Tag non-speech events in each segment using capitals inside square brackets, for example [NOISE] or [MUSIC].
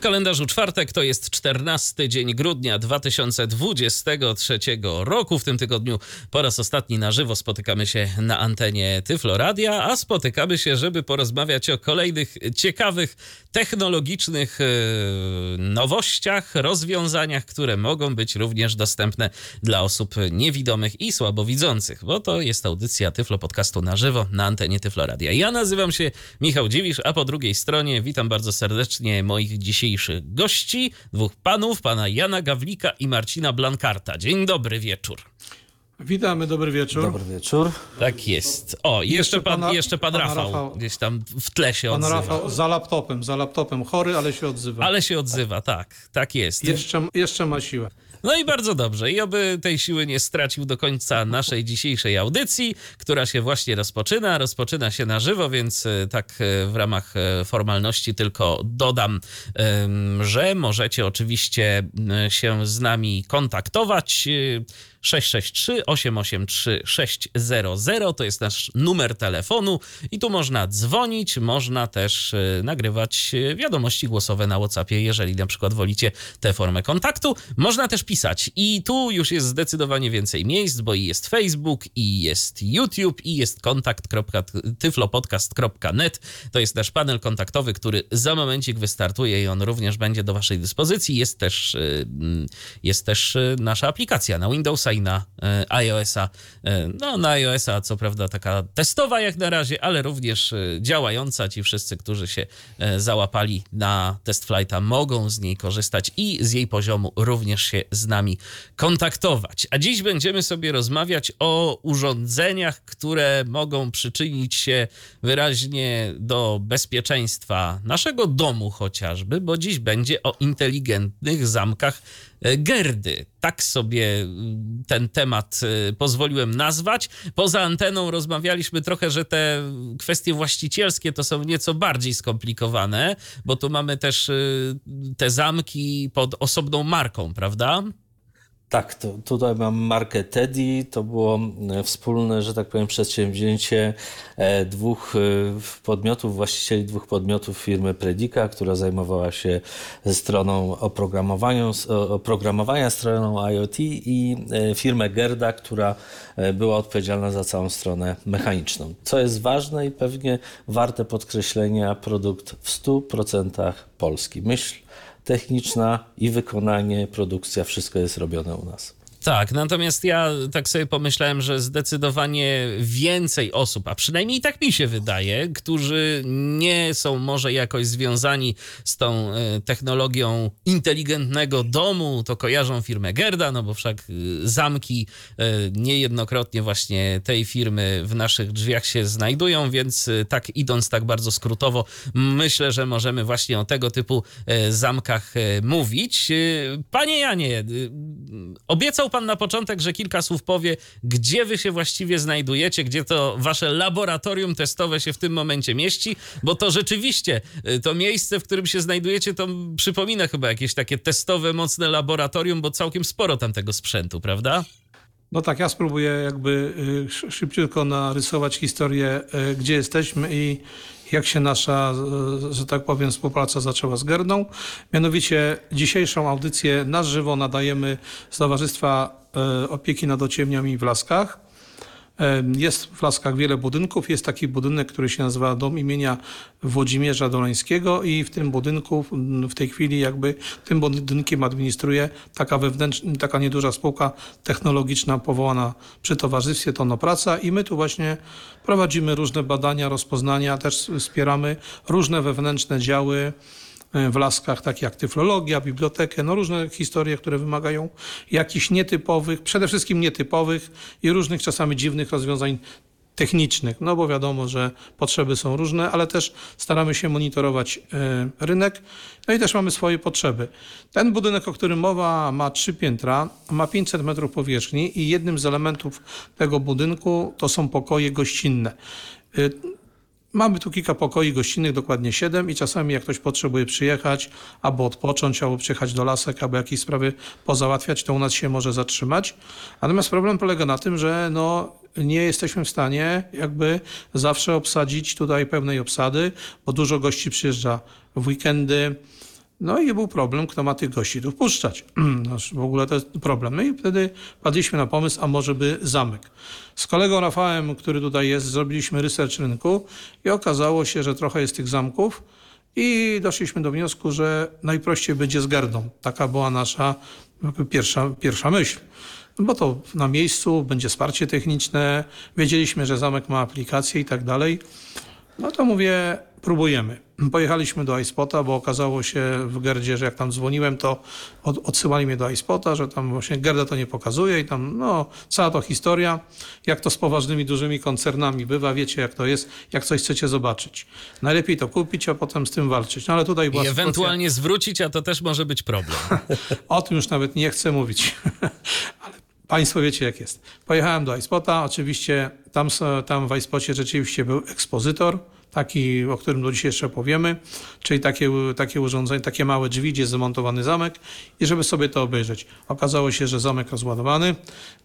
W kalendarzu czwartek to jest 14 dzień grudnia 2023 roku. W tym tygodniu po raz ostatni na żywo spotykamy się na antenie Tyfloradia, a spotykamy się, żeby porozmawiać o kolejnych ciekawych technologicznych e, nowościach, rozwiązaniach, które mogą być również dostępne dla osób niewidomych i słabowidzących, bo to jest audycja Tyflo Podcastu na żywo na antenie Tyfloradia. Ja nazywam się Michał Dziwisz, a po drugiej stronie witam bardzo serdecznie moich dzisiejszych gości, dwóch panów, pana Jana Gawlika i Marcina Blankarta. Dzień dobry wieczór. Witamy, dobry wieczór. Dobry wieczór. Tak jest. O, jeszcze, Jeszcze pan, pana- jeszcze pan Rafał, Rafał. gdzieś tam w tle się Pan odzywa. Rafał za laptopem, za laptopem, chory, ale się odzywa. Ale się odzywa, tak, tak jest. Jeszcze, jeszcze ma siłę. No i bardzo dobrze. I oby tej siły nie stracił do końca naszej dzisiejszej audycji, która się właśnie rozpoczyna. Rozpoczyna się na żywo, więc e, tak e, w ramach e, formalności tylko dodam, że możecie oczywiście się z nami kontaktować. E, 663 883 600 to jest nasz numer telefonu i tu można dzwonić, można też e, nagrywać e, wiadomości głosowe na WhatsAppie, jeżeli na przykład wolicie tę formę kontaktu. Można też pisać i tu już jest zdecydowanie więcej miejsc, bo i jest Facebook, i jest YouTube, i jest kontakt.tyflopodcast.net. To jest nasz panel kontaktowy, który za momencik wystartuje i on również będzie do waszej dyspozycji. Jest też, mm, jest też nasza aplikacja na Windowsa i na y, iOS-a. Y, No, na iOS-a co prawda taka testowa jak na razie, ale również y, działająca. Ci wszyscy, którzy się załapali na test flighta, mogą z niej korzystać i z jej poziomu również się z nami kontaktować. A dziś będziemy sobie rozmawiać o urządzeniach, które mogą przyczynić się wyraźnie do bezpieczeństwa naszego domu chociażby, bo dziś będzie o inteligentnych zamkach e, Gerdy. Tak sobie mm, ten temat e, pozwoliłem nazwać. Poza anteną rozmawialiśmy trochę, że te kwestie właścicielskie to są nieco bardziej skomplikowane, bo tu mamy też e, te zamki pod osobną marką, prawda? Tak, to, tutaj mam markę Teddy. To było e, wspólne, że tak powiem, przedsięwzięcie e, dwóch e, podmiotów, właścicieli dwóch podmiotów firmy Predica, która zajmowała się stroną oprogramowania, oprogramowania stroną IoT i firmę Gerda, która była odpowiedzialna za całą stronę mechaniczną. Co jest ważne i pewnie warte podkreślenia, produkt w 100% polski. Myśl techniczna i wykonanie, produkcja, wszystko jest robione u nas. Tak, natomiast ja tak sobie pomyślałem, że zdecydowanie więcej osób, a przynajmniej tak mi się wydaje, którzy nie są może jakoś związani z tą e, technologią inteligentnego domu, to kojarzą firmę Gerda, no bo wszak e, zamki e, niejednokrotnie właśnie tej firmy w naszych drzwiach się znajdują, więc tak idąc tak bardzo skrótowo, myślę, że możemy właśnie o tego typu zamkach mówić. Panie Janie, e, pan na początek, że kilka słów powie, gdzie wy się właściwie znajdujecie, gdzie to wasze laboratorium testowe się w tym momencie mieści, bo to rzeczywiście y, to miejsce, w którym się znajdujecie, to przypomina chyba jakieś takie testowe, mocne laboratorium, bo całkiem sporo tam tego sprzętu, prawda? No tak, ja spróbuję jakby y, sz- szybciutko narysować historię, y, gdzie jesteśmy i jak się nasza, y, że tak powiem, współpraca zaczęła z Gerdą. Mianowicie dzisiejszą audycję na żywo nadajemy z Towarzystwa y, Opieki nad Ociemniami w Laskach. Jest w Laskach wiele budynków. Jest taki budynek, który się nazywa Dom imienia Włodzimierza Doleńskiego i w tym budynku w tej chwili jakby tym budynkiem administruje taka wewnętrzna, taka nieduża spółka technologiczna powołana przy Towarzystwie Tonopraca i my tu właśnie prowadzimy różne badania, rozpoznania, też wspieramy różne wewnętrzne działy w laskach, takie jak tyflologia, bibliotekę, no różne historie, które wymagają jakichś nietypowych, przede wszystkim nietypowych i różnych czasami dziwnych rozwiązań technicznych, no bo wiadomo, że potrzeby są różne, ale też staramy się monitorować e, rynek, no i też mamy swoje potrzeby. Ten budynek, o którym mowa, ma trzy piętra, ma 500 metrów powierzchni i jednym z elementów tego budynku to są pokoje gościnne. Mamy tu kilka pokoi gościnnych, dokładnie siedem i czasami jak ktoś potrzebuje przyjechać, albo odpocząć, albo przyjechać do lasek, albo jakieś sprawy pozałatwiać, to u nas się może zatrzymać. Natomiast problem polega na tym, że no, nie jesteśmy w stanie jakby zawsze obsadzić tutaj pełnej obsady, bo dużo gości przyjeżdża w weekendy, no i był problem, kto ma tych gości tu wpuszczać. [CLEARS THROAT] No, w ogóle to jest problem. No i wtedy padliśmy na pomysł, a może by zamek. Z kolegą Rafałem, który tutaj jest, zrobiliśmy research rynku i okazało się, że trochę jest tych zamków i doszliśmy do wniosku, że najprościej będzie z gardą. Taka była nasza pierwsza, pierwsza myśl. Bo to na miejscu będzie wsparcie techniczne, wiedzieliśmy, że zamek ma aplikację i tak dalej. No to mówię, próbujemy. Pojechaliśmy do iSpota, bo okazało się w Gerdzie, że jak tam dzwoniłem, to od, odsyłali mnie do iSpota, że tam właśnie Gerda to nie pokazuje i tam, no, cała to historia. Jak to z poważnymi, dużymi koncernami bywa, wiecie jak to jest, jak coś chcecie zobaczyć. Najlepiej to kupić, a potem z tym walczyć. No ale tutaj była I ewentualnie sytuacja... zwrócić, a to też może być problem. [LAUGHS] o tym już nawet nie chcę mówić. [LAUGHS] ale Państwo wiecie jak jest. Pojechałem do iSpota, oczywiście tam, tam w iSpocie rzeczywiście był ekspozytor, taki, o którym do dzisiaj jeszcze powiemy, czyli takie, takie urządzenie, takie małe drzwi, gdzie jest zamontowany zamek i żeby sobie to obejrzeć. Okazało się, że zamek rozładowany,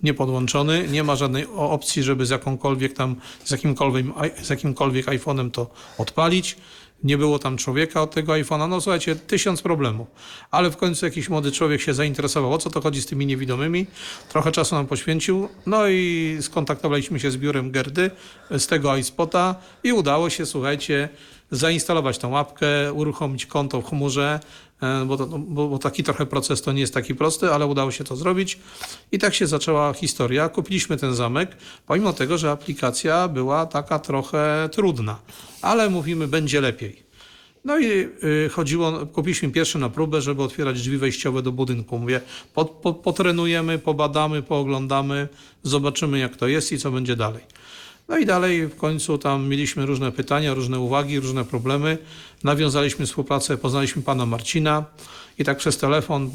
niepodłączony, nie ma żadnej opcji, żeby z jakąkolwiek tam, z jakimkolwiek, z jakimkolwiek iPhone'em to odpalić nie było tam człowieka od tego iPhone'a. No słuchajcie, tysiąc problemów. Ale w końcu jakiś młody człowiek się zainteresował, o co to chodzi z tymi niewidomymi. Trochę czasu nam poświęcił. No i skontaktowaliśmy się z biurem Gerdy z tego iSpota i udało się, słuchajcie, zainstalować tą łapkę, uruchomić konto w chmurze, bo, to, bo, bo, taki trochę proces to nie jest taki prosty, ale udało się to zrobić. I tak się zaczęła historia. Kupiliśmy ten zamek, pomimo tego, że aplikacja była taka trochę trudna, ale mówimy, będzie lepiej. No i y, chodziło, kupiliśmy pierwszy na próbę, żeby otwierać drzwi wejściowe do budynku. Mówię, po, po, potrenujemy, pobadamy, pooglądamy, zobaczymy jak to jest i co będzie dalej. No i dalej w końcu tam mieliśmy różne pytania, różne uwagi, różne problemy. Nawiązaliśmy współpracę, poznaliśmy pana Marcina i tak przez telefon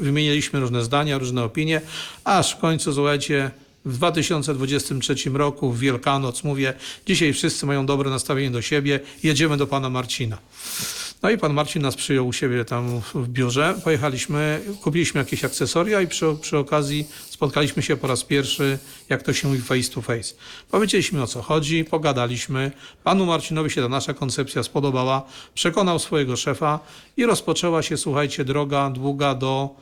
wymieniliśmy różne zdania, różne opinie, aż w końcu, słuchajcie, w 2023 roku w Wielkanoc mówię, dzisiaj wszyscy mają dobre nastawienie do siebie, jedziemy do pana Marcina. No i pan Marcin nas przyjął u siebie tam w biurze. Pojechaliśmy, kupiliśmy jakieś akcesoria i przy, przy okazji spotkaliśmy się po raz pierwszy, jak to się mówi, face to face. Powiedzieliśmy o co chodzi, pogadaliśmy. Panu Marcinowi się ta nasza koncepcja spodobała, przekonał swojego szefa i rozpoczęła się, słuchajcie, droga długa do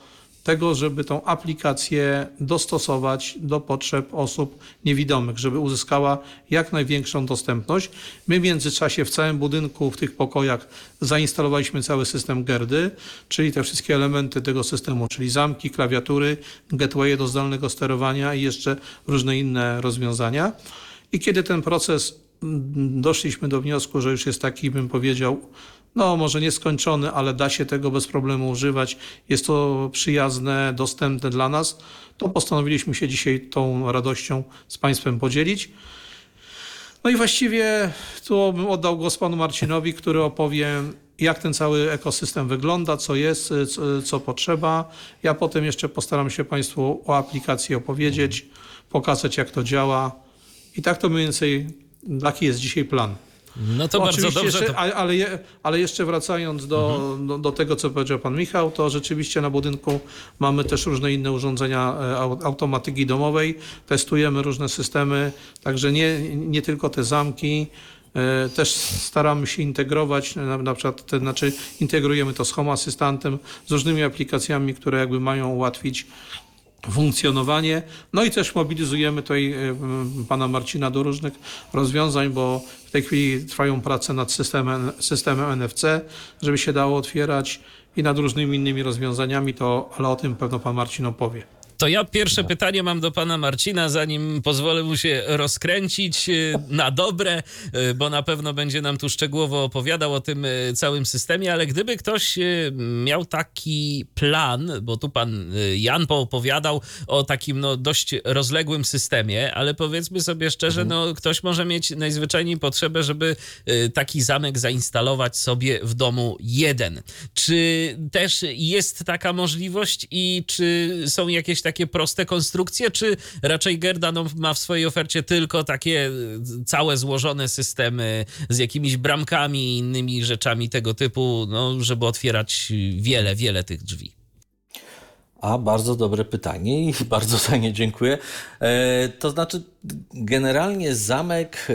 tego, żeby tą aplikację dostosować do potrzeb osób niewidomych, żeby uzyskała jak największą dostępność. My w międzyczasie w całym budynku, w tych pokojach zainstalowaliśmy cały system GERDY, czyli te wszystkie elementy tego systemu, czyli zamki, klawiatury, gateway do zdalnego sterowania i jeszcze różne inne rozwiązania. I kiedy ten proces mm, doszliśmy do wniosku, że już jest taki, bym powiedział, no może nieskończony, ale da się tego bez problemu używać. Jest to przyjazne, dostępne dla nas. To postanowiliśmy się dzisiaj tą radością z Państwem podzielić. No i właściwie tu bym oddał głos panu Marcinowi, który opowie, jak ten cały ekosystem wygląda, co jest, co, co potrzeba. Ja potem jeszcze postaram się Państwu o aplikacji opowiedzieć, pokazać, jak to działa. I tak to mniej więcej taki jest dzisiaj plan. No to bardzo dobrze. Jeszcze, to... Ale, ale, jeszcze wracając do, mhm. do, do, tego, co powiedział pan Michał, to rzeczywiście na budynku mamy też różne inne urządzenia e, automatyki domowej, testujemy różne systemy, także nie, nie tylko te zamki, e, też staramy się integrować, na, na przykład, te, znaczy integrujemy to z Home Asystantem, z różnymi aplikacjami, które jakby mają ułatwić funkcjonowanie. No i też mobilizujemy tutaj e, pana Marcina do różnych rozwiązań, bo w tej chwili trwają prace nad systemem, systemem NFC, żeby się dało otwierać i nad różnymi innymi rozwiązaniami, to, ale o tym pewno pan Marcin opowie. To ja pierwsze pytanie mam do pana Marcina, zanim pozwolę mu się rozkręcić y, na dobre, y, bo na pewno będzie nam tu szczegółowo opowiadał o tym y, całym systemie, ale gdyby ktoś miał taki plan, bo tu pan Jan poopowiadał o takim no, dość rozległym systemie, ale powiedzmy sobie szczerze, mhm. no, ktoś może mieć najzwyczajniej potrzebę, żeby taki zamek zainstalować sobie w domu jeden. Czy też jest taka możliwość i czy są jakieś takie takie proste konstrukcje, czy raczej Gerda no, ma w swojej ofercie tylko takie całe złożone systemy z jakimiś bramkami i innymi rzeczami tego typu, no, żeby otwierać wiele, wiele tych drzwi? A bardzo dobre pytanie i [LAUGHS] bardzo za nie dziękuję. E, to znaczy, generalnie zamek e,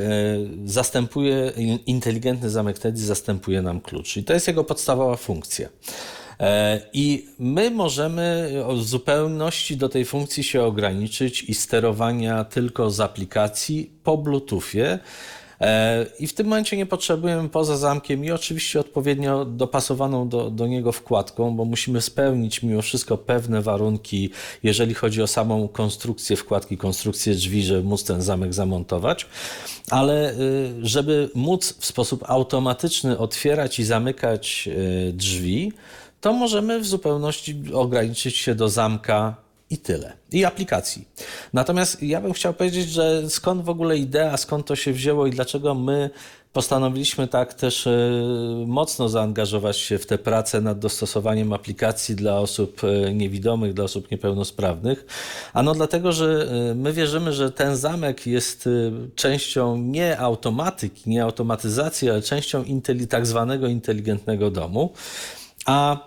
zastępuje, inteligentny zamek Teddy zastępuje nam klucz i to jest jego podstawowa funkcja. E, I my możemy w zupełności do tej funkcji się ograniczyć i sterowania tylko z aplikacji po Bluetoothie. E, I w tym momencie nie potrzebujemy poza zamkiem i oczywiście odpowiednio dopasowaną do, do niego wkładką, bo musimy spełnić mimo wszystko pewne warunki, jeżeli chodzi o samą konstrukcję wkładki, konstrukcję drzwi, żeby móc ten zamek zamontować. Ale y, żeby móc w sposób automatyczny otwierać i zamykać y, drzwi, to możemy w zupełności ograniczyć się do zamka i tyle. I aplikacji. Natomiast ja bym chciał powiedzieć, że skąd w ogóle idea, skąd to się wzięło i dlaczego my postanowiliśmy tak też e, mocno zaangażować się w tę pracę nad dostosowaniem aplikacji dla osób e, niewidomych, dla osób niepełnosprawnych. Ano dlatego, że e, my wierzymy, że ten zamek jest częścią nie automatyki, nie automatyzacji, ale częścią tak zwanego inteligentnego domu. A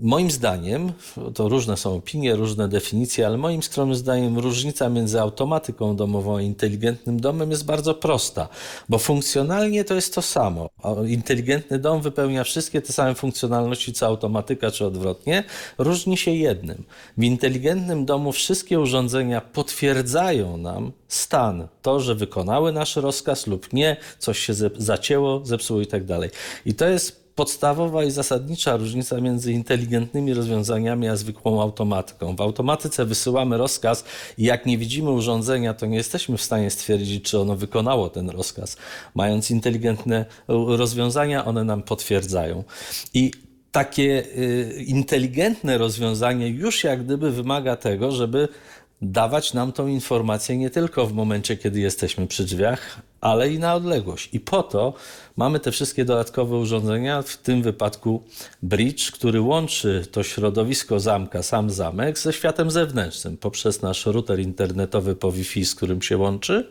Moim zdaniem, to różne są opinie, różne definicje, ale moim skromnym zdaniem różnica między automatyką domową a inteligentnym domem jest bardzo prosta, bo funkcjonalnie to jest to samo. Inteligentny dom wypełnia wszystkie te same funkcjonalności co automatyka, czy odwrotnie. Różni się jednym. W inteligentnym domu wszystkie urządzenia potwierdzają nam stan, to, że wykonały nasz rozkaz lub nie, coś się zacięło, zepsuło i tak dalej. I to jest podstawowa i zasadnicza różnica między inteligentnymi rozwiązaniami a zwykłą automatyką. W automatyce wysyłamy rozkaz i jak nie widzimy urządzenia, to nie jesteśmy w stanie stwierdzić, czy ono wykonało ten rozkaz. Mając inteligentne rozwiązania, one nam potwierdzają. I takie y, inteligentne rozwiązanie już jak gdyby wymaga tego, żeby dawać nam tą informację nie tylko w momencie, kiedy jesteśmy przy drzwiach, ale i na odległość. I po to mamy te wszystkie dodatkowe urządzenia, w tym wypadku bridge, który łączy to środowisko zamka, sam zamek, ze światem zewnętrznym poprzez nasz router internetowy po Wi-Fi, z którym się łączy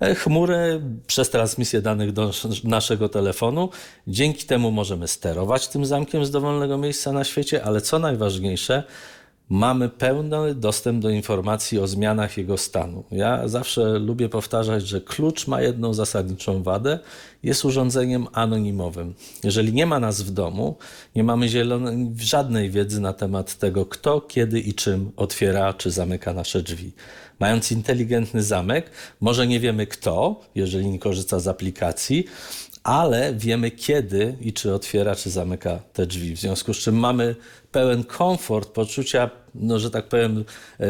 e, chmurę przez transmisję danych do naszego telefonu. Dzięki temu możemy sterować tym zamkiem z dowolnego miejsca na świecie, ale co najważniejsze, mamy pełny dostęp do informacji o zmianach jego stanu. Ja zawsze lubię powtarzać, że klucz ma jedną zasadniczą wadę, jest urządzeniem anonimowym. Jeżeli nie ma nas w domu, nie mamy zielonej, żadnej wiedzy na temat tego, kto, kiedy i czym otwiera czy zamyka nasze drzwi. Mając inteligentny zamek, może nie wiemy kto, jeżeli nie korzysta z aplikacji, ale wiemy kiedy i czy otwiera, czy zamyka te drzwi. W związku z czym mamy pełen komfort, poczucia, no, że tak powiem, e,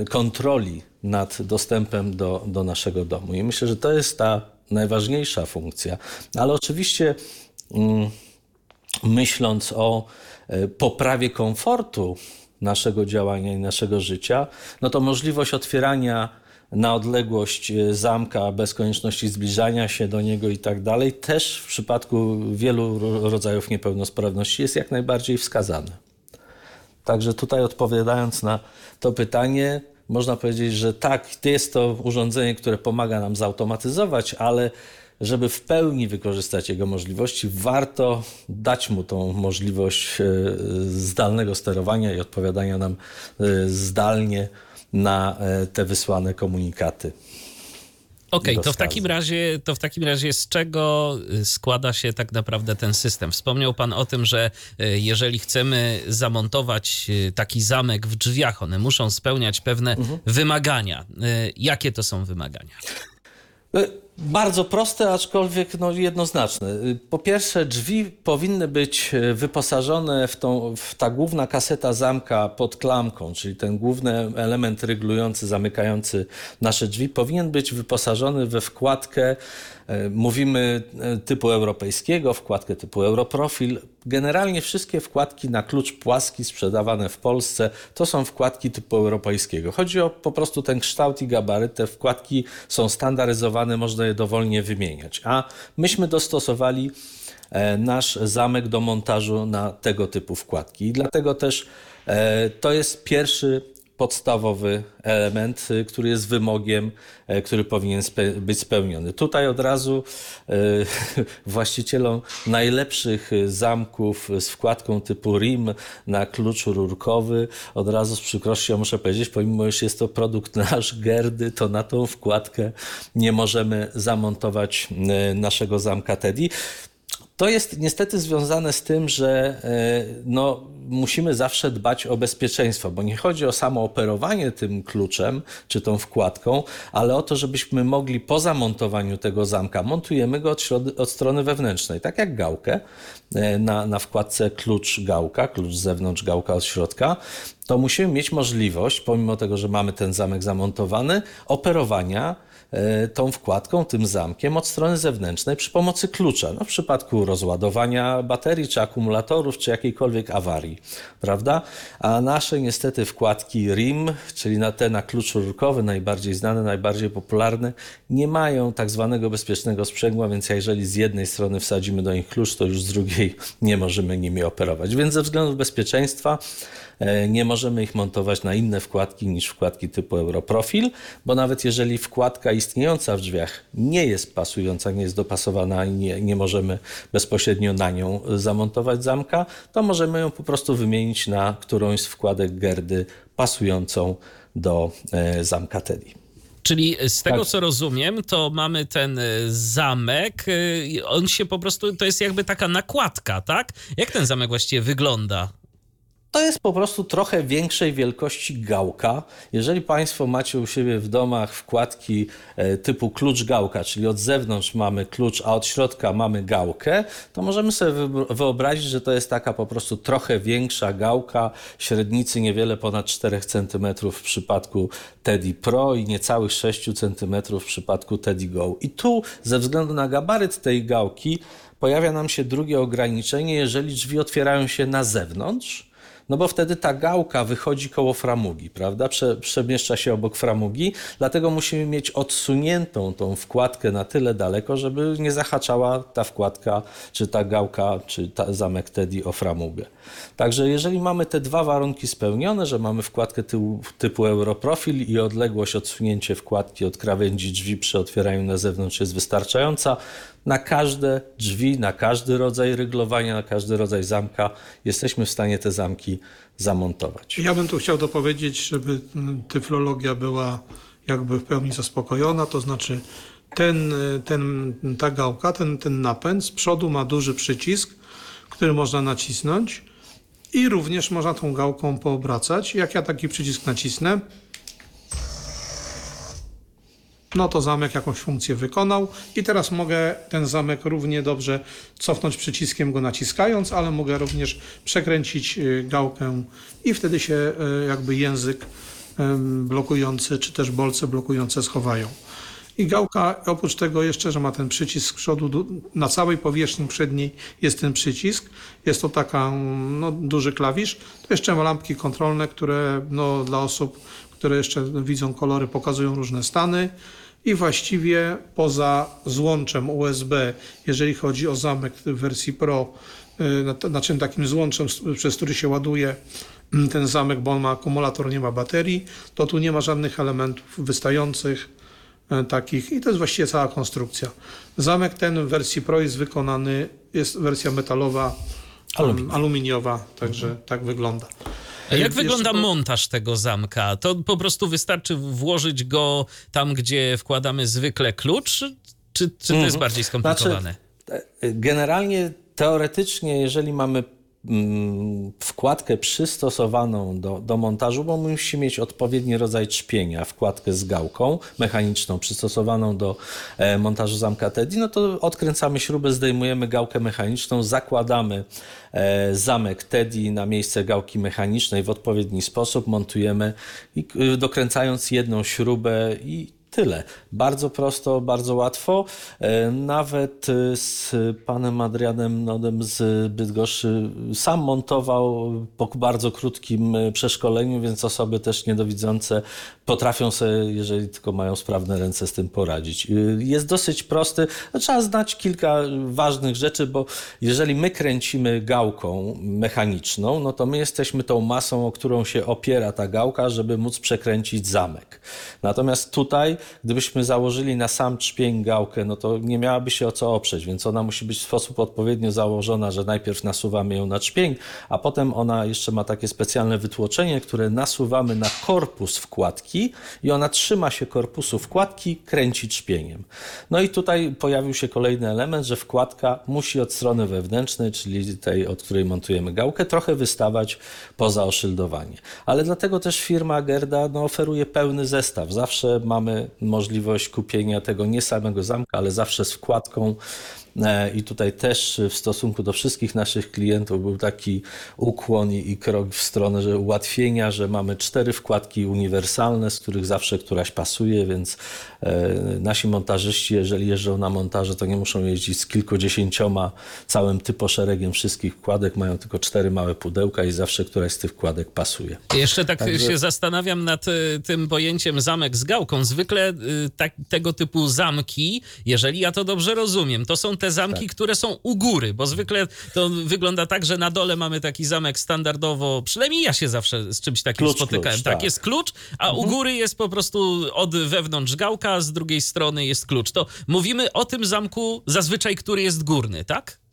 e, kontroli nad dostępem do, do naszego domu. I myślę, że to jest ta najważniejsza funkcja. Ale oczywiście mm, myśląc o e, poprawie komfortu naszego działania i naszego życia, no to możliwość otwierania na odległość e, zamka bez konieczności zbliżania się do niego i tak dalej, też w przypadku wielu rodzajów niepełnosprawności jest jak najbardziej wskazane. Także tutaj odpowiadając na to pytanie, można powiedzieć, że tak, jest to urządzenie, które pomaga nam zautomatyzować, ale żeby w pełni wykorzystać jego możliwości, warto dać mu tą możliwość e, zdalnego sterowania i odpowiadania nam e, zdalnie na e, te wysłane komunikaty. Okej, okay, to w takim razie, to w takim razie z czego y, składa się tak naprawdę ten system? Wspomniał Pan o tym, że y, jeżeli chcemy zamontować y, taki zamek w drzwiach, one muszą spełniać pewne mhm. wymagania. Jakie to są wymagania? Bardzo proste, aczkolwiek no, jednoznaczne. Po pierwsze, drzwi powinny być e, wyposażone w, tą, w ta główna kaseta zamka pod klamką, czyli ten główny element ryglujący, zamykający nasze drzwi, powinien być wyposażony we wkładkę mówimy e, typu europejskiego, wkładkę typu Europrofil. Generalnie wszystkie wkładki na klucz płaski sprzedawane w Polsce to są wkładki typu europejskiego. Chodzi o po prostu ten kształt i gabaryt. Te wkładki są standaryzowane, można je dowolnie wymieniać. A myśmy dostosowali e, nasz zamek do montażu na tego typu wkładki. I dlatego też to jest pierwszy podstawowy element, y, który jest wymogiem, e, który powinien spe być spełniony. Tutaj od razu y, [LAUGHS] właścicielom najlepszych zamków z wkładką typu RIM na klucz rurkowy, od razu z przykrością muszę powiedzieć, pomimo że jest to produkt [LAUGHS] nasz, Gerdy, to na tą wkładkę nie możemy zamontować naszego zamka Teddy. To jest niestety związane z tym, że no, musimy zawsze dbać o bezpieczeństwo, bo nie chodzi o samo operowanie tym kluczem czy tą wkładką, ale o to, żebyśmy mogli po zamontowaniu tego zamka, montujemy go od, od strony wewnętrznej, tak jak gałkę e, na, na wkładce klucz gałka, klucz z zewnątrz, gałka od środka, to musimy mieć możliwość, pomimo tego, że mamy ten zamek zamontowany, operowania tą wkładką, tym zamkiem od strony zewnętrznej przy pomocy klucza. No, w przypadku rozładowania baterii, czy akumulatorów, czy jakiejkolwiek awarii, prawda? A nasze niestety wkładki RIM, czyli na te na klucz rurkowy, najbardziej znane, najbardziej popularne, nie mają tak zwanego bezpiecznego sprzęgła, więc jeżeli z jednej strony wsadzimy do nich klucz, to już z drugiej nie możemy nimi operować. Więc ze względów bezpieczeństwa E, nie możemy ich montować na inne wkładki niż wkładki typu Europrofil, bo nawet jeżeli wkładka istniejąca w drzwiach nie jest pasująca, nie jest dopasowana i nie, nie możemy bezpośrednio na nią zamontować zamka, to możemy ją po prostu wymienić na którąś z wkładek Gerdy pasującą do e, zamka Teddy. Czyli z tego, tak. co rozumiem, to mamy ten e, zamek, on się po prostu, to jest jakby taka nakładka, tak? Jak ten zamek właściwie wygląda? To jest po prostu trochę większej wielkości gałka. Jeżeli Państwo macie u siebie w domach wkładki e, typu klucz gałka, czyli od zewnątrz mamy klucz, a od środka mamy gałkę, to możemy sobie wyobrazić, że to jest taka po prostu trochę większa gałka, średnicy niewiele ponad 4 cm w przypadku Teddy Pro i niecałych 6 cm w przypadku Teddy Go. I tu ze względu na gabaryt tej gałki pojawia nam się drugie ograniczenie, jeżeli drzwi otwierają się na zewnątrz no bo wtedy ta gałka wychodzi koło framugi, prawda? Prze, przemieszcza się obok framugi, dlatego musimy mieć odsuniętą tą wkładkę na tyle daleko, żeby nie zahaczała ta wkładka, czy ta gałka, czy ta zamek Teddy o framugę. Także jeżeli mamy te dwa warunki spełnione, że mamy wkładkę typu, typu Europrofil i odległość odsunięcie wkładki od krawędzi drzwi przy otwieraniu na zewnątrz jest wystarczająca, na każde drzwi, na każdy rodzaj ryglowania, na każdy rodzaj zamka jesteśmy w stanie te zamki zamontować. Ja bym tu chciał dopowiedzieć, żeby tyflologia była jakby w pełni zaspokojona, to znaczy ten, ten, ta gałka, ten, ten napęd z przodu ma duży przycisk, który można nacisnąć i również można tą gałką poobracać. Jak ja taki przycisk nacisnę, no to zamek jakąś funkcję wykonał i teraz mogę ten zamek równie dobrze cofnąć przyciskiem go naciskając, ale mogę również przekręcić y, gałkę i wtedy się y, jakby język blokujący czy też bolce blokujące schowają. I gałka oprócz tego jeszcze, że ma ten przycisk z przodu, na całej powierzchni przedniej jest ten przycisk. Jest to taka no, duży klawisz. To jeszcze ma lampki kontrolne, które no, dla osób, które jeszcze widzą kolory, pokazują różne stany i właściwie poza złączem USB, jeżeli chodzi o zamek w wersji Pro, y, na czym takim złączem, przez który się ładuje mm, ten zamek, bo on ma akumulator, nie ma baterii, to tu nie ma żadnych elementów wystających y, takich i to jest właściwie cała konstrukcja. Zamek ten w wersji Pro jest wykonany, jest wersja metalowa, aluminiowa, także mhm. tak wygląda. A jak wygląda montaż tego zamka? To po prostu wystarczy włożyć go tam, gdzie wkładamy zwykle klucz, czy, czy to jest mhm. bardziej skomplikowane? Znaczy, generalnie, teoretycznie, jeżeli mamy wkładkę przystosowaną do, do montażu, bo musi mieć odpowiedni rodzaj trzpienia, wkładkę z gałką mechaniczną przystosowaną do e, montażu zamka Teddy, no to odkręcamy śrubę, zdejmujemy gałkę mechaniczną, zakładamy e, zamek Teddy na miejsce gałki mechanicznej w odpowiedni sposób, montujemy i dokręcając jedną śrubę i tyle. Bardzo prosto, bardzo łatwo. E, nawet e, z panem Adrianem Nodem z Bydgoszczy sam montował po bardzo krótkim e, przeszkoleniu, więc osoby też niedowidzące potrafią sobie, jeżeli tylko mają sprawne ręce, z tym poradzić. Jest dosyć prosty. No, trzeba znać kilka ważnych rzeczy, bo jeżeli my kręcimy gałką mechaniczną, no to my jesteśmy tą masą, o którą się opiera ta gałka, żeby móc przekręcić zamek. Natomiast tutaj, gdybyśmy założyli na sam trzpień gałkę, no to nie miałaby się o co oprzeć, więc ona musi być w sposób odpowiednio założona, że najpierw nasuwamy ją na trzpień, a potem ona jeszcze ma takie specjalne wytłoczenie, które nasuwamy na korpus wkładki i ona trzyma się korpusu wkładki, kręci trzpieniem. No i tutaj pojawił się kolejny element, że wkładka musi od strony wewnętrznej, czyli tej, od której montujemy gałkę, trochę wystawać poza oszyldowanie. Ale dlatego też firma Gerda no, oferuje pełny zestaw. Zawsze mamy możliwość kupienia tego nie samego zamka, ale zawsze z wkładką I tutaj też w stosunku do wszystkich naszych klientów był taki ukłon i krok w stronę że ułatwienia, że mamy cztery wkładki uniwersalne, z których zawsze któraś pasuje, więc e, nasi montażyści, jeżeli jeżdżą na montaże, to nie muszą jeździć z kilkudziesięcioma całym typoszeregiem wszystkich wkładek, mają tylko cztery małe pudełka i zawsze któraś z tych wkładek pasuje. Jeszcze tak Także... się zastanawiam nad e, tym pojęciem zamek z gałką. Zwykle tak, tego typu zamki, jeżeli ja to dobrze rozumiem, to są te zamki, tak. które są u góry, bo zwykle to wygląda tak, że na dole mamy taki zamek standardowo, przynajmniej ja się zawsze z czymś takim klucz, spotykałem. Klucz, tak, tak, jest klucz, a mhm. u góry jest po prostu od wewnątrz gałka, a z drugiej strony jest klucz. To mówimy o tym zamku zazwyczaj, który jest górny, tak?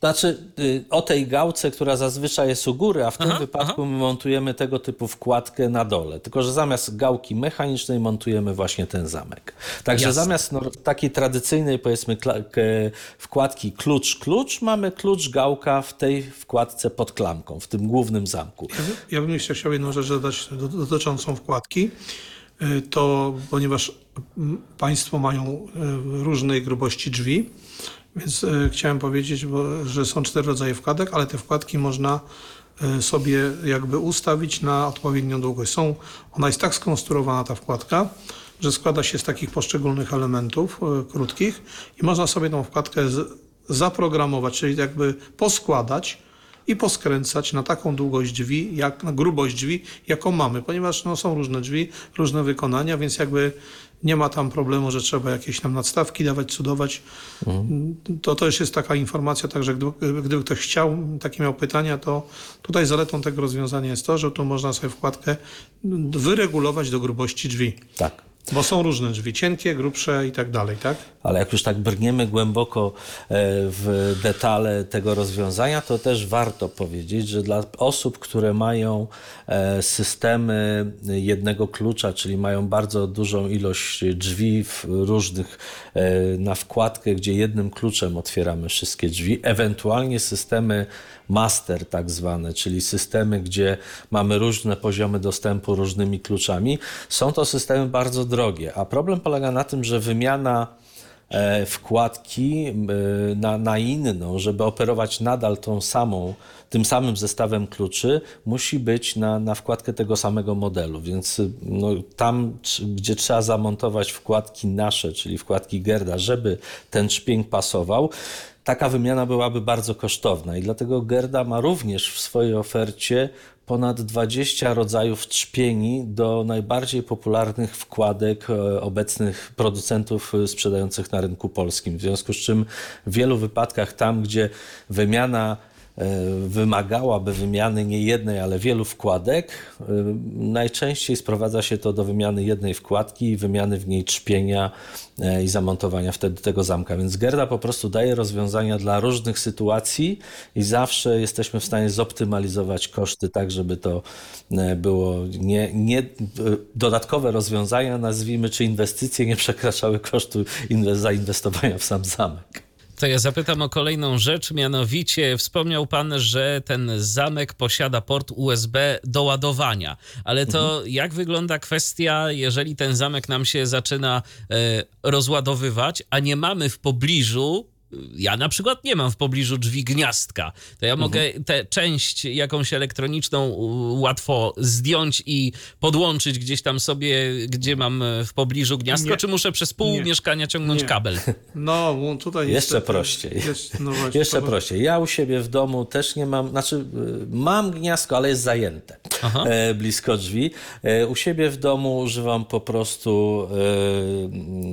Znaczy, y, o tej gałce, która zazwyczaj jest u góry, a w tym aha, wypadku aha. my montujemy tego typu wkładkę na dole. Tylko, że zamiast gałki mechanicznej montujemy właśnie ten zamek. Także Jasne. zamiast no, takiej tradycyjnej, powiedzmy, wkładki klucz-klucz, mamy klucz-gałka w tej wkładce pod klamką, w tym głównym zamku. Ja, bym jeszcze chciał jedną rzecz dodać dotyczącą wkładki. Y, to ponieważ Państwo mają y, różnej grubości drzwi, więc e, chciałem powiedzieć, bo, że są cztery rodzaje wkładek, ale te wkładki można e, sobie jakby ustawić na odpowiednią długość. Są, ona jest tak skonstruowana, ta wkładka, że składa się z takich poszczególnych elementów e, krótkich i można sobie tą wkładkę zaprogramować, czyli jakby poskładać i poskręcać na taką długość drzwi, jak, na grubość drzwi, jaką mamy, ponieważ no, są różne drzwi, różne wykonania, więc jakby nie ma tam problemu, że trzeba jakieś tam nadstawki dawać, cudować. Mhm. To też jest taka informacja, także gdyby, gdyby ktoś chciał, takie miał pytania, to tutaj zaletą tego rozwiązania jest to, że tu można sobie wkładkę wyregulować do grubości drzwi. Tak. Bo są różne drzwi, cienkie, grubsze i tak dalej, tak? Ale jak już tak brniemy głęboko e, w detale tego rozwiązania, to też warto powiedzieć, że dla osób, które mają e, systemy jednego klucza, czyli mają bardzo dużą ilość drzwi różnych e, na wkładkę, gdzie jednym kluczem otwieramy wszystkie drzwi, ewentualnie systemy master tak zwane, czyli systemy, gdzie mamy różne poziomy dostępu różnymi kluczami, są to systemy bardzo drogie, a problem polega na tym, że wymiana e, wkładki e, na, na inną, żeby operować nadal tą samą, tym samym zestawem kluczy, musi być na, na wkładkę tego samego modelu. Więc no, tam, gdzie trzeba zamontować wkładki nasze, czyli wkładki Gerda, żeby ten szpień pasował, taka wymiana byłaby bardzo kosztowna i dlatego Gerda ma również w swojej ofercie ponad 20 rodzajów trzpieni do najbardziej popularnych wkładek e, obecnych producentów e, sprzedających na rynku polskim. W związku z czym w wielu wypadkach tam, gdzie wymiana wymagałaby wymiany nie jednej, ale wielu wkładek. E, najczęściej sprowadza się to do wymiany jednej wkładki i wymiany w niej trzpienia e, i zamontowania wtedy tego zamka. Więc Gerda po prostu daje rozwiązania dla różnych sytuacji i zawsze jesteśmy w stanie zoptymalizować koszty tak, żeby to było nie, nie dodatkowe rozwiązania, nazwijmy, czy inwestycje nie przekraczały kosztu zainwestowania w sam zamek. To ja zapytam o kolejną rzecz, mianowicie wspomniał pan, że ten zamek posiada port USB do ładowania, ale to mhm. jak wygląda kwestia, jeżeli ten zamek nam się zaczyna e, rozładowywać, a nie mamy w pobliżu ja na przykład nie mam w pobliżu drzwi gniazdka, to ja mogę mhm. tę część jakąś elektroniczną łatwo zdjąć i podłączyć gdzieś tam sobie, gdzie mam w pobliżu gniazdko, nie. czy muszę przez pół nie. mieszkania ciągnąć nie. kabel? [LAUGHS] No, tutaj Jeszcze prościej. Jest, no właśnie, Jeszcze prościej. Ja u siebie w domu też nie mam, znaczy y, mam gniazdko, ale jest zajęte e, blisko drzwi. E, u siebie w domu używam po prostu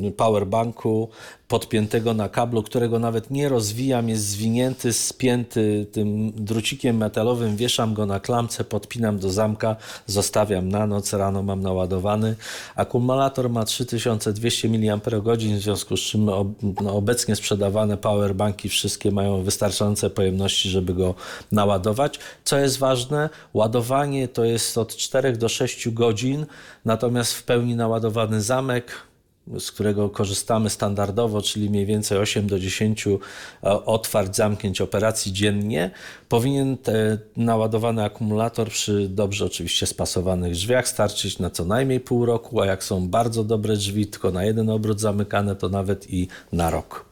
e, powerbanku podpiętego na kablu, którego nawet nie rozwijam, jest zwinięty, spięty tym drucikiem metalowym, wieszam go na klamce, podpinam do zamka, zostawiam na noc, rano mam naładowany. Akumulator ma 3200 mAh, w związku z czym no, obecnie sprzedawane powerbanki wszystkie mają wystarczające pojemności, żeby go naładować. Co jest ważne, ładowanie to jest od 4 do 6 godzin, natomiast w pełni naładowany zamek z którego korzystamy standardowo, czyli mniej więcej 8 do 10 e, otwarć, zamknięć operacji dziennie, powinien naładowany akumulator przy dobrze oczywiście spasowanych drzwiach starczyć na co najmniej pół roku, a jak są bardzo dobre drzwi, tylko na jeden obrót zamykane, to nawet i na rok.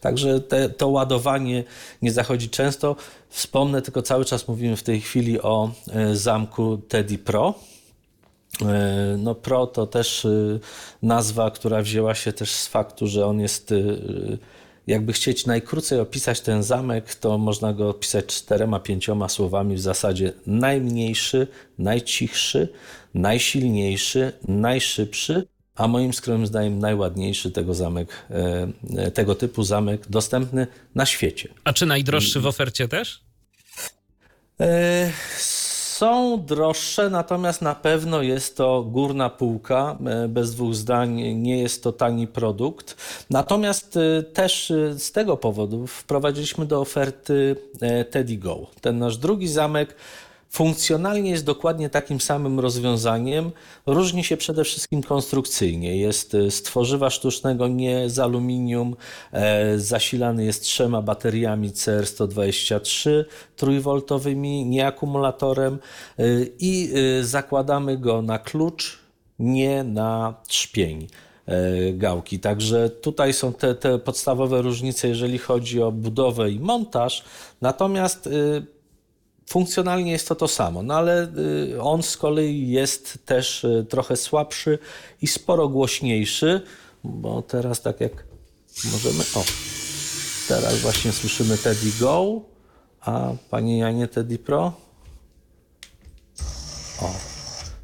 Także te, to ładowanie nie zachodzi często. Wspomnę tylko cały czas mówimy w tej chwili o e, zamku Teddy Pro no Pro to też y, nazwa, która wzięła się też z faktu, że on jest, y, jakby chcieć najkrócej opisać ten zamek, to można go opisać czterema, pięcioma słowami w zasadzie najmniejszy, najcichszy, najsilniejszy, najszybszy, a moim skromnym zdaniem najładniejszy tego zamek, e, e, tego typu zamek dostępny na świecie. A czy najdroższy w ofercie też? Są droższe, natomiast na pewno jest to górna półka. E, bez dwóch zdań nie jest to tani produkt. Natomiast e, też e, z tego powodu wprowadziliśmy do oferty Teddy Go. Ten nasz drugi zamek Funkcjonalnie jest dokładnie takim samym rozwiązaniem. Różni się przede wszystkim konstrukcyjnie. Jest z tworzywa sztucznego, nie z aluminium. E, zasilany jest trzema bateriami CR123 trójwoltowymi, nie akumulatorem e, i e, zakładamy go na klucz, nie na trzpień gałki. Także tutaj są te, te podstawowe różnice, jeżeli chodzi o budowę i montaż. Natomiast Funkcjonalnie jest to to samo, no ale y, on z kolei jest też y, trochę słabszy i sporo głośniejszy, bo teraz tak jak możemy. O, teraz właśnie słyszymy Teddy Go, a Panie Janie Teddy Pro. O,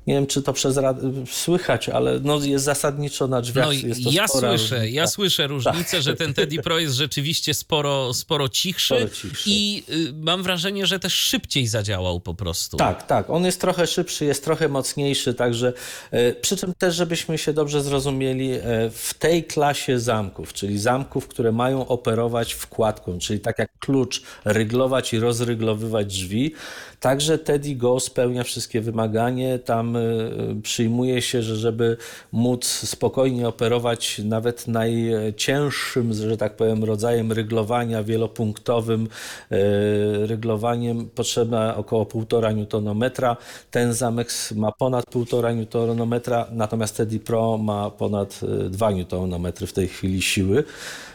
nie wiem, czy to przez słychać, ale no jest zasadniczo na drzwiach. No, ja słyszę, ja słyszę różnicę, tak. że ten Teddy [LAUGHS] Pro jest rzeczywiście sporo, sporo, cichszy, sporo cichszy i y, mam wrażenie, że też szybciej zadziałał po prostu. Tak, tak. On jest trochę szybszy, jest trochę mocniejszy, także y, przy czym też, żebyśmy się dobrze zrozumieli, y, w tej klasie zamków, czyli zamków, które mają operować wkładką, czyli tak jak klucz, ryglować i rozryglowywać drzwi, Także Teddy Go spełnia wszystkie wymagania. Tam y, przyjmuje się, że żeby móc spokojnie operować nawet najcięższym, że tak powiem, rodzajem ryglowania wielopunktowym y, ryglowaniem potrzeba około 1,5 Nm. Ten zamek ma ponad 1,5 Nm, natomiast Teddy Pro ma ponad 2 y, Nm w tej chwili siły.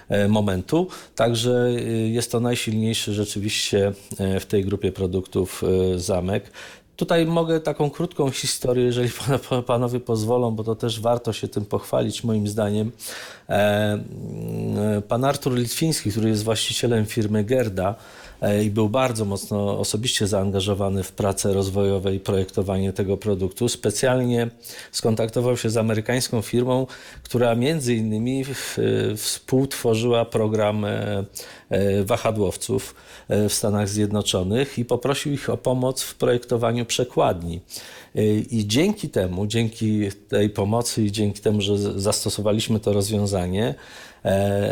E, momentu. Także e, jest to najsilniejszy rzeczywiście e, w tej grupie produktów zamek. Tutaj mogę taką krótką historię, jeżeli [LAUGHS] panowie pozwolą, bo to też warto się tym pochwalić moim zdaniem. Pan Artur Litwiński, który jest właścicielem firmy Gerda, i był bardzo mocno osobiście zaangażowany w pracę rozwojowe i projektowanie tego produktu. Specjalnie skontaktował się z amerykańską firmą, która między innymi współtworzyła program e, e, wahadłowców w Stanach Zjednoczonych i poprosił ich o pomoc w projektowaniu przekładni. I dzięki temu, dzięki tej pomocy i dzięki temu, że zastosowaliśmy to rozwiązanie, E,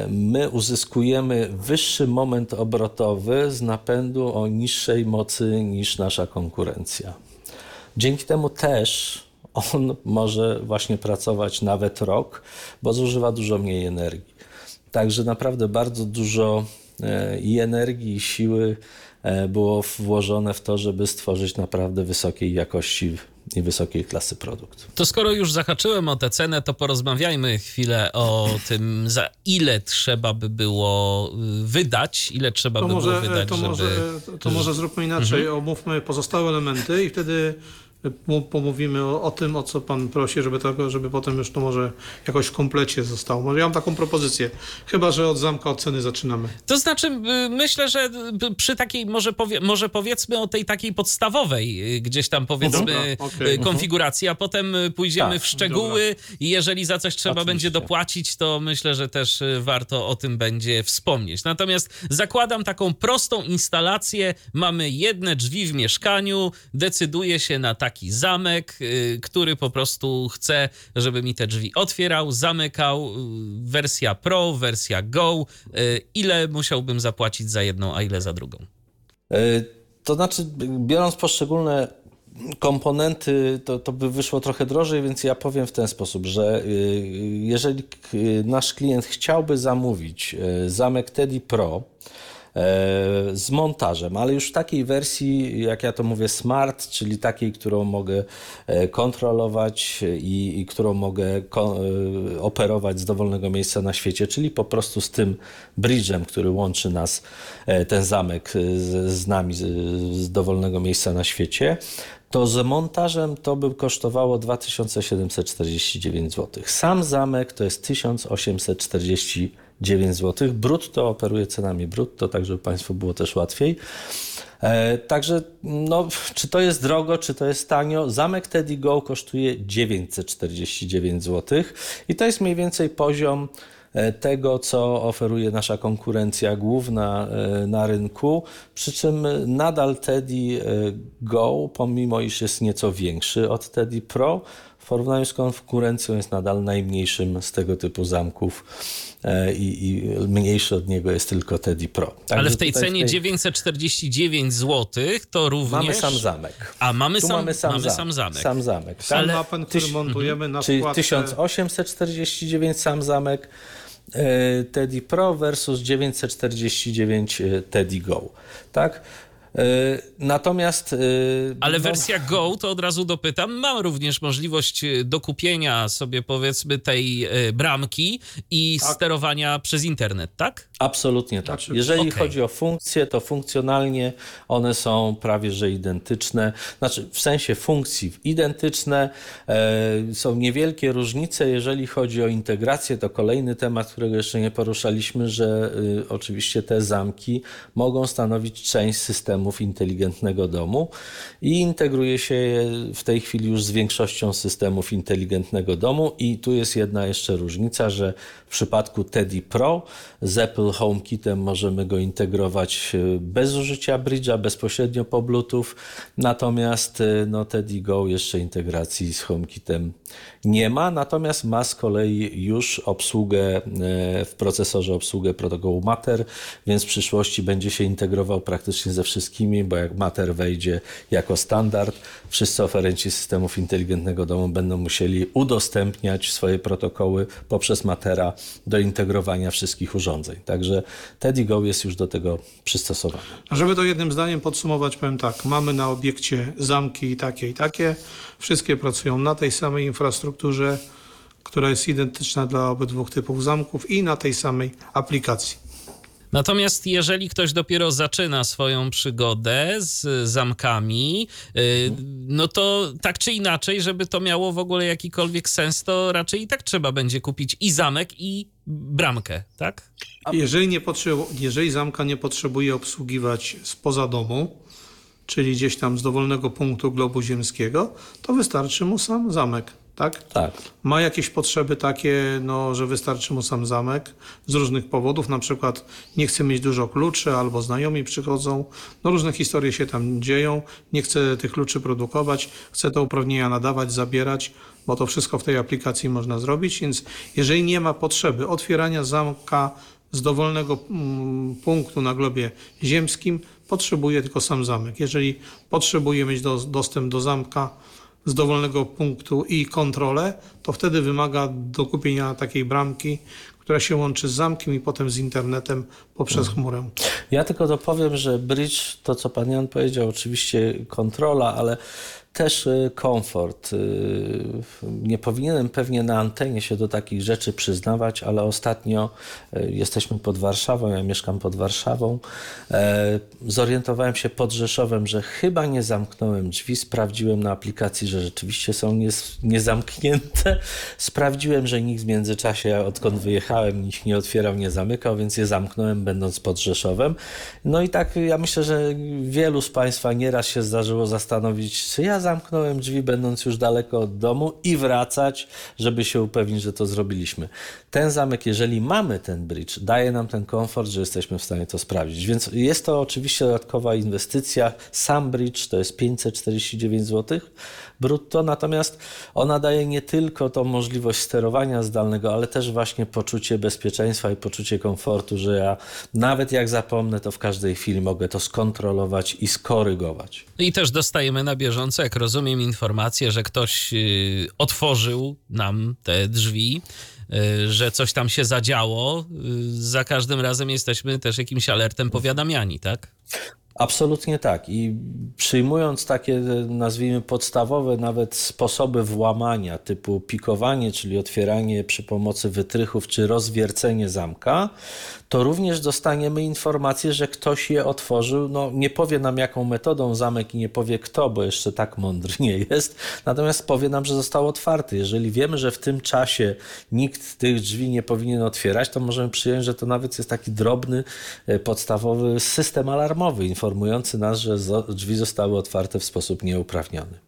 my uzyskujemy wyższy moment obrotowy z napędu o niższej mocy niż nasza konkurencja. Dzięki temu też on może właśnie pracować nawet rok, bo zużywa dużo mniej energii. Także naprawdę bardzo dużo e, i energii, i siły e, było włożone w to, żeby stworzyć naprawdę wysokiej jakości i wysokiej klasy produkt. To skoro już zahaczyłem o tę cenę, to porozmawiajmy chwilę o tym, za ile trzeba by było y, wydać, ile trzeba To by może, było wydać, to, żeby... może, to może zróbmy inaczej. Mhm. Omówmy pozostałe elementy i wtedy pomówimy o, o tym, o co pan prosi, żeby, tego, żeby potem już to może jakoś w komplecie zostało. Może ja mam taką propozycję. Chyba, że od zamka od ceny zaczynamy. To znaczy, y, myślę, że y, przy takiej, może, powie, może powiedzmy o tej takiej podstawowej, y, gdzieś tam powiedzmy Dobra, okej. y, konfiguracji, a potem pójdziemy Tak, w szczegóły i jeżeli za coś trzeba Oczywiście. będzie dopłacić, to myślę, że też warto o tym będzie wspomnieć. Natomiast zakładam taką prostą instalację, mamy jedne drzwi w mieszkaniu, decyduję się na taki zamek, y, który po prostu chcę, żeby mi te drzwi otwierał, zamykał, y, wersja Pro, wersja Go, y, ile musiałbym zapłacić za jedną, a ile za drugą? E, To znaczy, biorąc poszczególne komponenty, to, to by wyszło trochę drożej, więc ja powiem w ten sposób, że jeżeli nasz klient chciałby zamówić zamek Teddy Pro, z montażem, ale już w takiej wersji, jak ja to mówię, smart, czyli takiej, którą mogę e, kontrolować i, i którą mogę e, operować z dowolnego miejsca na świecie, czyli po prostu z tym bridge'em, który łączy nas, e, ten zamek e, z, z nami, z, z dowolnego miejsca na świecie, to z montażem to by kosztowało 2749 zł. Sam zamek to jest 1849 zł. Brutto operuje cenami brutto, tak żeby Państwu było też łatwiej. E, także, no, czy to jest drogo, czy to jest tanio? Zamek Teddy Go kosztuje 949 zł i to jest mniej więcej poziom e, tego, co oferuje nasza konkurencja główna e, na rynku, przy czym nadal Teddy Go, pomimo iż jest nieco większy od Teddy Pro, w porównaniu z konkurencją jest nadal najmniejszym z tego typu zamków e, i, i mniejszy od niego jest tylko Teddy Pro. Także Ale w tej cenie 949 zł to również... Mamy sam zamek. A mamy Tu sam, mamy sam, mamy zamek. sam zamek. Sam zamek. Sam Ale- napęd, który tyś- montujemy na Czyli wkładce. 1849 sam zamek e, Teddy Pro versus 949 e, Teddy Go. Tak? E, Natomiast. e, Ale no, wersja Go, to od razu dopytam, ma również możliwość y, dokupienia sobie powiedzmy tej bramki i sterowania przez internet, tak? Absolutnie tak. Znaczy, Jeżeli okej. chodzi o funkcje, to funkcjonalnie one są prawie że identyczne. Znaczy w sensie funkcji identyczne. E, są niewielkie różnice. Jeżeli chodzi o integrację, to kolejny temat, którego jeszcze nie poruszaliśmy, że y, oczywiście te zamki mogą stanowić część systemów inteligentnego domu i integruje się je w tej chwili już z większością systemów inteligentnego domu i tu jest jedna jeszcze różnica, że w przypadku Teddy Pro z Apple HomeKitem możemy go integrować e, bez użycia bridge'a, bezpośrednio po Bluetooth, natomiast e, no, Teddy Go jeszcze integracji z HomeKitem nie ma, natomiast ma z kolei już obsługę e, w procesorze obsługę protokołu Matter, więc w przyszłości będzie się integrował praktycznie ze wszystkimi, bo jak Matter wejdzie jako standard, wszyscy oferenci systemów inteligentnego domu będą musieli udostępniać swoje protokoły poprzez Matera do integrowania wszystkich urządzeń. Także Teddy Go jest już do tego przystosowany. Żeby to jednym zdaniem podsumować, powiem tak. Mamy na obiekcie zamki takie i takie. Wszystkie pracują na tej samej infrastrukturze, która jest identyczna dla obydwu typów zamków i na tej samej aplikacji. Natomiast jeżeli ktoś dopiero zaczyna swoją przygodę z zamkami, y, no to tak czy inaczej, żeby to miało w ogóle jakikolwiek sens, to raczej i tak trzeba będzie kupić i zamek, i bramkę, tak? Jeżeli, nie potrzebu- jeżeli zamka nie potrzebuje obsługiwać spoza domu, czyli gdzieś tam z dowolnego punktu globu ziemskiego, to wystarczy mu sam zamek, tak? Tak. Ma jakieś potrzeby takie, no, że wystarczy mu sam zamek z różnych powodów, na przykład nie chce mieć dużo kluczy, albo znajomi przychodzą, no różne historie się tam dzieją, nie chce tych kluczy produkować, chce te uprawnienia nadawać, zabierać, bo to wszystko w tej aplikacji można zrobić, więc jeżeli nie ma potrzeby otwierania zamka z dowolnego mm, punktu na globie ziemskim, potrzebuje tylko sam zamek. Jeżeli potrzebuje mieć do, dostęp do zamka, z dowolnego punktu i kontrolę, to wtedy wymaga dokupienia takiej bramki, która się łączy z zamkiem i potem z internetem poprzez chmurę. Ja tylko dopowiem, że bridge, to co pan Jan powiedział, oczywiście kontrola, ale też y, komfort. Y, nie powinienem pewnie na antenie się do takich rzeczy przyznawać, ale ostatnio y, jesteśmy pod Warszawą, ja mieszkam pod Warszawą. E, zorientowałem się pod Rzeszowem, że chyba nie zamknąłem drzwi. Sprawdziłem na aplikacji, że rzeczywiście są niezamknięte. Sprawdziłem, że nikt w międzyczasie, odkąd wyjechałem, nikt nie otwierał, nie zamykał, więc je zamknąłem, będąc pod Rzeszowem. No i tak ja myślę, że wielu z Państwa nieraz się zdarzyło zastanowić, czy ja zamknąłem drzwi, będąc już daleko od domu i wracać, żeby się upewnić, że to zrobiliśmy. Ten zamek, jeżeli mamy ten bridge, daje nam ten komfort, że jesteśmy w stanie to sprawdzić. Więc jest to oczywiście dodatkowa inwestycja. Sam bridge to jest 549 zł brutto, natomiast ona daje nie tylko tą możliwość sterowania zdalnego, ale też właśnie poczucie bezpieczeństwa i poczucie komfortu, że ja nawet jak zapomnę, to w każdej chwili mogę to skontrolować i skorygować. I też dostajemy na bieżąco, jak rozumiem, informację, że ktoś y, otworzył nam te drzwi, y, że coś tam się zadziało. Y, za każdym razem jesteśmy też jakimś alertem powiadamiani, tak? Absolutnie tak. I przyjmując takie, nazwijmy, podstawowe nawet sposoby włamania, typu pikowanie, czyli otwieranie przy pomocy wytrychów, czy rozwiercenie zamka, to również dostaniemy informację, że ktoś je otworzył. No, nie powie nam, jaką metodą zamek i nie powie kto, bo jeszcze tak mądry nie jest. Natomiast powie nam, że został otwarty. Jeżeli wiemy, że w tym czasie nikt tych drzwi nie powinien otwierać, to możemy przyjąć, że to nawet jest taki drobny, e, podstawowy system alarmowy informujący nas, że drzwi zostały otwarte w sposób nieuprawniony.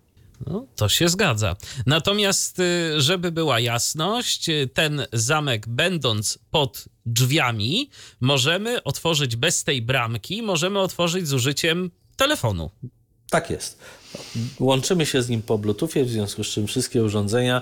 No, to się zgadza. Natomiast, y, żeby była jasność, y, ten zamek, będąc pod drzwiami, możemy otworzyć bez tej bramki, możemy otworzyć z użyciem telefonu. Tak jest. Łączymy się z nim po Bluetoothie, w związku z czym wszystkie urządzenia,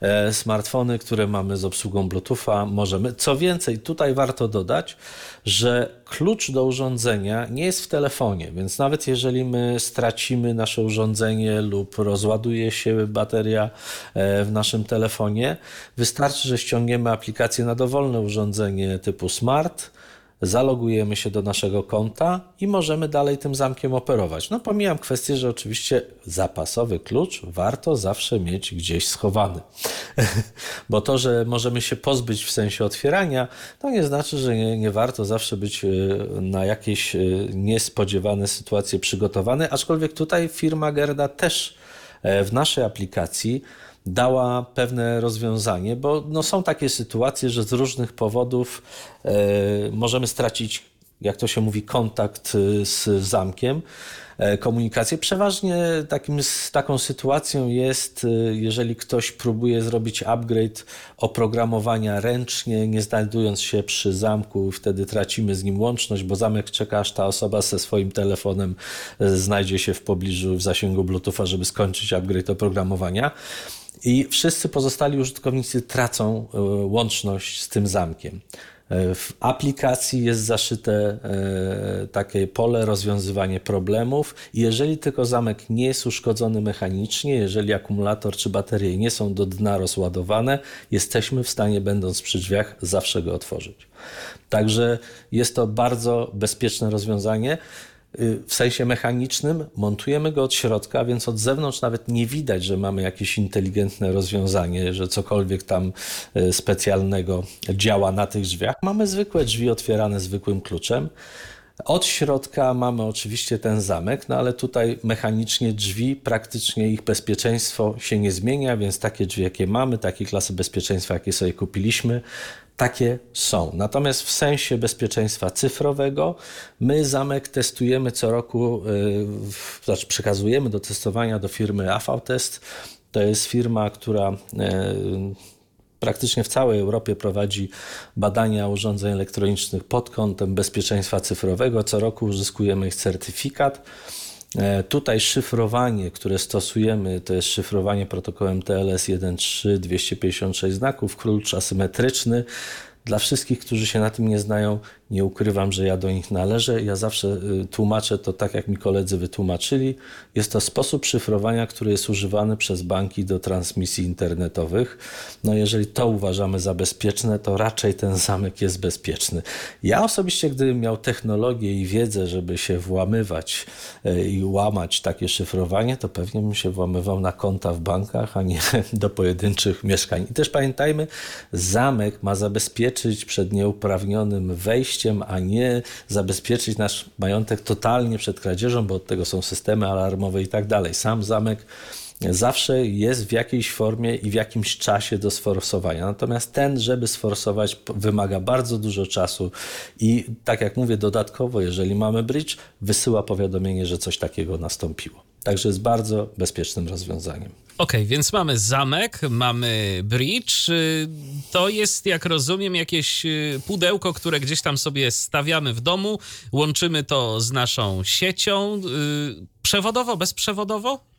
e, smartfony, które mamy z obsługą Bluetootha, możemy. Co więcej, tutaj warto dodać, że klucz do urządzenia nie jest w telefonie, więc nawet jeżeli my stracimy nasze urządzenie lub rozładuje się bateria e, w naszym telefonie, wystarczy, że ściągniemy aplikację na dowolne urządzenie typu smart zalogujemy się do naszego konta i możemy dalej tym zamkiem operować. No pomijam kwestię, że oczywiście zapasowy klucz warto zawsze mieć gdzieś schowany. [LAUGHS] Bo to, że możemy się pozbyć w sensie otwierania, to nie znaczy, że nie, nie warto zawsze być e, na jakieś e, niespodziewane sytuacje przygotowany, aczkolwiek tutaj firma Gerda też e, w naszej aplikacji dała pewne rozwiązanie, bo no, są takie sytuacje, że z różnych powodów e, możemy stracić, jak to się mówi, kontakt e, z zamkiem e, komunikację. Przeważnie takim, taką sytuacją jest, jeżeli ktoś próbuje zrobić upgrade oprogramowania ręcznie, nie znajdując się przy zamku, wtedy tracimy z nim łączność, bo zamek czeka, aż ta osoba ze swoim telefonem znajdzie się w pobliżu, w zasięgu Bluetootha, żeby skończyć upgrade oprogramowania i wszyscy pozostali użytkownicy tracą e, łączność z tym zamkiem. E, w aplikacji jest zaszyte e, takie pole rozwiązywanie problemów jeżeli tylko zamek nie jest uszkodzony mechanicznie, jeżeli akumulator czy baterie nie są do dna rozładowane, jesteśmy w stanie, będąc przy drzwiach, zawsze go otworzyć. Także jest to bardzo bezpieczne rozwiązanie. Y, w sensie mechanicznym, montujemy go od środka, więc od zewnątrz nawet nie widać, że mamy jakieś inteligentne rozwiązanie, że cokolwiek tam y, specjalnego działa na tych drzwiach. Mamy zwykłe drzwi otwierane zwykłym kluczem. Od środka mamy oczywiście ten zamek, no ale tutaj mechanicznie drzwi, praktycznie ich bezpieczeństwo się nie zmienia, więc takie drzwi, jakie mamy, takie klasy bezpieczeństwa, jakie sobie kupiliśmy, takie są. Natomiast w sensie bezpieczeństwa cyfrowego, my zamek testujemy co roku, yy, znaczy przekazujemy do testowania do firmy AV Test. To jest firma, która yy, praktycznie w całej Europie prowadzi badania urządzeń elektronicznych pod kątem bezpieczeństwa cyfrowego. Co roku uzyskujemy ich certyfikat. E, tutaj szyfrowanie, które stosujemy, to jest szyfrowanie protokołem TLS 1.3, 256 znaków, klucz asymetryczny. Dla wszystkich, którzy się na tym nie znają, Nie ukrywam, że ja do nich należę. Ja zawsze y, tłumaczę to tak, jak mi koledzy wytłumaczyli. Jest to sposób szyfrowania, który jest używany przez banki do transmisji internetowych. No jeżeli to uważamy za bezpieczne, to raczej ten zamek jest bezpieczny. Ja osobiście, gdybym miał technologię i wiedzę, żeby się włamywać y, i łamać takie szyfrowanie, to pewnie bym się włamywał na konta w bankach, a nie [LAUGHS] do pojedynczych mieszkań. I też pamiętajmy, zamek ma zabezpieczyć przed nieuprawnionym wejściem, a nie zabezpieczyć nasz majątek totalnie przed kradzieżą, bo od tego są systemy alarmowe i tak dalej. Sam zamek zawsze jest w jakiejś formie i w jakimś czasie do sforsowania. Natomiast ten, żeby sforsować, wymaga bardzo dużo czasu i tak jak mówię, dodatkowo, jeżeli mamy bridge, wysyła powiadomienie, że coś takiego nastąpiło. Także jest bardzo bezpiecznym rozwiązaniem. Okej, okay, więc mamy zamek, mamy bridge. Y, to jest, jak rozumiem, jakieś y, pudełko, które gdzieś tam sobie stawiamy w domu, łączymy to z naszą siecią. Y, przewodowo, bezprzewodowo?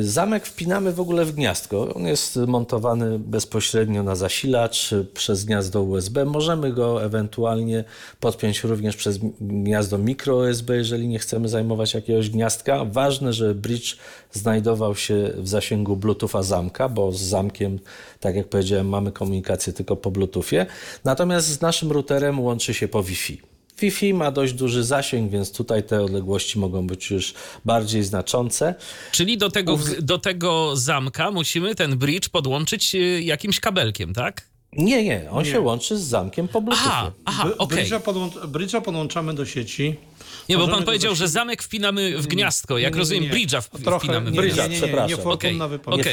Zamek wpinamy w ogóle w gniazdko. On jest montowany bezpośrednio na zasilacz przez gniazdo USB. Możemy go ewentualnie podpiąć również przez gniazdo mikro USB, jeżeli nie chcemy zajmować jakiegoś gniazdka. Ważne, że bridge znajdował się w zasięgu Bluetootha zamka, bo z zamkiem, tak jak powiedziałem, mamy komunikację tylko po Bluetoothie. Natomiast z naszym routerem łączy się po Wi-Fi. Wi-Fi ma dość duży zasięg, więc tutaj te odległości mogą być już bardziej znaczące. Czyli do tego, do tego zamka musimy ten bridge podłączyć e, jakimś kabelkiem, tak? Nie, nie, on nie. się łączy z zamkiem po Bluetoothie. Aha, aha okej. Okay. Bridge'a podłączamy do sieci. Nie, bo pan powiedział, że zamek wpinamy w gniazdko. Jak nie, nie, rozumiem, bridge'a wpinamy w gniazdko. Przepraszam. Niefortunna okay. wypowiedź.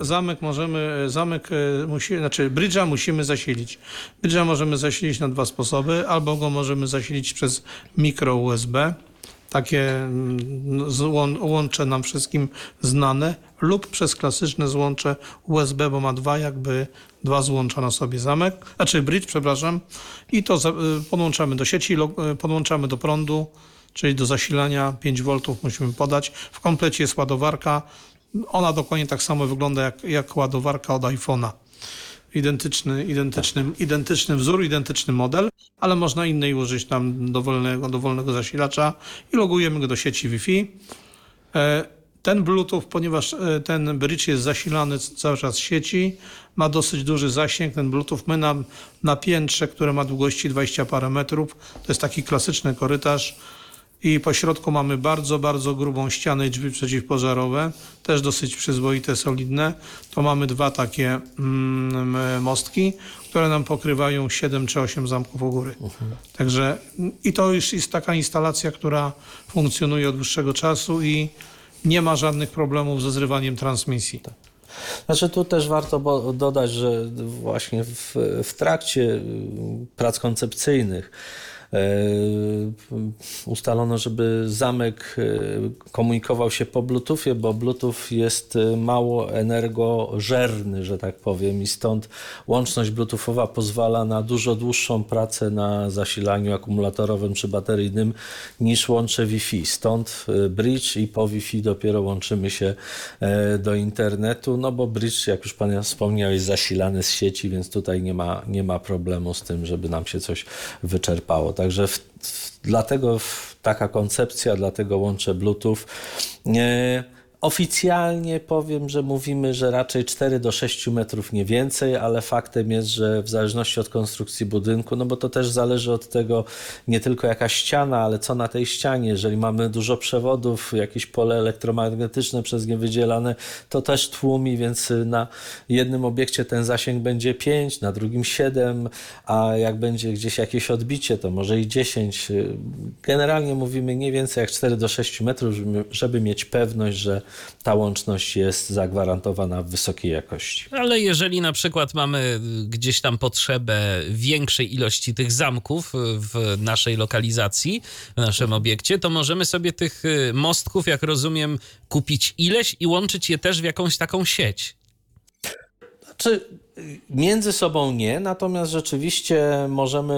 Zamek możemy, zamek e, musi, znaczy bridge'a musimy zasilić. Bridge'a możemy zasilić na dwa sposoby. Albo go możemy zasilić przez mikro USB, takie mm, łącze nam wszystkim znane, lub przez klasyczne złącze USB, bo ma dwa jakby, dwa złącza na sobie zamek, znaczy bridge, przepraszam, i to y, podłączamy do sieci, y, podłączamy do prądu, czyli do zasilania 5 V musimy podać. W komplecie jest ładowarka, ona dokładnie tak samo wygląda jak, jak ładowarka od iPhone'a identyczny, identyczny, identyczny wzór, identyczny model, ale można innej użyć tam dowolnego, dowolnego zasilacza i logujemy go do sieci Wi-Fi. E, ten Bluetooth, ponieważ e, ten bridge jest zasilany cały czas z sieci, ma dosyć duży zasięg. Ten Bluetooth my na, na piętrze, które ma długości 20 parę metrów, to jest taki klasyczny korytarz, i po środku mamy bardzo, bardzo grubą ścianę i drzwi przeciwpożarowe, też dosyć przyzwoite, solidne. To mamy dwa takie mm, mostki, które nam pokrywają 7 czy 8 zamków u góry. Także i to już jest taka instalacja, która funkcjonuje od dłuższego czasu i nie ma żadnych problemów ze zrywaniem transmisji. Tak. Znaczy tu też warto dodać, że właśnie w, w trakcie prac koncepcyjnych ustalono, żeby zamek e, komunikował się po Bluetoothie, bo Bluetooth jest e, mało energożerny, że tak powiem, i stąd łączność Bluetoothowa pozwala na dużo dłuższą pracę na zasilaniu akumulatorowym czy bateryjnym niż łącze Wi-Fi. Stąd bridge i po Wi-Fi dopiero łączymy się do internetu, no bo bridge, jak już Pan wspomniał, jest zasilany z sieci, więc tutaj nie ma, nie ma problemu z tym, żeby nam się coś wyczerpało. Także w, w, dlatego taka koncepcja, dlatego łączę Bluetooth. E, Oficjalnie powiem, że mówimy, że raczej 4 do 6 metrów nie więcej, ale faktem jest, że w zależności od konstrukcji budynku, no bo to też zależy od tego nie tylko jaka ściana, ale co na tej ścianie. Jeżeli mamy dużo przewodów, jakieś pole elektromagnetyczne przez nie wydzielane, to też tłumi, więc na jednym obiekcie ten zasięg będzie 5, na drugim 7, a jak będzie gdzieś jakieś odbicie, to może i 10. Generalnie mówimy nie więcej jak 4 do 6 metrów, żeby mieć pewność, że ta łączność jest zagwarantowana w wysokiej jakości. Ale jeżeli na przykład mamy gdzieś tam potrzebę większej ilości tych zamków w naszej lokalizacji, w naszym obiekcie, to możemy sobie tych y, mostków, jak rozumiem, kupić ileś i łączyć je też w jakąś taką sieć. Znaczy, Między sobą nie, natomiast rzeczywiście możemy,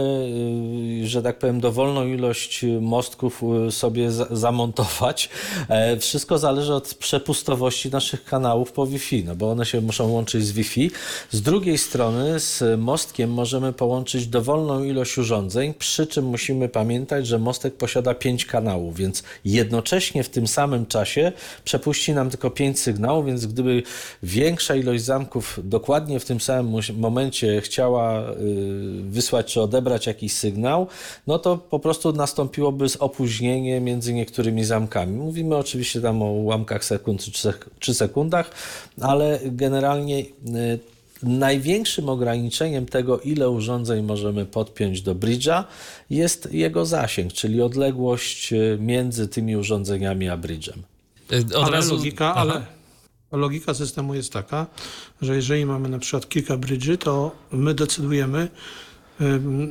y, że tak powiem, dowolną ilość mostków y, sobie zamontować. E, wszystko zależy od przepustowości naszych kanałów po Wi-Fi, no bo one się muszą łączyć z Wi-Fi. Z drugiej strony z mostkiem możemy połączyć dowolną ilość urządzeń, przy czym musimy pamiętać, że mostek posiada 5 kanałów, więc jednocześnie w tym samym czasie przepuści nam tylko 5 sygnałów, więc gdyby większa ilość zamków dokładnie w tym samym momencie chciała y, wysłać czy odebrać jakiś sygnał, no to po prostu nastąpiłoby opóźnienie między niektórymi zamkami. Mówimy oczywiście tam o ułamkach sekund czy sekundach, ale generalnie y, Największym ograniczeniem tego, ile urządzeń możemy podpiąć do bridge'a, jest jego zasięg, czyli odległość y, między tymi urządzeniami a bridge'em. Od ale razu... logika, ale logika systemu jest taka, że jeżeli mamy na przykład kilka bridge'y, to my decydujemy,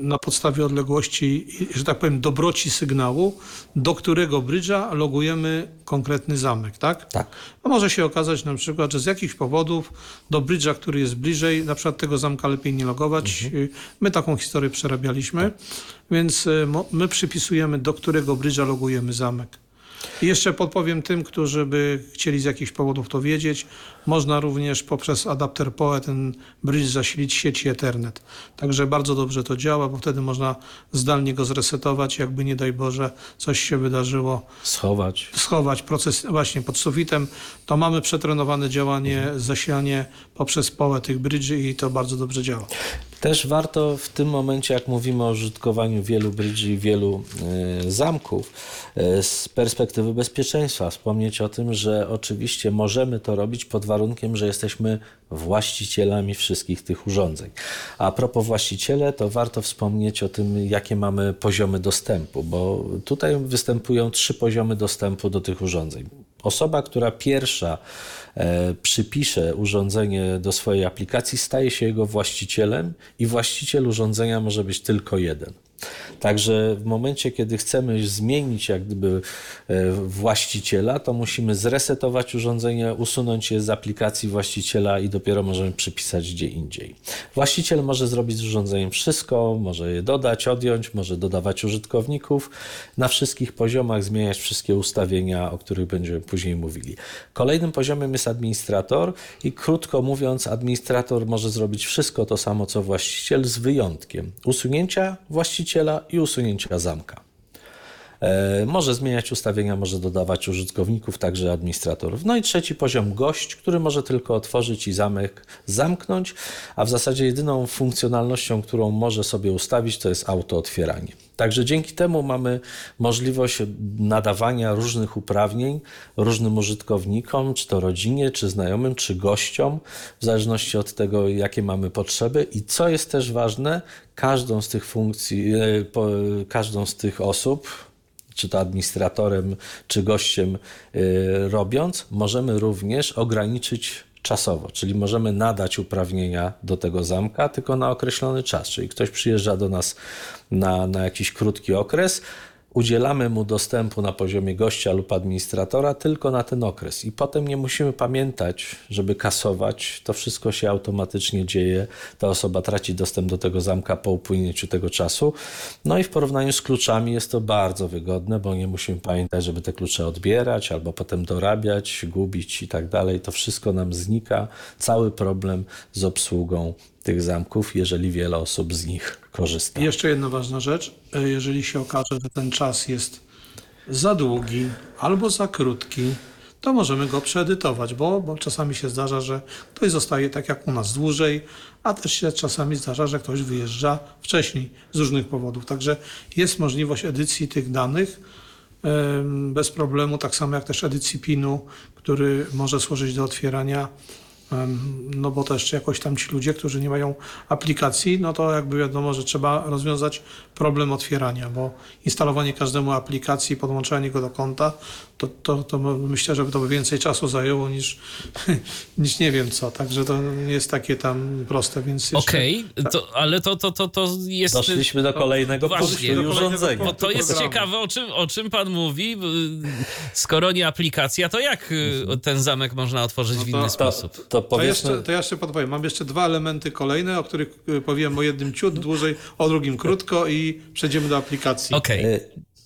na podstawie odległości, że tak powiem, dobroci sygnału, do którego brydża logujemy konkretny zamek, tak? Tak. A może się okazać na przykład, że z jakichś powodów do brydża, który jest bliżej, na przykład tego zamka lepiej nie logować. Mhm. Y, my taką historię przerabialiśmy, tak. więc y, my przypisujemy, do którego brydża logujemy zamek. I jeszcze podpowiem tym, którzy by chcieli z jakichś powodów to wiedzieć, można również poprzez adapter PoE ten bridge zasilić sieci Ethernet. Także bardzo dobrze to działa, bo wtedy można zdalnie go zresetować, jakby nie daj Boże coś się wydarzyło. Schować. Schować proces właśnie pod sufitem. To mamy przetrenowane działanie, zasilanie poprzez PoE tych bridge i to bardzo dobrze działa. Też warto w tym momencie, jak mówimy o użytkowaniu wielu bridge i wielu y, zamków, y, z perspektywy bezpieczeństwa wspomnieć o tym, że oczywiście możemy to robić pod warunkiem, że jesteśmy właścicielami wszystkich tych urządzeń. A propos właściciele, to warto wspomnieć o tym, jakie mamy poziomy dostępu, bo tutaj występują trzy poziomy dostępu do tych urządzeń. Osoba, która pierwsza przypisze urządzenie do swojej aplikacji, staje się jego właścicielem i właściciel urządzenia może być tylko jeden. Także w momencie, kiedy chcemy zmienić jak gdyby e, właściciela, to musimy zresetować urządzenie, usunąć je z aplikacji właściciela i dopiero możemy przypisać gdzie indziej. Właściciel może zrobić z urządzeniem wszystko, może je dodać, odjąć, może dodawać użytkowników, na wszystkich poziomach zmieniać wszystkie ustawienia, o których będziemy później mówili. Kolejnym poziomem jest administrator i krótko mówiąc, administrator może zrobić wszystko to samo co właściciel z wyjątkiem usunięcia właściciela i usunięcia zamka. E, może zmieniać ustawienia, może dodawać użytkowników, także administratorów. No i trzeci poziom gość, który może tylko otworzyć i zamek zamknąć, a w zasadzie jedyną funkcjonalnością, którą może sobie ustawić, to jest autootwieranie. Także dzięki temu mamy możliwość nadawania różnych uprawnień różnym użytkownikom, czy to rodzinie, czy znajomym, czy gościom, w zależności od tego, jakie mamy potrzeby. I co jest też ważne, każdą z tych funkcji, e, każdą z tych osób, czy to administratorem, czy gościem y, robiąc, możemy również ograniczyć czasowo, czyli możemy nadać uprawnienia do tego zamka tylko na określony czas. Czyli ktoś przyjeżdża do nas na, na jakiś krótki okres, udzielamy mu dostępu na poziomie gościa lub administratora tylko na ten okres i potem nie musimy pamiętać, żeby kasować. To wszystko się automatycznie dzieje. Ta osoba traci dostęp do tego zamka po upłynięciu tego czasu. No i w porównaniu z kluczami jest to bardzo wygodne, bo nie musimy pamiętać, żeby te klucze odbierać albo potem dorabiać, gubić i tak dalej. To wszystko nam znika. Cały problem z obsługą tych zamków, jeżeli wiele osób z nich korzysta. Jeszcze jedna ważna rzecz. E, jeżeli się okaże, że ten czas jest za długi albo za krótki, to możemy go przeedytować, bo, bo czasami się zdarza, że ktoś zostaje tak jak u nas dłużej, a też się czasami zdarza, że ktoś wyjeżdża wcześniej z różnych powodów. Także jest możliwość edycji tych danych bez problemu, tak samo jak też edycji PIN-u, który może służyć do otwierania no bo też jakoś tam ci ludzie, którzy nie mają aplikacji, no to jakby wiadomo, że trzeba rozwiązać problem otwierania, bo instalowanie każdemu aplikacji, podłączanie go do konta, to, to, to myślę, że to by więcej czasu zajęło niż, [LAUGHS] niż nie wiem co, także to nie jest takie tam proste, więc Okej, okay, tak. ale to, to, to, to jest... Doszliśmy do kolejnego punktu do urządzenia. Bo to jest programu. ciekawe, o czym, o czym pan mówi. Skoro nie aplikacja, to jak y, ten zamek można otworzyć no to, w inny to, sposób? To To powiedzmy... jeszcze, to ja jeszcze podpowiem. Mam jeszcze dwa elementy kolejne, o których y, powiem o jednym ciut dłużej, o drugim krótko i przejdziemy do aplikacji. Okej. E,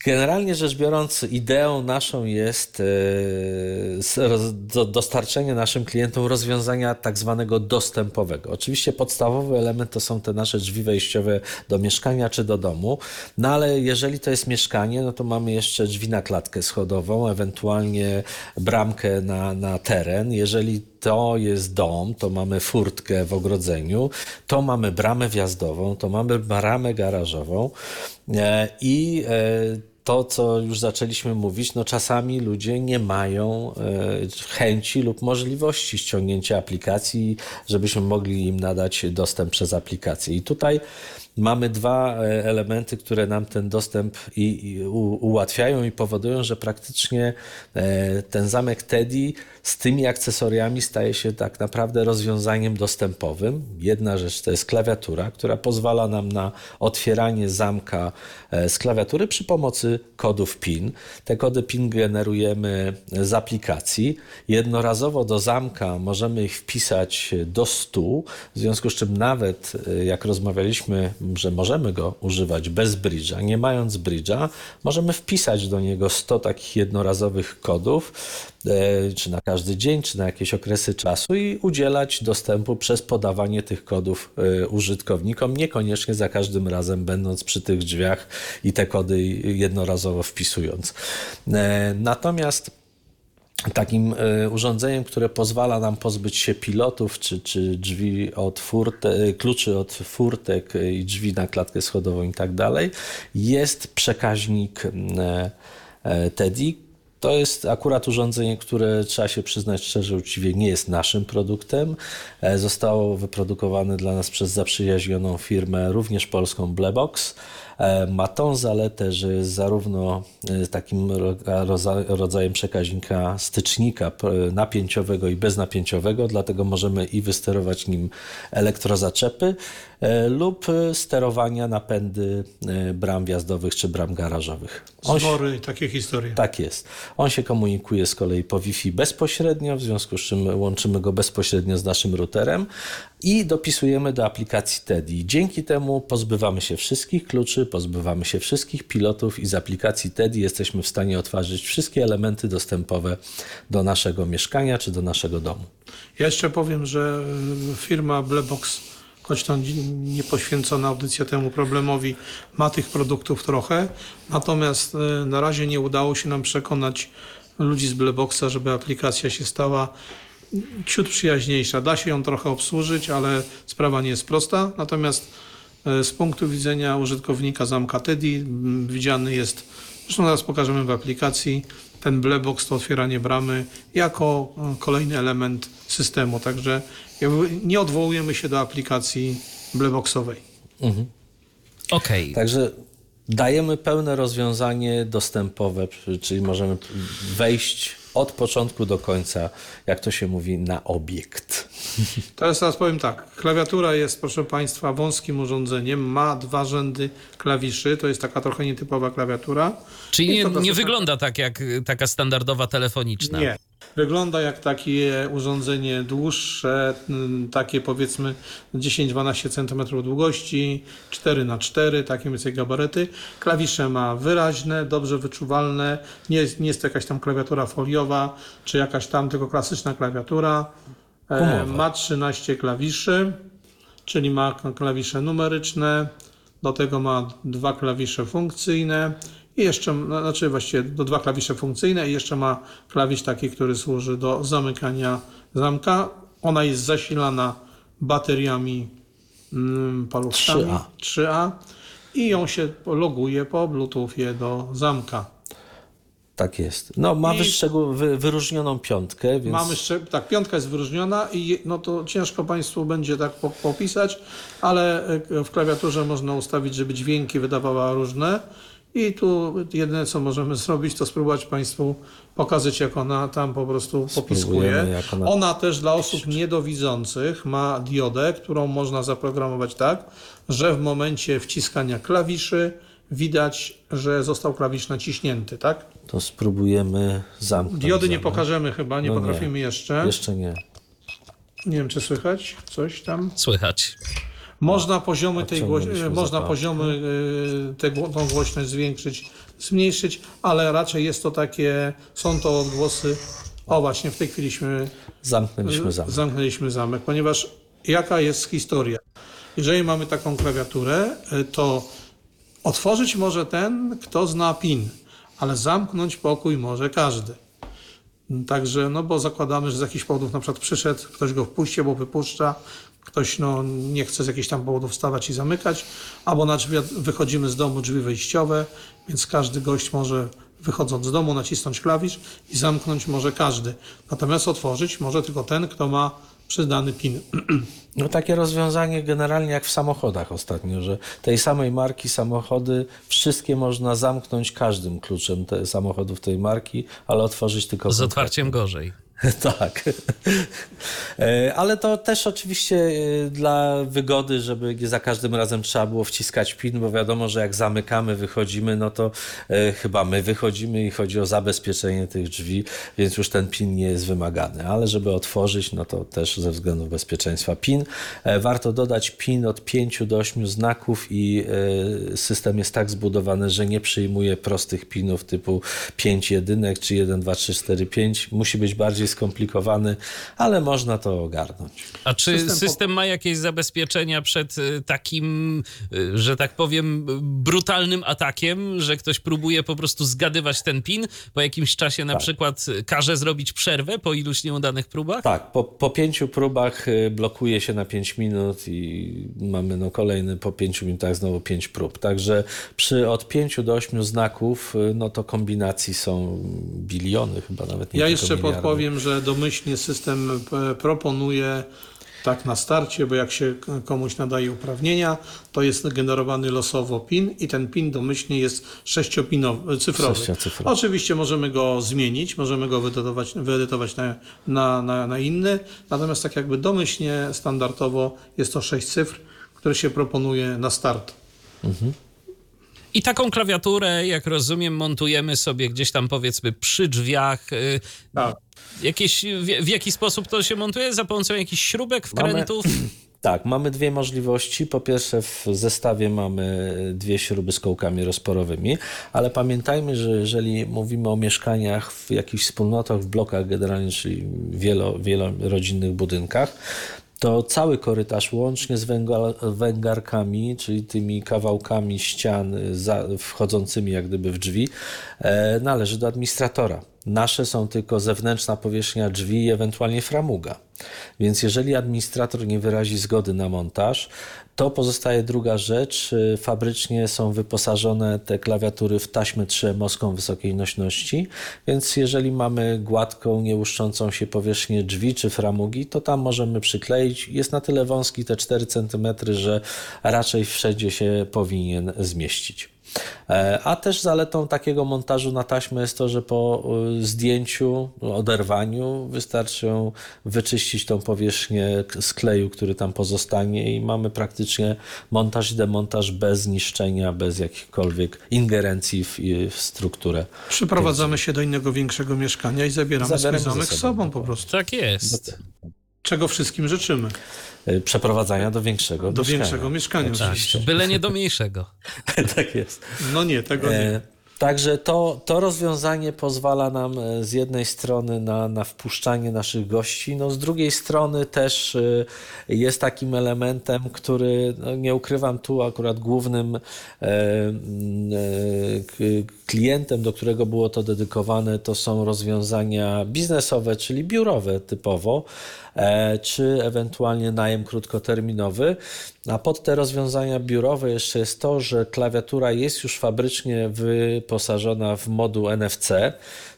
Generalnie rzecz biorąc, ideą naszą jest e, dostarczenie naszym klientom rozwiązania tak zwanego dostępowego. Oczywiście podstawowy element to są te nasze drzwi wejściowe do mieszkania czy do domu, no ale jeżeli to jest mieszkanie, no to mamy jeszcze drzwi na klatkę schodową, ewentualnie bramkę na, na teren. Jeżeli to jest dom, to mamy furtkę w ogrodzeniu, to mamy bramę wjazdową, to mamy bramę garażową e, i e, to, co już zaczęliśmy mówić, no czasami ludzie nie mają e, chęci lub możliwości ściągnięcia aplikacji, żebyśmy mogli im nadać dostęp przez aplikację. I tutaj mamy dwa e, elementy, które nam ten dostęp i, i ułatwiają i powodują, że praktycznie e, ten zamek Teddy z tymi akcesoriami staje się tak naprawdę rozwiązaniem dostępowym. Jedna rzecz to jest klawiatura, która pozwala nam na otwieranie zamka e, z klawiatury przy pomocy kodów PIN. Te kody PIN generujemy z aplikacji. Jednorazowo do zamka możemy ich wpisać do 100, w związku z czym nawet jak rozmawialiśmy, że możemy go używać bez bridge'a, nie mając bridge'a, możemy wpisać do niego 100 takich jednorazowych kodów, e, czy na każdy dzień, czy na jakieś okresy czasu i udzielać dostępu przez podawanie tych kodów e, użytkownikom, niekoniecznie za każdym razem będąc przy tych drzwiach i te kody jednorazowo wpisując. E, Natomiast takim e, urządzeniem, które pozwala nam pozbyć się pilotów, czy, czy drzwi od furte, e, kluczy od furtek e, i drzwi na klatkę schodową i tak dalej, jest przekaźnik Teddy. To jest akurat urządzenie, które trzeba się przyznać szczerze, uczciwie nie jest naszym produktem. Zostało wyprodukowane dla nas przez zaprzyjaźnioną firmę, również polską Blebox. E, Ma tą zaletę, że jest zarówno e, takim rodzajem przekaźnika stycznika napięciowego i beznapięciowego, dlatego możemy i wysterować nim elektrozaczepy lub e, sterowania napędy e, bram wjazdowych czy bram garażowych. On się- takie historie. tak jest. On się komunikuje z kolei po Wi-Fi bezpośrednio, w związku z czym łączymy go bezpośrednio z naszym routerem i dopisujemy do aplikacji Teddy. Dzięki temu pozbywamy się wszystkich kluczy, pozbywamy się wszystkich pilotów i z aplikacji Teddy jesteśmy w stanie otworzyć wszystkie elementy dostępowe do naszego mieszkania czy do naszego domu. Ja jeszcze powiem, że firma Blebox, choć to nie poświęcona audycja temu problemowi, ma tych produktów trochę, natomiast y, na razie nie udało się nam przekonać ludzi z Bleboxa, żeby aplikacja się stała ciut przyjaźniejsza. Da się ją trochę obsłużyć, ale sprawa nie jest prosta. Natomiast e, z punktu widzenia użytkownika zamka Teddy widziany jest, zresztą zaraz pokażemy w aplikacji, ten Blebox, to otwieranie bramy, jako e, kolejny element systemu. Także nie odwołujemy się do aplikacji Bleboxowej. Okej. Także dajemy pełne rozwiązanie dostępowe, czyli możemy wejść od początku do końca, jak to się mówi, na obiekt. [LAUGHS] Teraz teraz powiem tak. Klawiatura jest, proszę Państwa, wąskim urządzeniem. Ma dwa rzędy klawiszy. To jest taka trochę nietypowa klawiatura. Czyli nie, nie wygląda tak jak y, taka standardowa telefoniczna. Nie. Wygląda jak takie urządzenie dłuższe, mm, takie powiedzmy 10-12 cm długości, 4 na 4 takie mniej więcej gabaryty. Klawisze ma wyraźne, dobrze wyczuwalne. Nie jest, nie jest to jakaś tam klawiatura foliowa, czy jakaś tam tylko klasyczna klawiatura. E, Gumowa. ma 13 klawiszy, czyli ma klawisze numeryczne, do tego ma dwa klawisze funkcyjne i jeszcze, no, znaczy właściwie do dwa klawisze funkcyjne i jeszcze ma klawisz taki, który służy do zamykania zamka. Ona jest zasilana bateriami mm, paluszkami 3A. 3A i ją się loguje po Bluetoothie do zamka. Tak jest. No, ma I- wyszczegół, wy, wyróżnioną piątkę, więc Mamy jeszcze, tak, piątka jest wyróżniona i no to ciężko Państwu będzie tak po- popisać, ale e, w klawiaturze można ustawić, żeby dźwięki wydawała różne i tu jedyne co możemy zrobić, to spróbować Państwu pokazać, jak ona tam po prostu popiskuje. Spróbujemy, jak ona- Ona też dla osób niedowidzących ma diodę, którą można zaprogramować tak, że w momencie wciskania klawiszy widać, że został klawisz naciśnięty, tak? to spróbujemy zamknąć. Diody nie zamek. pokażemy chyba, nie No nie. potrafimy jeszcze. Jeszcze nie. Nie wiem, czy słychać coś tam. Słychać. Można poziomy tej głoś... Można poziomy y, te, tą głośność zwiększyć, zmniejszyć, ale raczej jest to takie, są to odgłosy. O właśnie, w tej chwiliśmy Zamknęliśmy zamek. zamknęliśmy zamek, ponieważ jaka jest historia? Jeżeli mamy taką klawiaturę, y, to otworzyć może ten, kto zna PIN, ale zamknąć pokój może każdy. Także, no bo zakładamy, że z jakichś powodów na przykład przyszedł, ktoś go wpuści albo wypuszcza, ktoś no, nie chce z jakichś tam powodów wstawać i zamykać, albo na drzwi wychodzimy z domu, drzwi wejściowe, więc każdy gość może wychodząc z domu nacisnąć klawisz i zamknąć może każdy. Natomiast otworzyć może tylko ten, kto ma przydany PIN. [CLEARS THROAT] No takie rozwiązanie generalnie jak w samochodach ostatnio, że tej samej marki samochody wszystkie można zamknąć każdym kluczem te samochodów tej marki, ale otworzyć tylko Z otwarciem gorzej. [LAUGHS] tak. E, Ale to też oczywiście e, dla wygody, żeby za każdym razem trzeba było wciskać PIN, bo wiadomo, że jak zamykamy, wychodzimy, no to e, chyba my wychodzimy i chodzi o zabezpieczenie tych drzwi, więc już ten PIN nie jest wymagany. Ale żeby otworzyć, no to też ze względów bezpieczeństwa PIN. Warto dodać PIN od 5 do 8 znaków i system jest tak zbudowany, że nie przyjmuje prostych PINów typu 5 jedynek czy 1, 2, 3, 4, 5. Musi być bardziej skomplikowany, ale można to ogarnąć. A czy System system, ma jakieś zabezpieczenia przed y, takim, y, że tak powiem, brutalnym atakiem, że ktoś próbuje po prostu zgadywać ten pin, po jakimś czasie na przykład y, każe zrobić przerwę po iluś nieudanych próbach? Tak, po, po pięciu próbach y, blokuje się na 5 minut i mamy no kolejny po 5 minutach znowu 5 prób. Także przy od 5 do 8 znaków, no to kombinacji są biliony chyba nawet nie Ja jeszcze miliardy. podpowiem, że domyślnie system e, proponuje tak na starcie, bo jak się komuś nadaje uprawnienia, to jest generowany losowo PIN i ten PIN domyślnie jest sześciopinowy, cyfrowy. Sześciocyfrowy. Oczywiście możemy go zmienić, możemy go wyedytować, wyedytować na, na, na, na inny, natomiast tak jakby domyślnie, standardowo jest to sześć cyfr, które się proponuje na start. I taką klawiaturę, jak rozumiem, montujemy sobie gdzieś tam powiedzmy przy drzwiach. y, Tak. Jakieś, w, w jaki sposób to się montuje? Za pomocą jakichś śrubek, Mamy- wkrętów? [CLEARS THROAT] Tak, mamy dwie możliwości. Po pierwsze, w zestawie mamy dwie śruby z kołkami rozporowymi, ale pamiętajmy, że jeżeli mówimy o mieszkaniach w jakichś wspólnotach, w blokach generalnie, czyli wielo, wielorodzinnych budynkach, to cały korytarz łącznie z węgla- węgarkami, czyli tymi kawałkami ścian za, wchodzącymi jak gdyby w drzwi, e, należy do administratora. Nasze są tylko zewnętrzna powierzchnia drzwi i ewentualnie framuga. Więc jeżeli administrator nie wyrazi zgody na montaż, to pozostaje druga rzecz. Y, Fabrycznie są wyposażone te klawiatury w taśmę 3-moską wysokiej nośności, więc jeżeli mamy gładką, niełuszczącą się powierzchnię drzwi czy framugi, to tam możemy przykleić. Jest na tyle wąski, te 4 cm, że raczej wszędzie się powinien zmieścić. E, A też zaletą takiego montażu na taśmę jest to, że po y, zdjęciu, oderwaniu wystarczy ją wyczyścić tą powierzchnię z kleju, który tam pozostanie i mamy praktycznie montaż i demontaż bez niszczenia, bez jakichkolwiek ingerencji w, w strukturę. Przyprowadzamy się do innego większego mieszkania i zabieramy, Zabieramy swój zamek z sobą, sobą po prostu. Tak jest. Czego wszystkim życzymy. Y, Przeprowadzania do większego Do mieszkania. większego mieszkania Tak, oczywiście. byle nie do mniejszego. [LAUGHS] tak jest. No nie, tego nie. E, Także to, to rozwiązanie pozwala nam e, z jednej strony na, na wpuszczanie naszych gości, no z drugiej strony też e, jest takim elementem, który, no nie ukrywam tu, akurat głównym e, mm, e, klientem, do którego było to dedykowane, to są rozwiązania biznesowe, czyli biurowe typowo, czy ewentualnie najem krótkoterminowy. A pod te rozwiązania biurowe jeszcze jest to, że klawiatura jest już fabrycznie wyposażona w moduł NFC.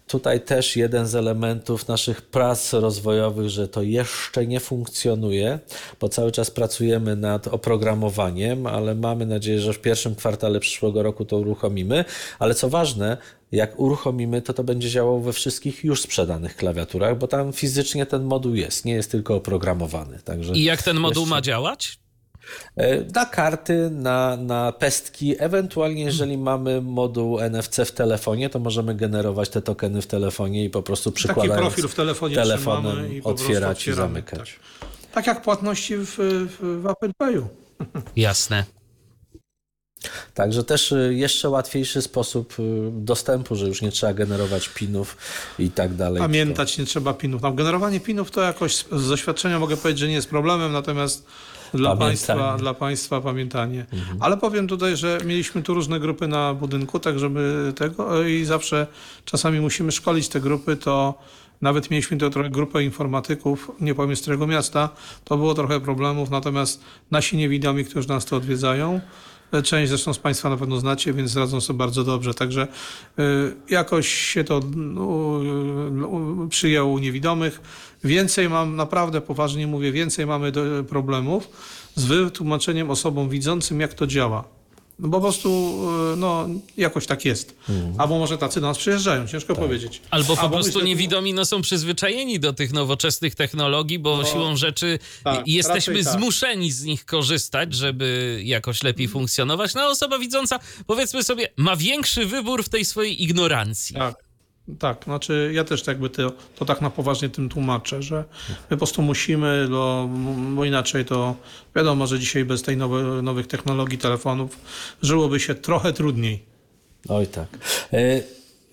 Tutaj też jeden z elementów naszych prac rozwojowych, że to jeszcze nie funkcjonuje, bo cały czas pracujemy nad oprogramowaniem, ale mamy nadzieję, że w pierwszym kwartale przyszłego roku to uruchomimy. Ale co ważne, jak uruchomimy, to to będzie działało we wszystkich już sprzedanych klawiaturach, bo tam fizycznie ten moduł jest, nie jest tylko oprogramowany. Także I jak ten moduł jeszcze- ma działać? E, Na karty, na, na pestki, ewentualnie jeżeli mamy moduł NFC w telefonie, to możemy generować te tokeny w telefonie i po prostu Taki przykładając profil w telefonie telefonem i otwierać i zamykać. Tak. tak jak płatności w, w, w Apple Payu. [LAUGHS] Jasne. Także też y, jeszcze łatwiejszy sposób y, dostępu, że już nie trzeba generować pinów i tak dalej. Pamiętać nie trzeba pinów. Tam generowanie pinów to jakoś z z doświadczenia mogę powiedzieć, że nie jest problemem, natomiast dla Pamiętanie. państwa, dla państwa pamiętanie. Ale powiem tutaj, że mieliśmy tu różne grupy na budynku, tak żeby tego i zawsze czasami musimy szkolić te grupy, to nawet mieliśmy tu trochę grupę informatyków, nie powiem z którego miasta, to było trochę problemów, natomiast nasi niewidomi, którzy nas tu odwiedzają, Część zresztą z Państwa na pewno znacie, więc radzą sobie bardzo dobrze. Także y, jakoś się to no, y, przyjęło u niewidomych. Więcej mam, naprawdę poważnie mówię, więcej mamy problemów z wytłumaczeniem osobom widzącym, jak to działa. No bo po prostu y, no, jakoś tak jest. Albo może tacy do nas przyjeżdżają, ciężko powiedzieć. Albo po Albo prostu myślę- niewidomi no, są przyzwyczajeni do tych nowoczesnych technologii, bo siłą rzeczy tak, jesteśmy tak. zmuszeni z nich korzystać, żeby jakoś lepiej funkcjonować. No osoba widząca, powiedzmy sobie, ma większy wybór w tej swojej ignorancji. Tak. Tak, znaczy ja też jakby to, to tak na poważnie tym tłumaczę, że my po prostu musimy, bo, bo inaczej to wiadomo, że dzisiaj bez tej nowe, nowych technologii, telefonów żyłoby się trochę trudniej. Oj tak. E,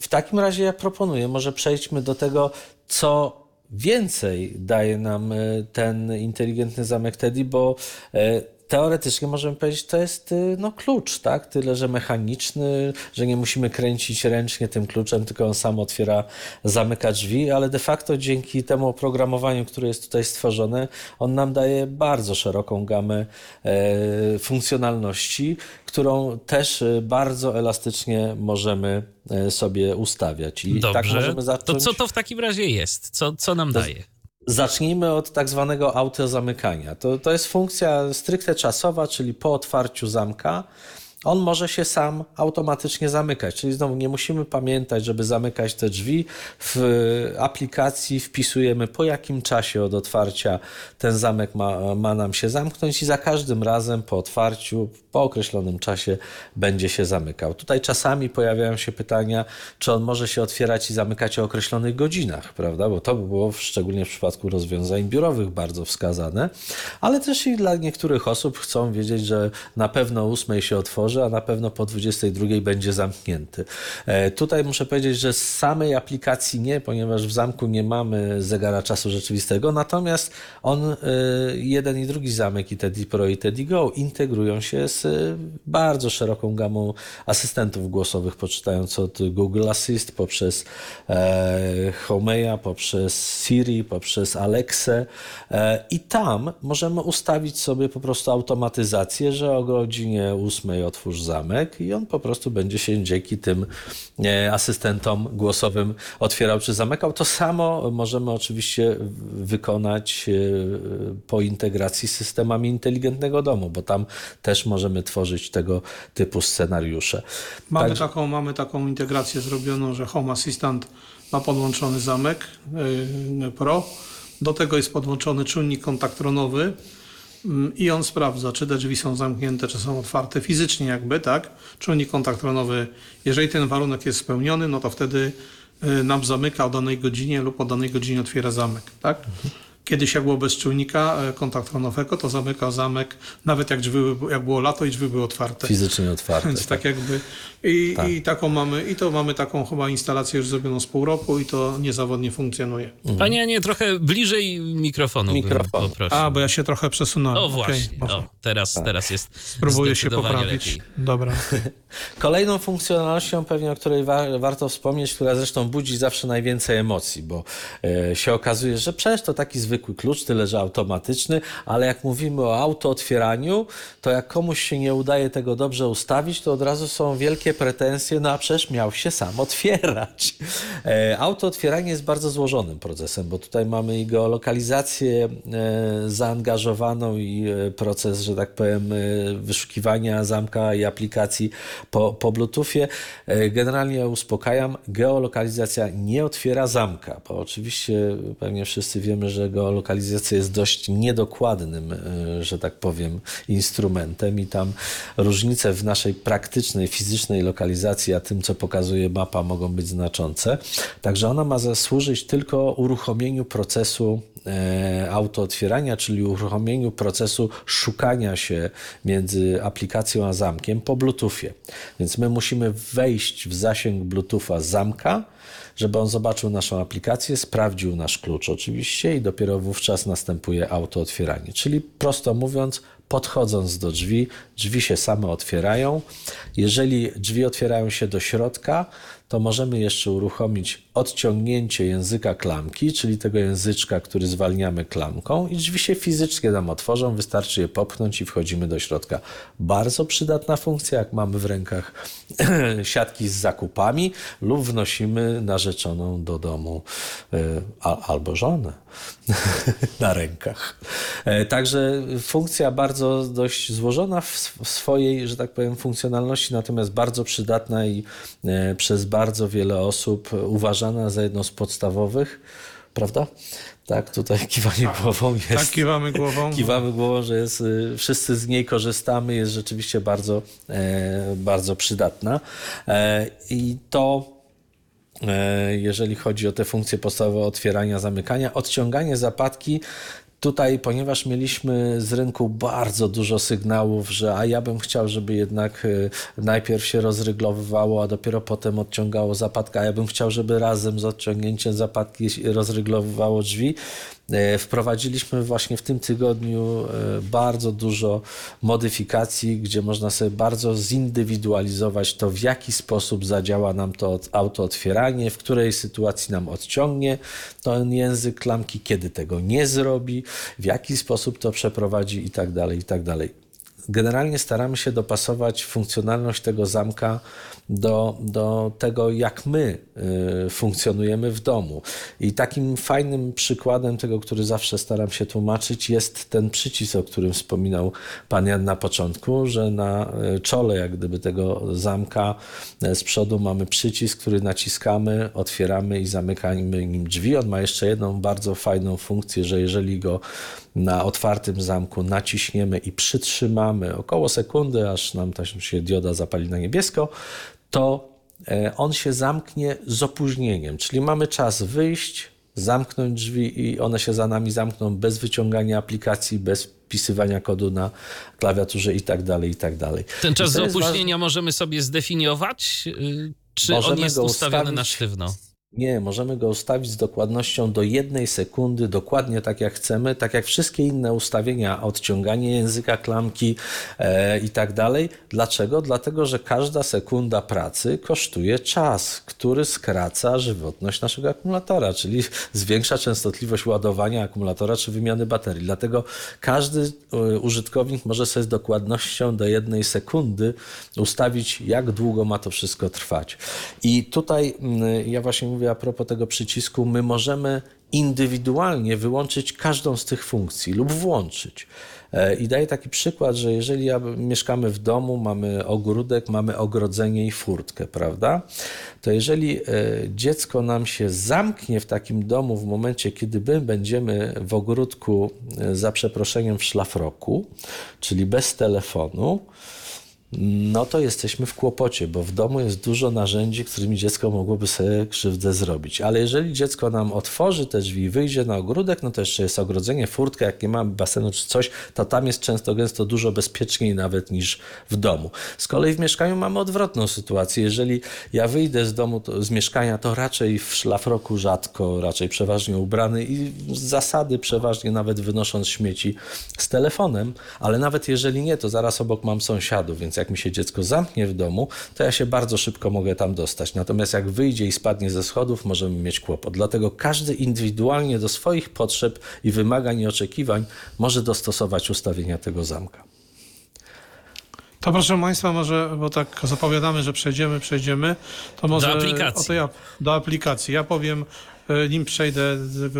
W takim razie ja proponuję, może przejdźmy do tego, co więcej daje nam e, ten inteligentny zamek Teddy, bo e, teoretycznie możemy powiedzieć, to jest e, no, klucz, tak? Tyle, że mechaniczny, że nie musimy kręcić ręcznie tym kluczem, tylko on sam otwiera, zamyka drzwi, ale de facto dzięki temu oprogramowaniu, które jest tutaj stworzone, on nam daje bardzo szeroką gamę e, funkcjonalności, którą też e, bardzo elastycznie możemy e, sobie ustawiać. I tak Dobrze, możemy to zacząć. co to w takim razie jest? Co, co nam daje? Zacznijmy od tak zwanego autozamykania. To, to jest funkcja stricte czasowa, czyli po otwarciu zamka on może się sam automatycznie zamykać. Czyli znowu nie musimy pamiętać, żeby zamykać te drzwi. W aplikacji wpisujemy po jakim czasie od otwarcia ten zamek ma, ma nam się zamknąć i za każdym razem po otwarciu, po określonym czasie będzie się zamykał. Tutaj czasami pojawiają się pytania, czy on może się otwierać i zamykać o określonych godzinach, prawda? Bo to by było szczególnie w przypadku rozwiązań biurowych bardzo wskazane, ale też i dla niektórych osób chcą wiedzieć, że na pewno o 8 się otworzy, a na pewno po 22 będzie zamknięty. E, Tutaj muszę powiedzieć, że z samej aplikacji nie, ponieważ w zamku nie mamy zegara czasu rzeczywistego, natomiast on, e, jeden i drugi zamek, i Teddy Pro i Teddy Go, integrują się z e, bardzo szeroką gamą asystentów głosowych, poczytając od Google Assist, poprzez e, Homeya, poprzez Siri, poprzez Alexę e, i tam możemy ustawić sobie po prostu automatyzację, że o godzinie 8 otwórz zamek i on po prostu będzie się dzięki tym e, asystentom głosowym otwierał czy zamykał. To samo możemy oczywiście wykonać e, po integracji z systemami inteligentnego domu, bo tam też możemy tworzyć tego typu scenariusze. Mamy, Także- taką, mamy taką integrację zrobioną, że Home Assistant ma podłączony zamek yy, Pro. Do tego jest podłączony czujnik kontaktronowy mm, i on sprawdza, czy te drzwi są zamknięte, czy są otwarte fizycznie jakby, tak? Czujnik kontaktronowy, jeżeli ten warunek jest spełniony, no to wtedy yy, nam zamyka o danej godzinie lub o danej godzinie otwiera zamek, tak? Kiedyś jak było bez czujnika e, kontaktronowego, to zamykał zamek, nawet jak, drzwi, były- jak było lato i drzwi były otwarte. Fizycznie otwarte. Więc tak jakby i, i taką mamy, i to mamy taką chyba instalację już zrobioną z pół roku i to niezawodnie funkcjonuje. Panie Anie, trochę bliżej mikrofonu Mikrofon. bym poprosił. A, bo ja się trochę przesunąłem. O właśnie, może. o, teraz, teraz jest Spróbuję się poprawić. lepiej. Dobra. [LAUGHS] Kolejną funkcjonalnością, pewnie o której wa- warto wspomnieć, która zresztą budzi zawsze najwięcej emocji, bo e, się okazuje, że przecież to taki zwykły klucz, tyle że automatyczny, ale jak mówimy o autootwieraniu, to jak komuś się nie udaje tego dobrze ustawić, to od razu są wielkie pretensje, no a przecież miał się sam otwierać. E, autootwieranie jest bardzo złożonym procesem, bo tutaj mamy i geolokalizację e, zaangażowaną i e, proces, że tak powiem, wyszukiwania zamka i aplikacji po, po Bluetoothie. Generalnie ja uspokajam, geolokalizacja nie otwiera zamka, bo oczywiście pewnie wszyscy wiemy, że geolokalizacja jest dość niedokładnym, że tak powiem, instrumentem i tam różnice w naszej praktycznej, fizycznej lokalizacji, a tym, co pokazuje mapa, mogą być znaczące. Także ona ma zasłużyć tylko uruchomieniu procesu e, autootwierania, czyli uruchomieniu procesu szukania się między aplikacją a zamkiem po Bluetoothie. Więc my musimy wejść w zasięg Bluetootha zamka, żeby on zobaczył naszą aplikację, sprawdził nasz klucz oczywiście i dopiero wówczas następuje autootwieranie. Czyli prosto mówiąc, podchodząc do drzwi, drzwi się same otwierają. Jeżeli drzwi otwierają się do środka, to możemy jeszcze uruchomić odciągnięcie języka klamki, czyli tego języczka, który zwalniamy klamką i drzwi się fizycznie nam otworzą, wystarczy je popchnąć i wchodzimy do środka. Bardzo przydatna funkcja, jak mamy w rękach [CLEARS THROAT] siatki z zakupami lub wnosimy narzeczoną do domu e, albo żonę [LAUGHS] na rękach. E, także funkcja bardzo dość złożona w swojej, że tak powiem, funkcjonalności, natomiast bardzo przydatna i e, przez bardzo wiele osób uważana za jedną z podstawowych, prawda? Tak, tutaj kiwanie tak, głową jest. Tak, kiwamy głową. Kiwamy głową, że jest, y, wszyscy z niej korzystamy, jest rzeczywiście bardzo, e, bardzo przydatna. I to jeżeli chodzi o te funkcje podstawowe otwierania, zamykania. Odciąganie zapadki Tutaj, ponieważ mieliśmy z rynku bardzo dużo sygnałów, że a ja bym chciał, żeby jednak y, najpierw się rozryglowywało, a dopiero potem odciągało zapadka, a ja bym chciał, żeby razem z odciągnięciem zapadki rozryglowywało drzwi, wprowadziliśmy właśnie w tym tygodniu e, bardzo dużo modyfikacji, gdzie można sobie bardzo zindywidualizować to, w jaki sposób zadziała nam to auto otwieranie, w której sytuacji nam odciągnie ten język klamki, kiedy tego nie zrobi, w jaki sposób to przeprowadzi i tak dalej, i tak dalej. Generalnie staramy się dopasować funkcjonalność tego zamka do, do tego, jak my y, funkcjonujemy w domu. I takim fajnym przykładem tego, który zawsze staram się tłumaczyć, jest ten przycisk, o którym wspominał Pan Jan na początku, że na y, czole jak gdyby tego zamka y, z przodu mamy przycisk, który naciskamy, otwieramy i zamykamy nim drzwi. On ma jeszcze jedną bardzo fajną funkcję, że jeżeli go na otwartym zamku naciśniemy i przytrzymamy około sekundy, aż nam ta się dioda zapali na niebiesko, to e, on się zamknie z opóźnieniem, czyli mamy czas wyjść, zamknąć drzwi i one się za nami zamkną bez wyciągania aplikacji, bez wpisywania kodu na klawiaturze i tak dalej, i tak dalej. Ten czas z opóźnienia możemy sobie zdefiniować, y, czy on jest ustawiony ustawić... na sztywno? Nie, możemy go ustawić z dokładnością do jednej sekundy, dokładnie tak jak chcemy, tak jak wszystkie inne ustawienia, odciąganie języka klamki e, i tak dalej. Dlaczego? Dlatego, że każda sekunda pracy kosztuje czas, który skraca żywotność naszego akumulatora, czyli zwiększa częstotliwość ładowania akumulatora czy wymiany baterii. Dlatego każdy e, użytkownik może sobie z dokładnością do jednej sekundy ustawić, jak długo ma to wszystko trwać. I tutaj mm, ja właśnie mówię, mówię a propos tego przycisku, my możemy indywidualnie wyłączyć każdą z tych funkcji lub włączyć. E, I daję taki przykład, że jeżeli mieszkamy w domu, mamy ogródek, mamy ogrodzenie i furtkę, prawda? To jeżeli e, dziecko nam się zamknie w takim domu w momencie, kiedy my będziemy w ogródku e, za przeproszeniem w szlafroku, czyli bez telefonu, no to jesteśmy w kłopocie, bo w domu jest dużo narzędzi, którymi dziecko mogłoby sobie krzywdę zrobić. Ale jeżeli dziecko nam otworzy te drzwi i wyjdzie na ogródek, no to jeszcze jest ogrodzenie, furtka, jak nie mamy basenu czy coś, to tam jest często gęsto dużo bezpieczniej nawet niż w domu. Z kolei w mieszkaniu mamy odwrotną sytuację. Jeżeli ja wyjdę z domu, to, z mieszkania, to raczej w szlafroku rzadko, raczej przeważnie ubrany i z zasady przeważnie nawet wynosząc śmieci z telefonem, ale nawet jeżeli nie, to zaraz obok mam sąsiadów, więc jak mi się dziecko zamknie w domu, to ja się bardzo szybko mogę tam dostać. Natomiast jak wyjdzie i spadnie ze schodów, możemy mieć kłopot. Dlatego każdy indywidualnie do swoich potrzeb i wymagań i oczekiwań może dostosować ustawienia tego zamka. To proszę Państwa, może, bo tak zapowiadamy, że przejdziemy, przejdziemy, to może do aplikacji. Ja, do aplikacji. Ja powiem, e, nim przejdę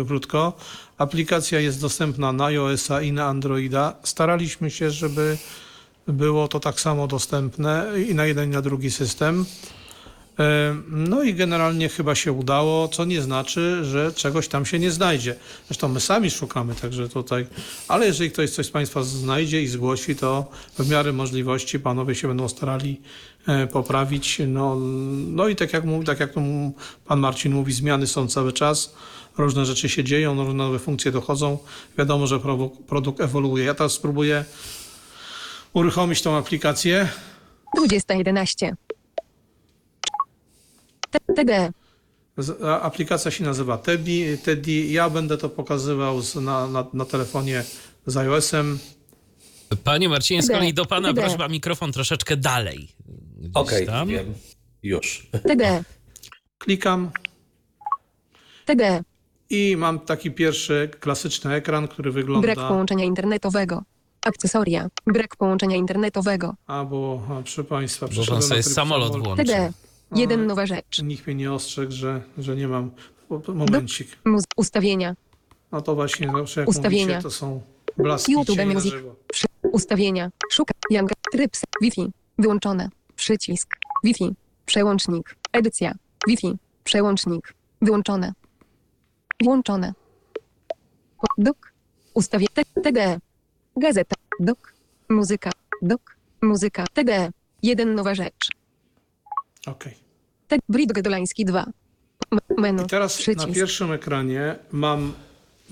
krótko. Aplikacja jest dostępna na iOS-a i na Androida. Staraliśmy się, żeby było to tak samo dostępne i na jeden i na drugi system. E, No i generalnie chyba się udało, co nie znaczy, że czegoś tam się nie znajdzie. Zresztą my sami szukamy, także tutaj. Ale jeżeli ktoś coś z Państwa znajdzie i zgłosi, to w miarę możliwości panowie się będą starali e, poprawić. No, no i tak jak, mówi, tak jak pan Marcin mówi, zmiany są cały czas. Różne rzeczy się dzieją, różne nowe funkcje dochodzą. Wiadomo, że produkt ewoluuje. Ja teraz spróbuję uruchomić tą aplikację. 2011. T- TD. Z- a- Aplikacja się nazywa Teddy. Teddy. Ja będę to pokazywał z, na, na, na telefonie z iOS-em. Panie Marcinie, z Idę, kolei do pana idę. prośba mikrofon troszeczkę dalej. Gdzieś Okej, tam. wiem. Już. TD. Klikam TD. i mam taki pierwszy klasyczny ekran, który wygląda... Brak połączenia internetowego. Akcesoria. Brak połączenia internetowego. Albo, a, proszę Państwa, Bo przeszedłem pan sobie tryb samolot włączy. TD. Jeden nowa rzecz. Nikt mnie nie ostrzegł, że, że nie mam... Momencik. Muz- ustawienia. No to właśnie, zawsze jak Ustawienia. mówicie, to są blaski YouTube cieni na Music. żywo. Przy- ustawienia. Szuka. Young. Tryb. s- Wi-Fi. Wyłączone. Przycisk. Wi-Fi. Przełącznik. Edycja. Wi-Fi. Przełącznik. Wyłączone. Włączone. Dok. Ustawie. T- TD. Gazeta. Dok. Muzyka. Dok. Muzyka. TD. Jeden nowa rzecz. Okej. T. Bridge Dolański 2. M- Menu. I teraz Przycisk. na pierwszym ekranie mam,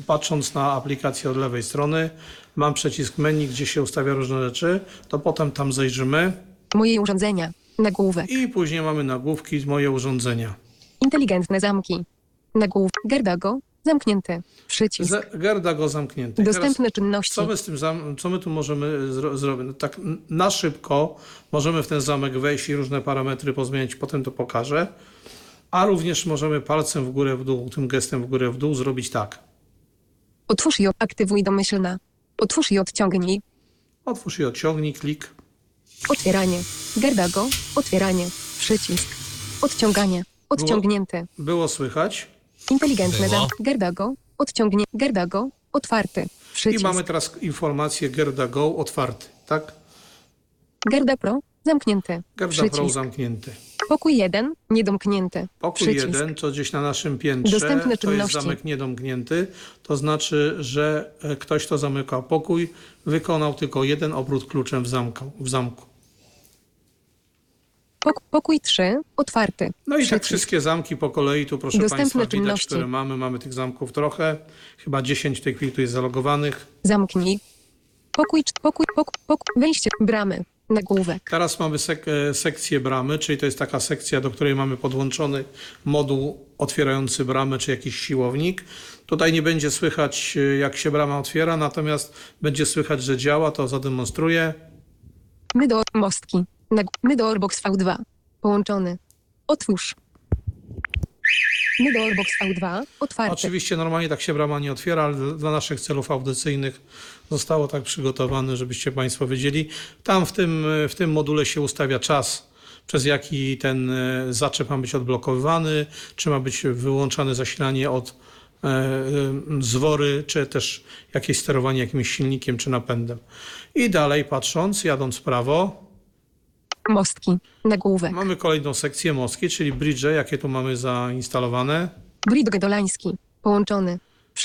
patrząc na aplikację od lewej strony, mam przycisk menu, gdzie się ustawia różne rzeczy, to potem tam zajrzymy Moje urządzenia. Nagłówek. i później mamy nagłówki moje urządzenia. Inteligentne zamki. Nagłów. Gerdago. Zamknięty. Przycisk. Gerda go zamknięty. Dostępne teraz, czynności. co my z tym co my tu możemy zro- zrobić? No tak na szybko możemy w ten zamek wejść i różne parametry pozmieniać, potem to pokażę. A również możemy palcem w górę, w dół, tym gestem w górę, w dół zrobić tak. Otwórz i aktywuj domyślna. Otwórz i odciągnij. Otwórz i odciągnij, klik. Otwieranie. Gerdago. Otwieranie. Przycisk. Odciąganie. Odciągnięty. Było słychać. Inteligentne Było. zamki. Gerdago. Odciągnie. Gerdago. Otwarty. I Przycisk. mamy teraz informację Gerda Go otwarty, tak? Gerda Pro. Zamknięty. Gerda Przycisk. Pro zamknięty. Pokój 1. Niedomknięty. Pokój Przycisk. jeden, to gdzieś na naszym piętrze, Dostępne to jest czynności. zamek niedomknięty. To znaczy, że e, ktoś, kto zamykał pokój, wykonał tylko jeden obrót kluczem w zamku. W zamku. Pok- pokój 3. Otwarty. No i tak wszystkie zamki po kolei, tu proszę Dostępne Państwa widać, czynności. które mamy. Mamy tych zamków trochę. Chyba 10 w tej chwili tu jest zalogowanych. Zamknij. Pokój, pokój, pokój, pokój, wejście, bramy, nagłówek. Teraz mamy sek e, sekcję bramy, czyli to jest taka sekcja, do której mamy podłączony moduł otwierający bramę, czy jakiś siłownik. Tutaj nie będzie słychać, e, jak się brama otwiera, natomiast będzie słychać, że działa, to zademonstruję. My do mostki. Nag- my do Orbox V2. Połączony. Otwórz. My do Orbox V2. Otwarty. Oczywiście normalnie tak się brama nie otwiera, ale dla- dla naszych celów audycyjnych zostało tak przygotowane, żebyście Państwo wiedzieli. Tam w tym, w tym module się ustawia czas, przez jaki ten e, zaczep ma być odblokowywany, czy ma być wyłączane zasilanie od e, e, zwory, czy też jakieś sterowanie jakimś silnikiem czy napędem. I dalej patrząc, jadąc w prawo, Mostki. Nagłówek. mamy kolejną sekcję mostki, czyli bridge, jakie tu mamy zainstalowane. Bridge Dolański. Połączony.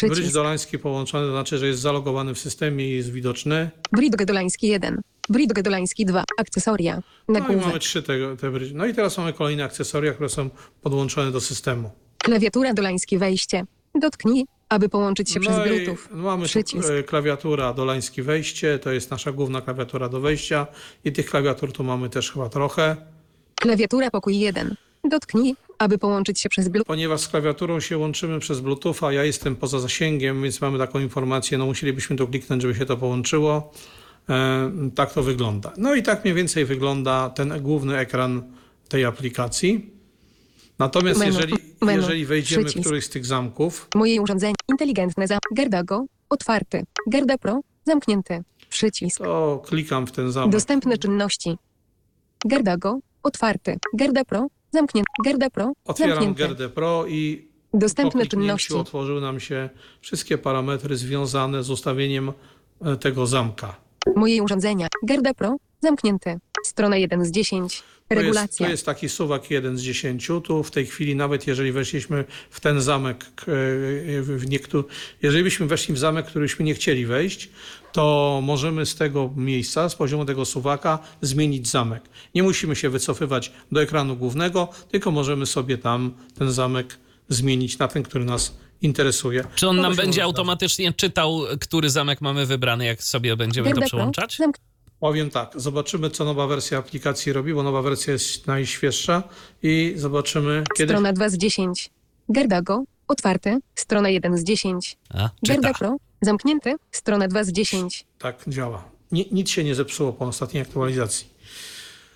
Bridge Przycisk. dolański połączony, to znaczy, że jest zalogowany w systemie i jest widoczny. Bridge Dolański 1. Bridge Dolański 2. Akcesoria. No i mamy Nagłówek. trzy te, te bridge. No i teraz mamy kolejne akcesoria, które są podłączone do systemu. Klawiatura Dolański wejście. Dotknij, aby połączyć się przez No i Bluetooth. mamy Przycisk. e, klawiatura dolański wejście, to jest nasza główna klawiatura do wejścia i tych klawiatur tu mamy też chyba trochę. Klawiatura pokój 1. Dotknij, aby połączyć się przez Bluetooth. Ponieważ z klawiaturą się łączymy przez Bluetootha, ja jestem poza zasięgiem, więc mamy taką informację, no musielibyśmy tu kliknąć, żeby się to połączyło. E, tak to wygląda. No i tak mniej więcej wygląda ten główny ekran tej aplikacji. Natomiast jeżeli, Menu. jeżeli wejdziemy w Przycisk. któryś z tych zamków, Moje urządzenie. Inteligentne zam. Gerdago. Otwarty. Gerda Pro. Zamknięty. Przycisk. to klikam w ten zamek. Dostępne czynności. Gerdago. Otwarty. Gerda Pro. Zamknięty. Gerda Pro. Otwieram Zamknięty. Gerdę Pro i Dostępne czynności. otworzyły nam się wszystkie parametry związane z ustawieniem e, tego zamka. Moje urządzenia. Gerda Pro. Zamknięty. Strona 1 z 10. To jest, Regulacja. to jest taki suwak 1 z 10. Tu w tej chwili, nawet jeżeli weszliśmy w ten zamek, k- w niektóry, jeżeli byśmy weszli w zamek, któryśmy nie chcieli wejść, to możemy z tego miejsca, z poziomu tego suwaka zmienić zamek. Nie musimy się wycofywać do ekranu głównego, tylko możemy sobie tam ten zamek zmienić na ten, który nas interesuje. Czy on nam to się będzie może automatycznie czytał, który zamek mamy wybrany, jak sobie będziemy to przełączać? Powiem tak, zobaczymy, co nowa wersja aplikacji robi, bo nowa wersja jest najświeższa i zobaczymy, kiedy. Strona 2 z 10. Gerdago. Otwarty. Strona 1 z 10. A, Gerda czyta. Pro. Zamknięty. Strona 2 z 10. Tak działa. Ni- nic się nie zepsuło po ostatniej aktualizacji.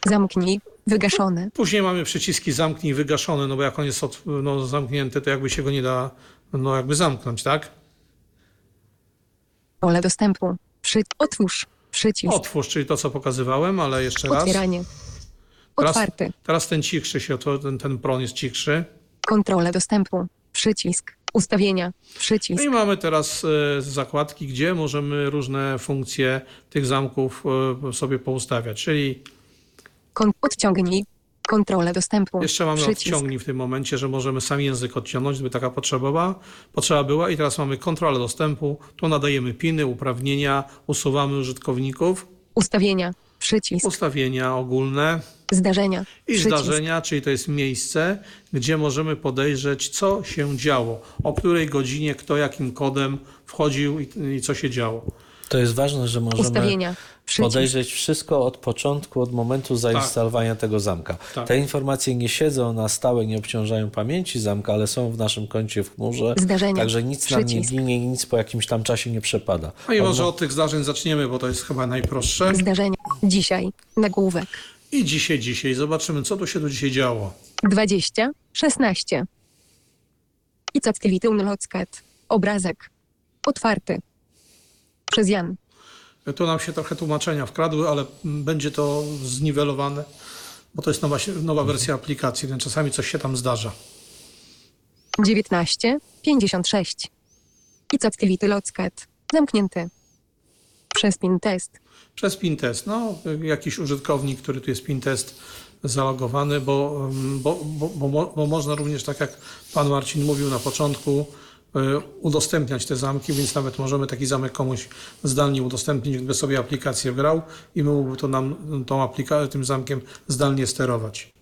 Zamknij. Wygaszony. Później mamy przyciski zamknij, wygaszone, no bo jak on jest od, no, zamknięty, to jakby się go nie da no, jakby zamknąć, tak? Pole dostępu. Przy... Otwórz. Przycisk. Otwórz, czyli to, co pokazywałem, ale jeszcze raz. Otwieranie. Teraz, Otwarty. teraz ten cichszy się, to, ten, ten pron jest cichszy. Kontrola dostępu. Przycisk. Ustawienia. Przycisk. No i mamy teraz e, zakładki, gdzie możemy różne funkcje tych zamków e, sobie poustawiać, czyli Kon... Odciągnij. Kontrola dostępu. Jeszcze mamy Przycisk. odciągnij w tym momencie, że możemy sam język odciągnąć, gdyby taka potrzeba była, potrzeba była. I teraz mamy kontrolę dostępu. Tu nadajemy piny, uprawnienia, usuwamy użytkowników, Ustawienia. Przycisk. ustawienia ogólne Zdarzenia. i Przycisk. zdarzenia, czyli to jest miejsce, gdzie możemy podejrzeć, co się działo, o której godzinie, kto jakim kodem wchodził i, i co się działo. To jest ważne, że możemy Ustawienia. Przycisk. podejrzeć wszystko od początku, od momentu zainstalowania tego zamka. Tak. Te informacje nie siedzą na stałe, nie obciążają pamięci zamka, ale są w naszym koncie w chmurze. Zdarzenia. Także nic nam nie Przycisk. ginie i nic po jakimś tam czasie nie przepada. No i może od tych zdarzeń zaczniemy, bo to jest chyba najprostsze. Zdarzenia. Dzisiaj. Nagłówek. I dzisiaj, dzisiaj zobaczymy, co tu się tu dzisiaj działo. 20. 16. I co unlocked. Obrazek. Otwarty. Przez Jan. Tu nam się trochę tłumaczenia wkradły, ale będzie to zniwelowane, bo to jest nowa, nowa wersja aplikacji, więc czasami coś się tam zdarza. 19. 56. I co activity locked. Zamknięty. Przez pin test. Przez Pintest, no jakiś użytkownik, który tu jest Pintest zalogowany, bo, bo, bo, bo, bo można również, tak jak pan Marcin mówił na początku, udostępniać te zamki, więc nawet możemy taki zamek komuś zdalnie udostępnić, gdyby sobie aplikację grał i mógłby to nam tą aplika- tym zamkiem zdalnie sterować.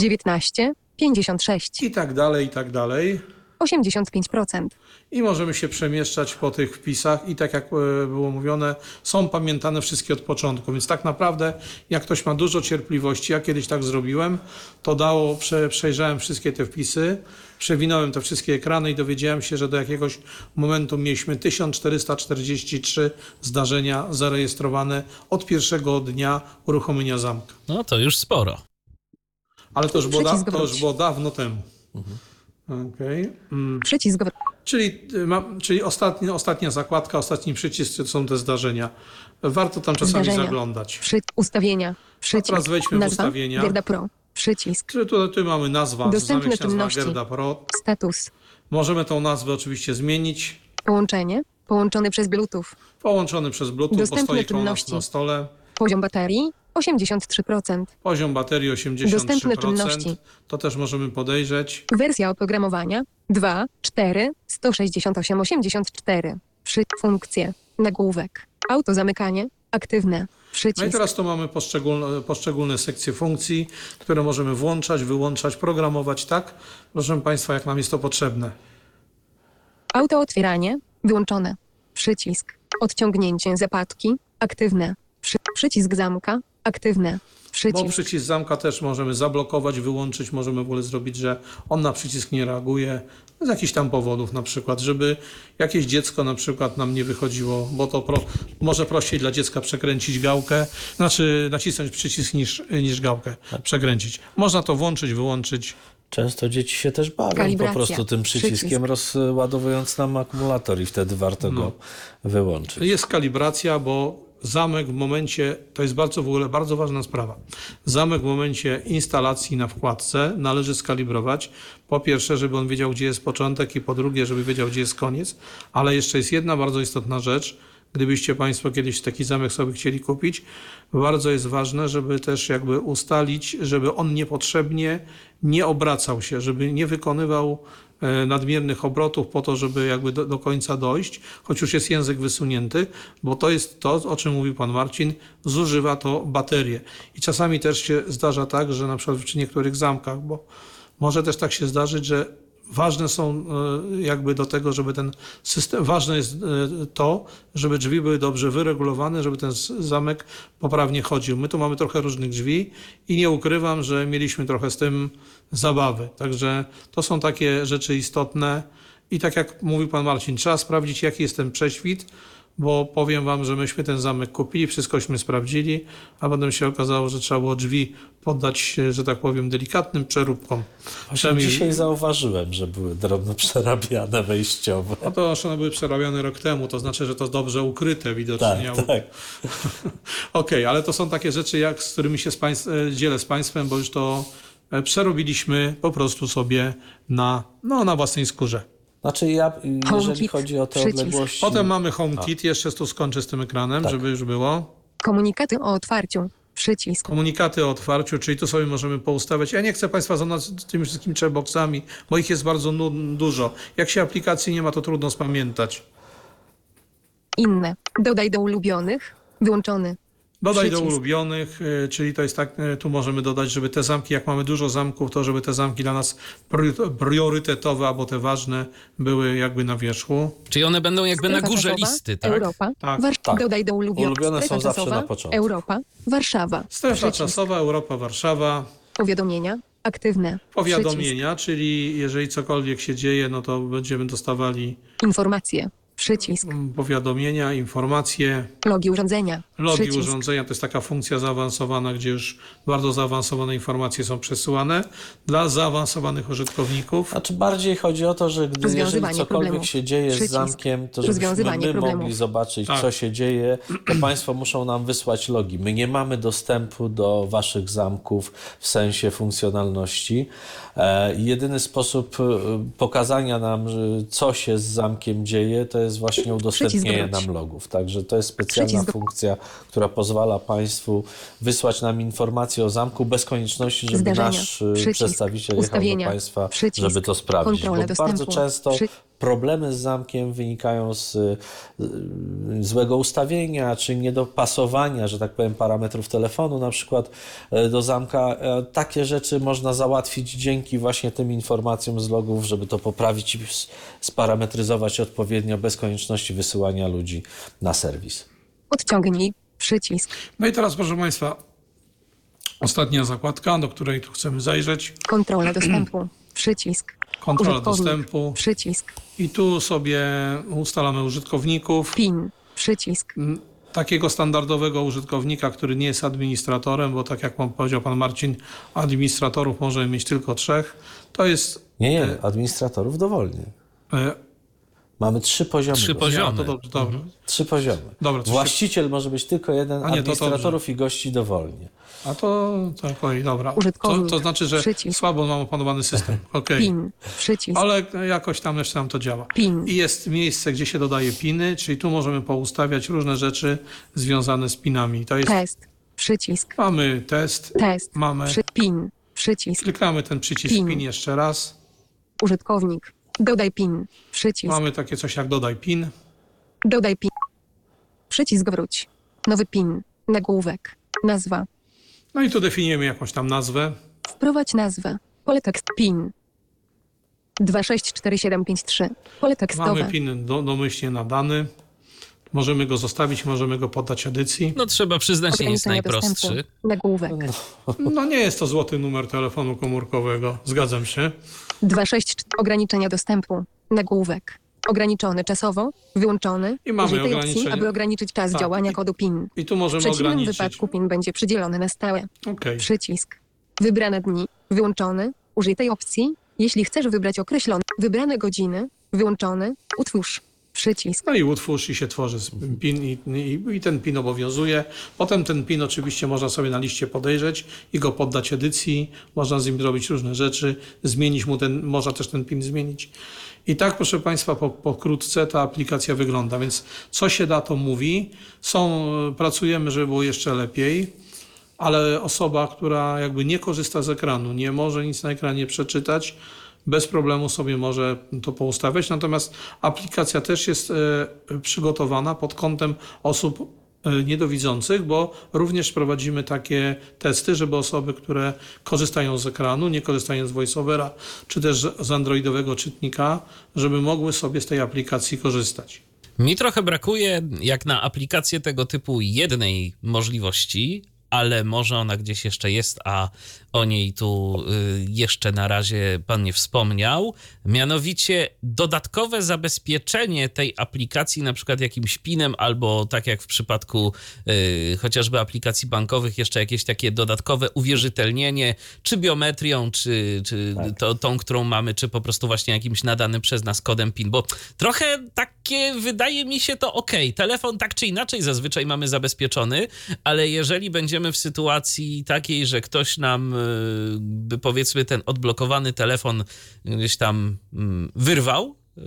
19. 56. I tak dalej, i tak dalej. 85%. I możemy się przemieszczać po tych wpisach i tak jak e, było mówione, są pamiętane wszystkie od początku, więc tak naprawdę jak ktoś ma dużo cierpliwości, ja kiedyś tak zrobiłem, to dało, prze, przejrzałem wszystkie te wpisy, przewinąłem te wszystkie ekrany i dowiedziałem się, że do jakiegoś momentu mieliśmy 1443 zdarzenia zarejestrowane od pierwszego dnia uruchomienia zamka. No to już sporo. Ale to już było, da, to już było dawno temu. Okej. Mm. Przycisk. Czyli, y, czyli ostatnia, ostatnia zakładka, ostatni przycisk to są te zdarzenia. Warto tam czasami Zdarzenia. zaglądać. Przy... Ustawienia. Przycisk. teraz wejdźmy w Nazwa. ustawienia. Gerda Pro. Przycisk. Czyli tu, tu mamy nazwa, Dostępne czynności. Gerda Pro. Status. Możemy tą nazwę oczywiście zmienić. Połączenie. Połączony przez Bluetooth. Połączony przez Bluetooth, bo Dostępne czynności. na stole. Poziom baterii 83%. Poziom baterii 83%. Dostępne czynności. To też możemy podejrzeć. Wersja oprogramowania 2, 4, 168, 84. Przy funkcje. Nagłówek. Auto zamykanie. Aktywne. No Przycisk. i teraz tu mamy poszczególne, poszczególne sekcje funkcji, które możemy włączać, wyłączać, programować tak, proszę Państwa, jak nam jest to potrzebne. Auto otwieranie. Wyłączone. Przycisk. Odciągnięcie zapadki. Aktywne. Przy... Przycisk zamka. Aktywne. Bo Przycisk. przycisk zamka też możemy zablokować, wyłączyć, możemy w ogóle zrobić, że on na przycisk nie reaguje z jakichś tam powodów na przykład, żeby jakieś dziecko na przykład nam nie wychodziło, bo to pro, może prościej dla dziecka przekręcić gałkę, znaczy nacisnąć przycisk niż, niż gałkę przekręcić. Można to włączyć, wyłączyć. Często dzieci się też bawią po prostu tym przyciskiem, Przycisk. rozładowując nam akumulator i wtedy warto go wyłączyć. Jest kalibracja, bo zamek w momencie, to jest bardzo w ogóle bardzo ważna sprawa. Zamek w momencie instalacji na wkładce należy skalibrować. Po pierwsze, żeby on wiedział, gdzie jest początek i po drugie, żeby wiedział, gdzie jest koniec. Ale jeszcze jest jedna bardzo istotna rzecz. gdybyście Państwo kiedyś taki zamek sobie chcieli kupić, bardzo jest ważne, żeby też jakby ustalić, żeby on niepotrzebnie nie obracał się, żeby nie wykonywał nadmiernych obrotów po to, żeby jakby do, do końca dojść, choć już jest język wysunięty, bo to jest to, o czym mówił pan Marcin, zużywa to baterię. I czasami też się zdarza tak, że na przykład przy niektórych zamkach, bo może też tak się zdarzyć, że ważne są e, jakby do tego, żeby ten system, ważne jest e, to, żeby drzwi były dobrze wyregulowane, żeby ten zamek poprawnie chodził. My tu mamy trochę różnych drzwi i nie ukrywam, że mieliśmy trochę z tym zabawy. Także to są takie rzeczy istotne i tak jak mówił pan Marcin, trzeba sprawdzić jaki jest ten prześwit, bo powiem wam, że myśmy ten zamek kupili, wszystkośmy sprawdzili, a potem się okazało, że trzeba było drzwi poddać, że tak powiem, delikatnym przeróbkom. Przynajmniej- dzisiaj zauważyłem, że były drobno [LAUGHS] przerabiane wejściowe. No to one były przerabiane rok temu, to znaczy, że to dobrze ukryte widocznie. Tak, tak. [LAUGHS] Okej, ale to są takie rzeczy, jak, z którymi się z państw, e, dzielę z Państwem, bo już to przerobiliśmy po prostu sobie na, no, na własnej skórze. Znaczy ja, jeżeli HomeKit, chodzi o te przycisk. odległości... Potem mamy HomeKit, jeszcze tu skończę z tym ekranem, Tak. żeby już było. Komunikaty o otwarciu. Przycisk. Komunikaty o otwarciu, czyli tu sobie możemy poustawiać. Ja nie chcę Państwa zanudzać tymi wszystkimi checkboxami, bo ich jest bardzo nu- dużo. Jak się aplikacji nie ma, to trudno spamiętać. Inne. Dodaj do ulubionych. Wyłączony. Dodaj do Przycisk. ulubionych, y, czyli to jest tak, y, tu możemy dodać, żeby te zamki, jak mamy dużo zamków, to żeby te zamki dla nas prior- priorytetowe albo te ważne były jakby na wierzchu. Czyli one będą jakby na Strefa górze czasowa, listy, tak? Europa. Tak, Warsz- tak. Dodaj do ulubionych. Ulubione są Strefa zawsze czasowa, na początku. Europa. Warszawa. Strefa Przycisk. czasowa, Europa, Warszawa. Powiadomienia. Aktywne. Przycisk. Powiadomienia, czyli jeżeli cokolwiek się dzieje, no to będziemy dostawali Informacje. Przycisk. powiadomienia, informacje. Logi urządzenia. Logi Przycisk. urządzenia to jest taka funkcja zaawansowana, gdzie już bardzo zaawansowane informacje są przesyłane dla zaawansowanych użytkowników. Znaczy bardziej chodzi o to, że gdy jeżeli cokolwiek problemów. się dzieje z Przycisk. zamkiem, to żebyśmy my problemów. mogli zobaczyć, Tak. co się dzieje, to Państwo muszą nam wysłać logi. My nie mamy dostępu do Waszych zamków w sensie funkcjonalności. E, jedyny sposób e, pokazania nam, że co się z zamkiem dzieje, to jest właśnie udostępnienie nam logów. Także to jest specjalna funkcja, która pozwala Państwu wysłać nam informacje o zamku bez konieczności, żeby Zdarzenia. nasz e, Przycisk. przedstawiciel jechał do. Państwa, Przycisk. żeby to sprawdzić. Bo dostępu. bardzo często Przy- problemy z zamkiem wynikają z y, y, złego ustawienia, czy niedopasowania, że tak powiem, parametrów telefonu na przykład y, do zamka. Takie rzeczy można załatwić dzięki właśnie tym informacjom z logów, żeby to poprawić i sparametryzować odpowiednio bez konieczności wysyłania ludzi na serwis. Odciągnij. Przycisk. No i teraz, proszę Państwa, ostatnia zakładka, do której tu chcemy zajrzeć. Kontrola dostępu. Przycisk. Kontrola Użytkownik. dostępu. Przycisk. I tu sobie ustalamy użytkowników. PIN. Przycisk. Takiego standardowego użytkownika, który nie jest administratorem, bo tak jak pan powiedział pan Marcin, administratorów możemy mieć tylko trzech. To jest. Nie, nie, administratorów dowolnie. Mamy trzy poziomy. Trzy poziomy. ja, to dobrze, dobra. Trzy poziomy. Dobra, to się- Właściciel może być tylko jeden, A nie, to administratorów i gości dowolnie. A to tak, oj, dobra. To, Użytkownik. to znaczy, że Przycisk. słabo mam opanowany system. [LAUGHS] Okej. PIN. Przycisk. Ale jakoś tam jeszcze nam to działa. PIN. I jest miejsce, gdzie się dodaje piny, czyli tu możemy poustawiać różne rzeczy związane z pinami. To jest, Test. Przycisk. mamy test, Test. mamy, Przy... PIN. Przycisk. klikamy ten przycisk PIN. pin jeszcze raz. Użytkownik. Dodaj PIN. Przycisk. Mamy takie coś jak dodaj pin. Dodaj PIN. Przycisk wróć. Nowy PIN. Nagłówek. Nazwa. No i tu definiujemy jakąś tam nazwę. Wprowadź nazwę. Pole tekst PIN. 264753. Pole tekstowe. Mamy pin do, domyślnie nadany. Możemy go zostawić, możemy go poddać edycji. No trzeba przyznać, nie jest najprostszy. dostępu. Nagłówek. No nie jest to złoty numer telefonu komórkowego, zgadzam się. 264. Ograniczenia dostępu. Nagłówek. Ograniczony czasowo. Wyłączony. I mamy Użyj tej opcji, ograniczenie. aby ograniczyć czas Tak. działania I- kodu PIN. I tu W możemy przeciwnym ograniczyć. wypadku PIN będzie przydzielony na stałe. Okej. Przycisk. Wybrane dni. Wyłączony. Użyj tej opcji. Jeśli chcesz wybrać określone. Wybrane godziny. Wyłączony. Utwórz. Przycisk. No i utwórz i się tworzy PIN i, i, i ten PIN obowiązuje. Potem ten PIN oczywiście można sobie na liście podejrzeć i go poddać edycji. Można z nim zrobić różne rzeczy, zmienić mu ten, można też ten PIN zmienić. I tak, proszę Państwa, po, pokrótce ta aplikacja wygląda. Więc co się da, to mówi. Są, pracujemy, żeby było jeszcze lepiej, ale osoba, która jakby nie korzysta z ekranu, nie może nic na ekranie przeczytać, bez problemu sobie może to poustawiać. Natomiast aplikacja też jest e, przygotowana pod kątem osób e, niedowidzących, bo również prowadzimy takie testy, żeby osoby, które korzystają z ekranu, nie korzystają z voiceovera, czy też z androidowego czytnika, żeby mogły sobie z tej aplikacji korzystać. Mi trochę brakuje, jak na aplikację tego typu, jednej możliwości, ale może ona gdzieś jeszcze jest, a o niej tu y, jeszcze na razie pan nie wspomniał. Mianowicie dodatkowe zabezpieczenie tej aplikacji, na przykład jakimś pinem, albo tak jak w przypadku y, chociażby aplikacji bankowych, jeszcze jakieś takie dodatkowe uwierzytelnienie, czy biometrią, czy, czy Tak. to, tą, którą mamy, czy po prostu właśnie jakimś nadanym przez nas kodem PIN, bo trochę takie wydaje mi się to ok. Telefon tak czy inaczej zazwyczaj mamy zabezpieczony, ale jeżeli będziemy w sytuacji takiej, że ktoś nam, by powiedzmy, ten odblokowany telefon gdzieś tam mm, wyrwał, y,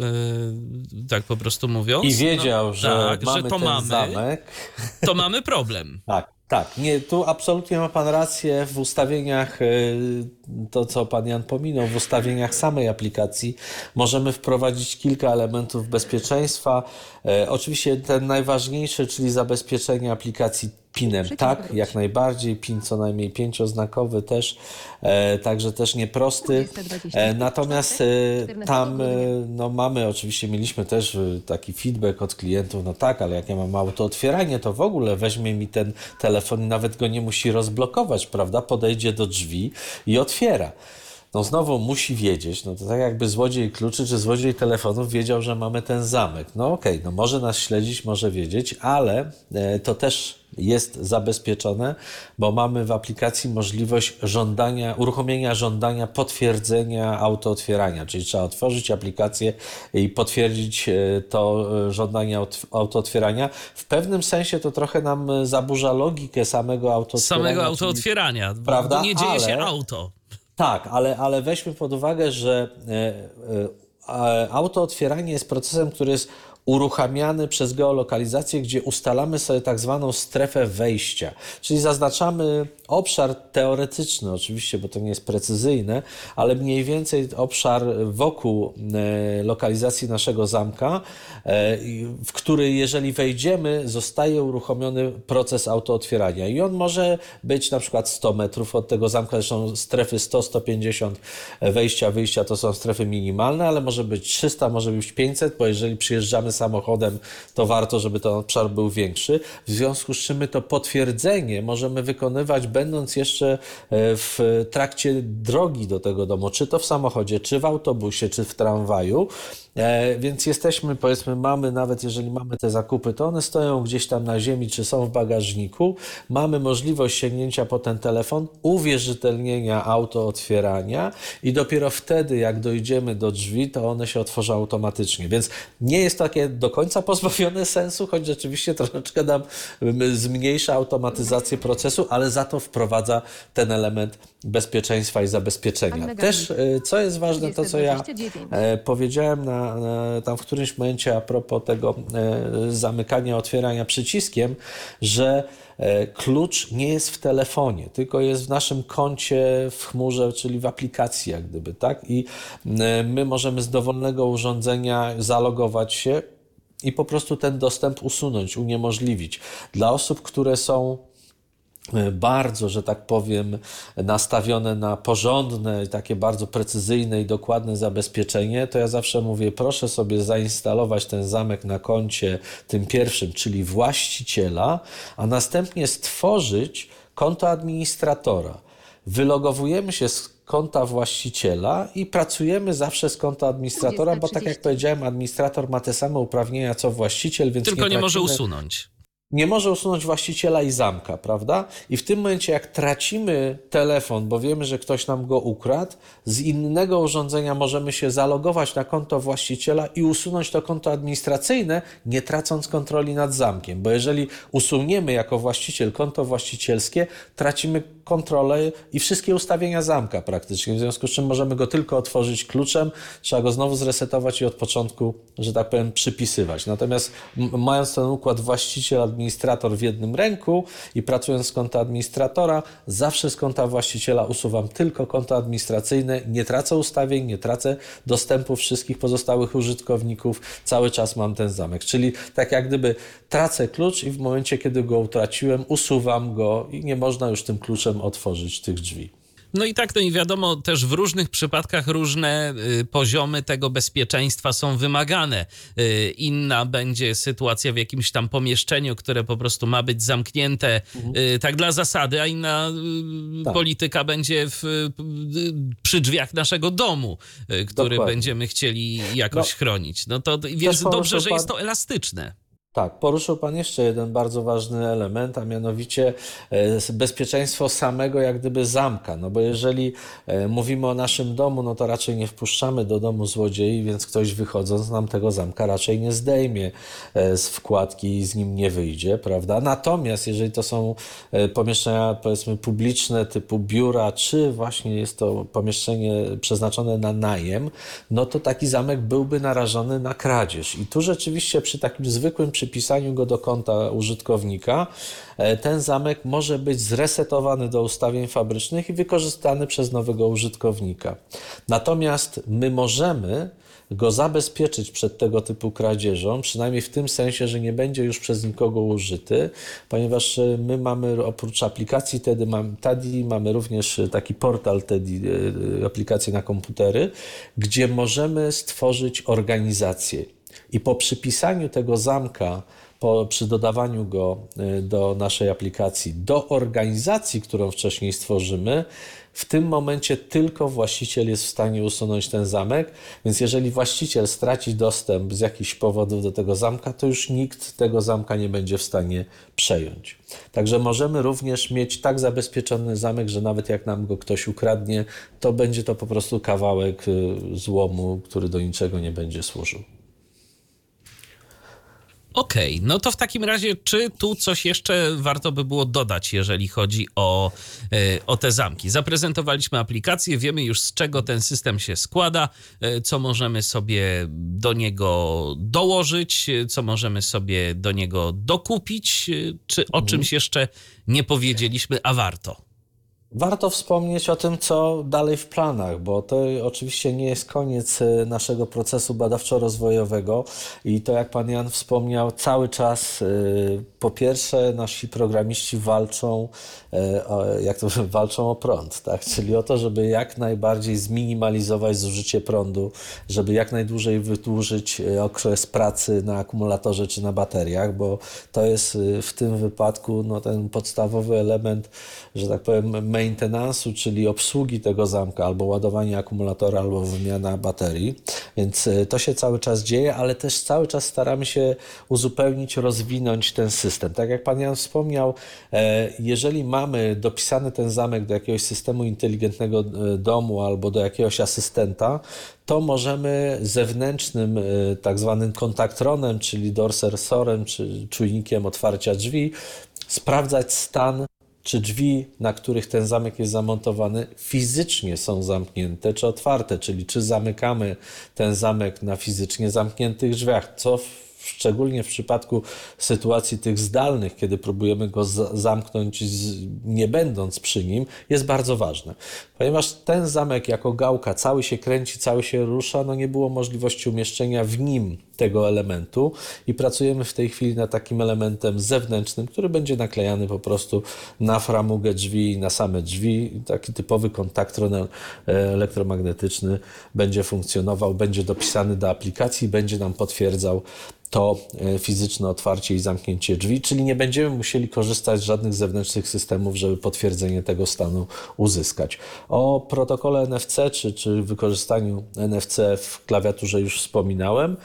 tak po prostu mówiąc. I wiedział, że tak, mamy że to ten mamy. zamek. to mamy problem. [LAUGHS] Tak, tak. Nie, tu absolutnie ma Pan rację w ustawieniach, y, to co Pan Jan pominął, w ustawieniach samej aplikacji możemy wprowadzić kilka elementów bezpieczeństwa. Oczywiście ten najważniejszy, czyli zabezpieczenie aplikacji PIN-em, tak, jak najbardziej, PIN co najmniej pięcioznakowy też, e, także też nieprosty. 20, E, Natomiast e, 14 tam e, no mamy, oczywiście mieliśmy też e, taki feedback od klientów, no tak, ale jak ja mam auto otwieranie, to w ogóle weźmie mi ten telefon i nawet go nie musi rozblokować, prawda? Podejdzie do drzwi i otwiera. No znowu musi wiedzieć, no to tak jakby złodziej kluczy czy złodziej telefonów wiedział, że mamy ten zamek. No okej, no może nas śledzić, może wiedzieć, ale e, to też jest zabezpieczone, bo mamy w aplikacji możliwość żądania, uruchomienia żądania potwierdzenia autootwierania, czyli trzeba otworzyć aplikację i potwierdzić e, to e, żądanie aut- autootwierania. W pewnym sensie to trochę nam e, zaburza logikę samego autootwierania. Samego czyli- autootwierania, bo, Prawda? nie dzieje się Ale- auto. tak, ale, ale weźmy pod uwagę, że autootwieranie jest procesem, który jest uruchamiany przez geolokalizację, gdzie ustalamy sobie tak zwaną strefę wejścia, czyli zaznaczamy obszar teoretyczny, oczywiście, bo to nie jest precyzyjne, ale mniej więcej obszar wokół e, lokalizacji naszego zamka, e, w który jeżeli wejdziemy, zostaje uruchomiony proces autootwierania. I on może być na przykład 100 metrów od tego zamka, zresztą strefy 100-150 wejścia, wyjścia to są strefy minimalne, ale może być 300, może być 500, bo jeżeli przyjeżdżamy samochodem, to warto, żeby ten obszar był większy. W związku z czym my to potwierdzenie możemy wykonywać, będąc jeszcze e, w trakcie drogi do tego domu, czy to w samochodzie, czy w autobusie, czy w tramwaju. E, Więc jesteśmy, powiedzmy, mamy, nawet jeżeli mamy te zakupy, to one stoją gdzieś tam na ziemi, czy są w bagażniku. Mamy możliwość sięgnięcia po ten telefon, uwierzytelnienia auto otwierania i dopiero wtedy, jak dojdziemy do drzwi, to one się otworzą automatycznie. Więc nie jest takie do końca pozbawione [LAUGHS] sensu, choć rzeczywiście troszeczkę nam zmniejsza automatyzację procesu, ale za to wprowadza ten element bezpieczeństwa i zabezpieczenia. Też, y, co jest ważne, to co ja 29. e, powiedziałem na, na, tam w którymś momencie a propos tego e, zamykania, otwierania przyciskiem, że e, klucz nie jest w telefonie, tylko jest w naszym koncie w chmurze, czyli w aplikacji jak gdyby, tak? I e, my możemy z dowolnego urządzenia zalogować się i po prostu ten dostęp usunąć, uniemożliwić. Dla osób, które są e, bardzo, że tak powiem, nastawione na porządne, takie bardzo precyzyjne i dokładne zabezpieczenie, to ja zawsze mówię, proszę sobie zainstalować ten zamek na koncie tym pierwszym, czyli właściciela, a następnie stworzyć konto administratora. Wylogowujemy się z konta właściciela i pracujemy zawsze z konta administratora, bo tak jak 30. powiedziałem, administrator ma te same uprawnienia co właściciel, więc Tylko nie może tracimy- usunąć. Nie może usunąć właściciela i zamka, prawda? I w tym momencie, jak tracimy telefon, bo wiemy, że ktoś nam go ukradł, z innego urządzenia możemy się zalogować na konto właściciela i usunąć to konto administracyjne, nie tracąc kontroli nad zamkiem. Bo jeżeli usuniemy jako właściciel konto właścicielskie, tracimy kontrolę i wszystkie ustawienia zamka praktycznie, w związku z czym możemy go tylko otworzyć kluczem, trzeba go znowu zresetować i od początku, że tak powiem, przypisywać. Natomiast mając ten układ właściciel, administrator w jednym ręku i pracując z konta administratora, zawsze z konta właściciela usuwam tylko konto administracyjne, nie tracę ustawień, nie tracę dostępu wszystkich pozostałych użytkowników, cały czas mam ten zamek. Czyli tak jak gdyby tracę klucz i w momencie, kiedy go utraciłem, usuwam go i nie można już tym kluczem otworzyć tych drzwi. No i tak, no i wiadomo, też w różnych przypadkach różne y, poziomy tego bezpieczeństwa są wymagane. Y, inna będzie sytuacja w jakimś tam pomieszczeniu, które po prostu ma być zamknięte mhm. y, tak dla zasady, a inna tak. polityka będzie w, przy drzwiach naszego domu, który Dokładnie. będziemy chcieli jakoś no, chronić. No to więc dobrze, że jest to elastyczne. Tak, poruszył Pan jeszcze jeden bardzo ważny element, a mianowicie e, bezpieczeństwo samego jak gdyby zamka. No bo jeżeli e, mówimy o naszym domu, no to raczej nie wpuszczamy do domu złodziei, więc ktoś wychodząc nam tego zamka raczej nie zdejmie e, z wkładki i z nim nie wyjdzie, prawda? Natomiast jeżeli to są pomieszczenia powiedzmy publiczne typu biura, czy właśnie jest to pomieszczenie przeznaczone na najem, no to taki zamek byłby narażony na kradzież. I tu rzeczywiście przy takim zwykłym przypisaniu go do konta użytkownika, e, ten zamek może być zresetowany do ustawień fabrycznych i wykorzystany przez nowego użytkownika. Natomiast my możemy go zabezpieczyć przed tego typu kradzieżą, przynajmniej w tym sensie, że nie będzie już przez nikogo użyty, ponieważ e, my mamy oprócz aplikacji TEDy, mamy, TADI, mamy również taki portal TEDi, e, aplikację na komputery, gdzie możemy stworzyć organizację. I po przypisaniu tego zamka, po, przy dodawaniu go y, do naszej aplikacji, do organizacji, którą wcześniej stworzymy, w tym momencie tylko właściciel jest w stanie usunąć ten zamek, więc jeżeli właściciel straci dostęp z jakichś powodów do tego zamka, to już nikt tego zamka nie będzie w stanie przejąć. Także możemy również mieć tak zabezpieczony zamek, że nawet jak nam go ktoś ukradnie, to będzie to po prostu kawałek y, złomu, który do niczego nie będzie służył. Okej, okay, no to w takim razie, czy tu coś jeszcze warto by było dodać, jeżeli chodzi o, e, o te zamki? Zaprezentowaliśmy aplikację, wiemy już z czego ten system się składa, e, co możemy sobie do niego dołożyć, co możemy sobie do niego dokupić, e, czy o czymś mhm. jeszcze nie powiedzieliśmy, a warto? Warto wspomnieć o tym, co dalej w planach, bo to oczywiście nie jest koniec e, naszego procesu badawczo-rozwojowego i to, jak pan Jan wspomniał, cały czas e, po pierwsze nasi programiści walczą, e, jak to [LAUGHS] walczą o prąd, tak? czyli o to, żeby jak najbardziej zminimalizować zużycie prądu, żeby jak najdłużej wydłużyć okres pracy na akumulatorze czy na bateriach, bo to jest w tym wypadku no, ten podstawowy element, że tak powiem, maintenance'u, czyli obsługi tego zamka, albo ładowanie akumulatora, albo wymiana baterii. Więc e, to się cały czas dzieje, ale też cały czas staramy się uzupełnić, rozwinąć ten system. Tak jak Pan Jan wspomniał, e, jeżeli mamy dopisany ten zamek do jakiegoś systemu inteligentnego e, domu albo do jakiegoś asystenta, to możemy zewnętrznym tak zwanym kontaktronem, czyli door sensorem, czy czujnikiem otwarcia drzwi, sprawdzać stan czy drzwi, na których ten zamek jest zamontowany, fizycznie są zamknięte czy otwarte, czyli czy zamykamy ten zamek na fizycznie zamkniętych drzwiach, co szczególnie w przypadku sytuacji tych zdalnych, kiedy próbujemy go zamknąć nie będąc przy nim, jest bardzo ważne. Ponieważ ten zamek jako gałka cały się kręci, cały się rusza, no nie było możliwości umieszczenia w nim tego elementu i pracujemy w tej chwili nad takim elementem zewnętrznym, który będzie naklejany po prostu na framugę drzwi, na same drzwi. Taki typowy kontaktron e, elektromagnetyczny będzie funkcjonował, będzie dopisany do aplikacji, będzie nam potwierdzał to e, fizyczne otwarcie i zamknięcie drzwi, czyli nie będziemy musieli korzystać z żadnych zewnętrznych systemów, żeby potwierdzenie tego stanu uzyskać. O protokole NFC czy, czy wykorzystaniu NFC w klawiaturze już wspominałem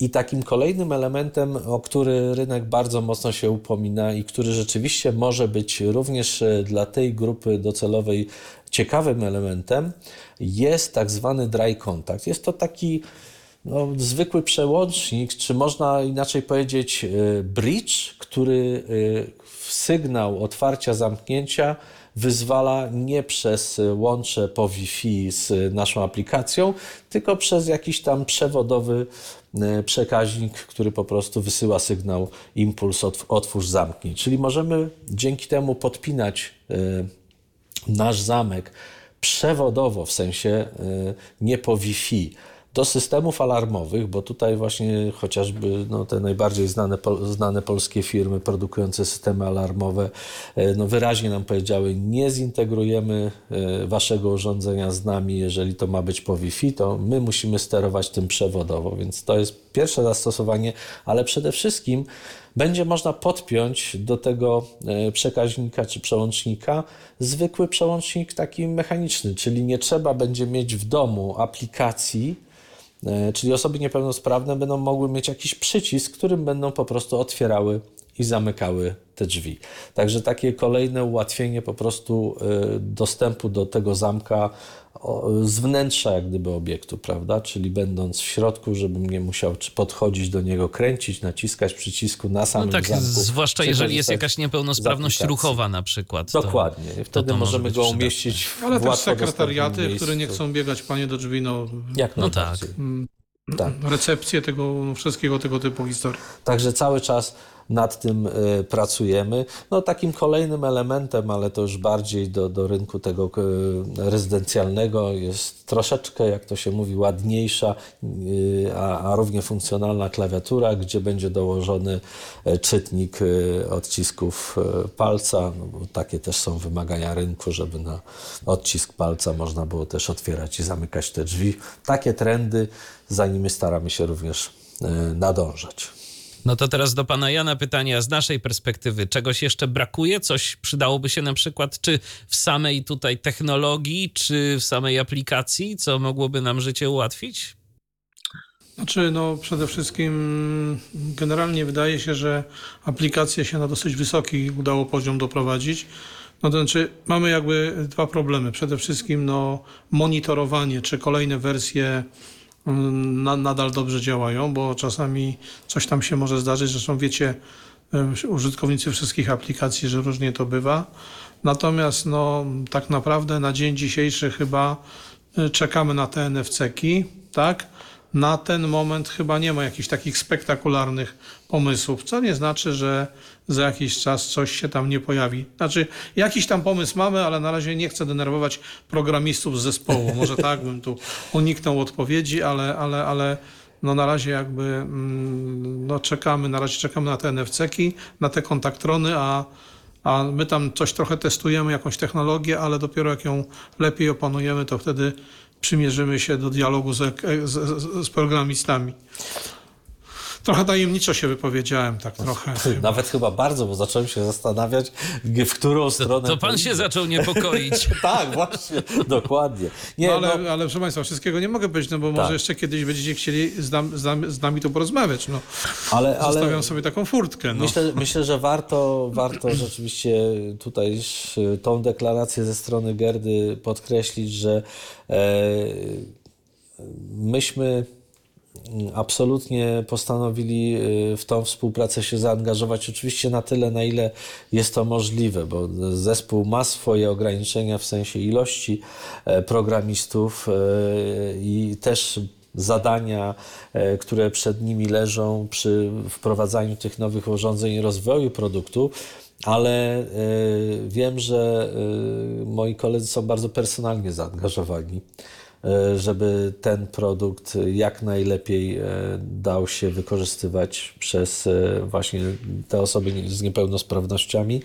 I takim kolejnym elementem, o który rynek bardzo mocno się upomina i który rzeczywiście może być również e, dla tej grupy docelowej ciekawym elementem, jest tak zwany dry contact. Jest to taki no, zwykły przełącznik, czy można inaczej powiedzieć e, bridge, który e, sygnał otwarcia, zamknięcia wyzwala nie przez łącze po Wi-Fi z naszą aplikacją, tylko przez jakiś tam przewodowy e, przekaźnik, który po prostu wysyła sygnał impuls otwórz, zamknij. Czyli możemy dzięki temu podpinać nasz zamek przewodowo, w sensie nie po Wi-Fi, do systemów alarmowych, bo tutaj właśnie chociażby no, te najbardziej znane, znane polskie firmy produkujące systemy alarmowe e, no, wyraźnie nam powiedziały, nie zintegrujemy e, waszego urządzenia z nami, jeżeli to ma być po Wi-Fi, to my musimy sterować tym przewodowo, więc to jest pierwsze zastosowanie, ale przede wszystkim będzie można podpiąć do tego e, przekaźnika czy przełącznika zwykły przełącznik taki mechaniczny, czyli nie trzeba będzie mieć w domu aplikacji, czyli osoby niepełnosprawne będą mogły mieć jakiś przycisk, którym będą po prostu otwierały i zamykały te drzwi. Także takie kolejne ułatwienie po prostu e, dostępu do tego zamka z wnętrza jak gdyby obiektu, prawda? Czyli będąc w środku, żebym nie musiał czy podchodzić do niego, kręcić, naciskać przycisku na samym No tak, zamku, zwłaszcza jeżeli jest jakaś niepełnosprawność ruchowa na przykład. Dokładnie. To, Wtedy to możemy go umieścić w Ale też sekretariaty, które nie chcą biegać panie do drzwi, no... Jak no tak. Mm, tak. Recepcję tego no, wszystkiego tego typu historii. Także cały czas nad tym e, pracujemy. No, takim kolejnym elementem, ale to już bardziej do, do rynku tego e, rezydencjalnego jest troszeczkę, jak to się mówi, ładniejsza, e, a, a równie funkcjonalna klawiatura, gdzie będzie dołożony czytnik odcisków palca. No, takie też są wymagania rynku, żeby na odcisk palca można było też otwierać i zamykać te drzwi. Takie trendy, za nimi staramy się również nadążać. No to teraz do pana Jana pytania z naszej perspektywy. Czegoś jeszcze brakuje? Coś przydałoby się na przykład, czy w samej tutaj technologii, czy w samej aplikacji, co mogłoby nam życie ułatwić? Znaczy, no przede wszystkim generalnie wydaje się, że aplikacje się na dosyć wysoki udało poziom doprowadzić. No to znaczy, mamy jakby dwa problemy. Przede wszystkim no, monitorowanie, czy kolejne wersje na, nadal dobrze działają, bo czasami coś tam się może zdarzyć. Zresztą wiecie, użytkownicy wszystkich aplikacji, że różnie to bywa. Natomiast no, tak naprawdę na dzień dzisiejszy chyba e, czekamy na te NFC-ki, tak? na ten moment chyba nie ma jakichś takich spektakularnych pomysłów, co nie znaczy, że za jakiś czas coś się tam nie pojawi. Znaczy, jakiś tam pomysł mamy, ale na razie nie chcę denerwować programistów z zespołu. Może tak bym tu uniknął odpowiedzi, ale, ale, ale no na razie jakby mm, no czekamy, na razie czekamy na te NFC-ki, na te kontaktrony, a a my tam coś trochę testujemy, jakąś technologię, ale dopiero jak ją lepiej opanujemy, to wtedy przymierzymy się do dialogu z, z, z programistami. Trochę tajemniczo się wypowiedziałem, tak trochę. Nawet chyba bardzo, bo zacząłem się zastanawiać, w którą stronę. To, to pan się zaczął niepokoić. [LAUGHS] tak, właśnie, [LAUGHS] dokładnie. Nie, no, ale, no... ale proszę Państwa, wszystkiego nie mogę powiedzieć, no bo tak. może jeszcze kiedyś będziecie chcieli z, nam, z, nami, z nami tu porozmawiać. No. Ale, Zostawiam ale... sobie taką furtkę. No. Myślę, myślę, że warto, warto rzeczywiście tutaj tą deklarację ze strony Gerdy podkreślić, że e, myśmy absolutnie postanowili y, w tą współpracę się zaangażować, oczywiście na tyle, na ile jest to możliwe, bo zespół ma swoje ograniczenia w sensie ilości e, programistów e, i też zadania, e, które przed nimi leżą przy wprowadzaniu tych nowych urządzeń i rozwoju produktu. Ale wiem, że moi koledzy są bardzo personalnie zaangażowani żeby ten produkt jak najlepiej e, dał się wykorzystywać przez e, właśnie te osoby z niepełnosprawnościami.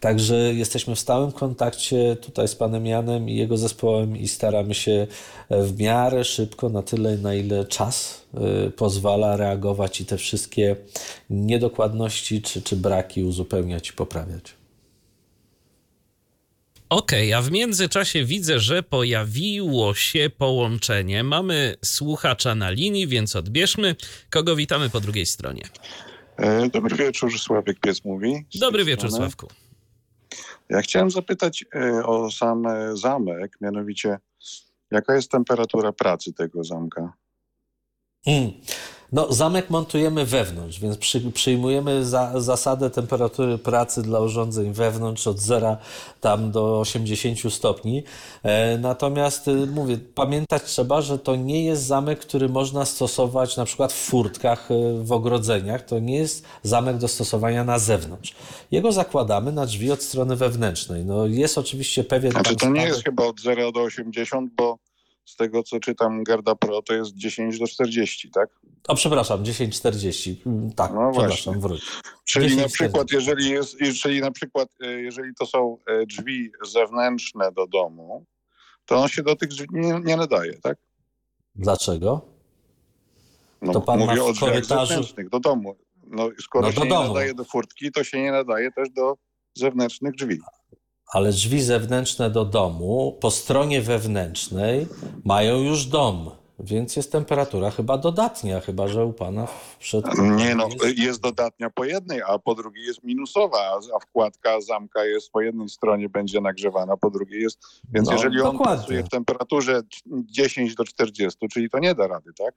Także jesteśmy w stałym kontakcie tutaj z panem Janem i jego zespołem i staramy się w miarę szybko, na tyle na ile czas pozwala reagować i te wszystkie niedokładności czy, czy braki uzupełniać i poprawiać. Okej, a w międzyczasie widzę, że pojawiło się połączenie. Mamy słuchacza na linii, więc odbierzmy. Kogo witamy po drugiej stronie? E, Dobry wieczór, Sławek Piec mówi. Dobry wieczór, strony. Sławku. Ja chciałem zapytać e, o sam e, zamek, mianowicie jaka jest temperatura pracy tego zamka? Mm. No, zamek montujemy wewnątrz, więc przy, przyjmujemy za, zasadę temperatury pracy dla urządzeń wewnątrz od 0 tam do 80 stopni. E, natomiast y, mówię, pamiętać trzeba, że to nie jest zamek, który można stosować na przykład w furtkach, y, w ogrodzeniach. To nie jest zamek do stosowania na zewnątrz. Jego zakładamy na drzwi od strony wewnętrznej. No, jest oczywiście pewien Znaczy to nie jest chyba od 0 do 80, bo z tego co czytam Gerda Pro to jest 10 do 40, tak? O, przepraszam, 10.40. Mm, Tak, No przepraszam, wróć. Czyli 10, na przykład jeżeli jest, czyli na przykład e, jeżeli to są e, drzwi zewnętrzne do domu, to on się do tych drzwi nie, nie nadaje, tak? Dlaczego? No, To pan mówię o drzwiach korytarzu- zewnętrznych, do domu. No, skoro No, do się nie domu. nadaje do furtki, to się nie nadaje też do zewnętrznych drzwi. Ale drzwi zewnętrzne do domu po stronie wewnętrznej mają już dom, więc jest temperatura chyba dodatnia, chyba że u pana przed... Nie no, jest- dodatnia po jednej, a po drugiej jest minusowa, a- a wkładka zamka jest po jednej stronie będzie nagrzewana, po drugiej jest. Więc No, jeżeli on dokładnie. pracuje w temperaturze 10 do 40, czyli to nie da rady, tak?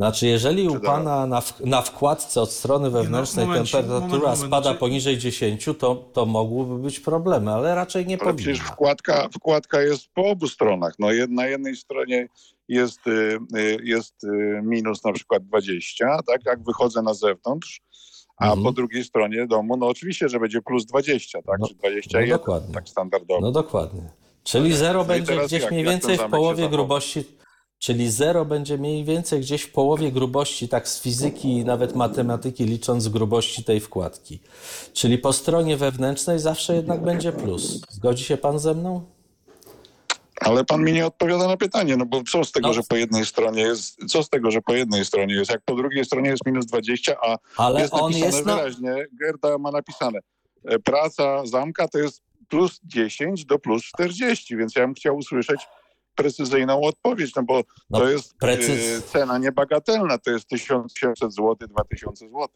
Znaczy, jeżeli u pana na, w, na wkładce od strony wewnętrznej momencik, temperatura moment, moment, spada znaczy- poniżej 10, to, to mogłyby być problemy, ale raczej nie Ale przecież powinno. wkładka, wkładka jest po obu stronach. No jed, na jednej stronie jest, y, y, jest y, minus na przykład 20, tak? Jak wychodzę na zewnątrz, a Mhm. po drugiej stronie domu, no oczywiście, że będzie plus 20, tak? No, Czy 21, no dokładnie. tak standardowo. No dokładnie. Czyli zero No będzie gdzieś jak- mniej więcej w połowie grubości. Czyli zero będzie mniej więcej gdzieś w połowie grubości, tak z fizyki i nawet matematyki, licząc grubości tej wkładki. Czyli po stronie wewnętrznej zawsze jednak będzie plus. Zgodzi się pan ze mną? Ale pan mi nie odpowiada na pytanie, no bo co z tego, No. że po jednej stronie jest, co z tego, że po jednej stronie jest, jak po drugiej stronie jest minus 20, a Ale jest on napisane jest na, wyraźnie, Gerda ma napisane, e, praca zamka to jest plus 10 do plus 40, więc ja bym chciał usłyszeć precyzyjną odpowiedź, no bo No, to jest precyz- e, cena niebagatelna, to jest 1700 zł, 2000 zł.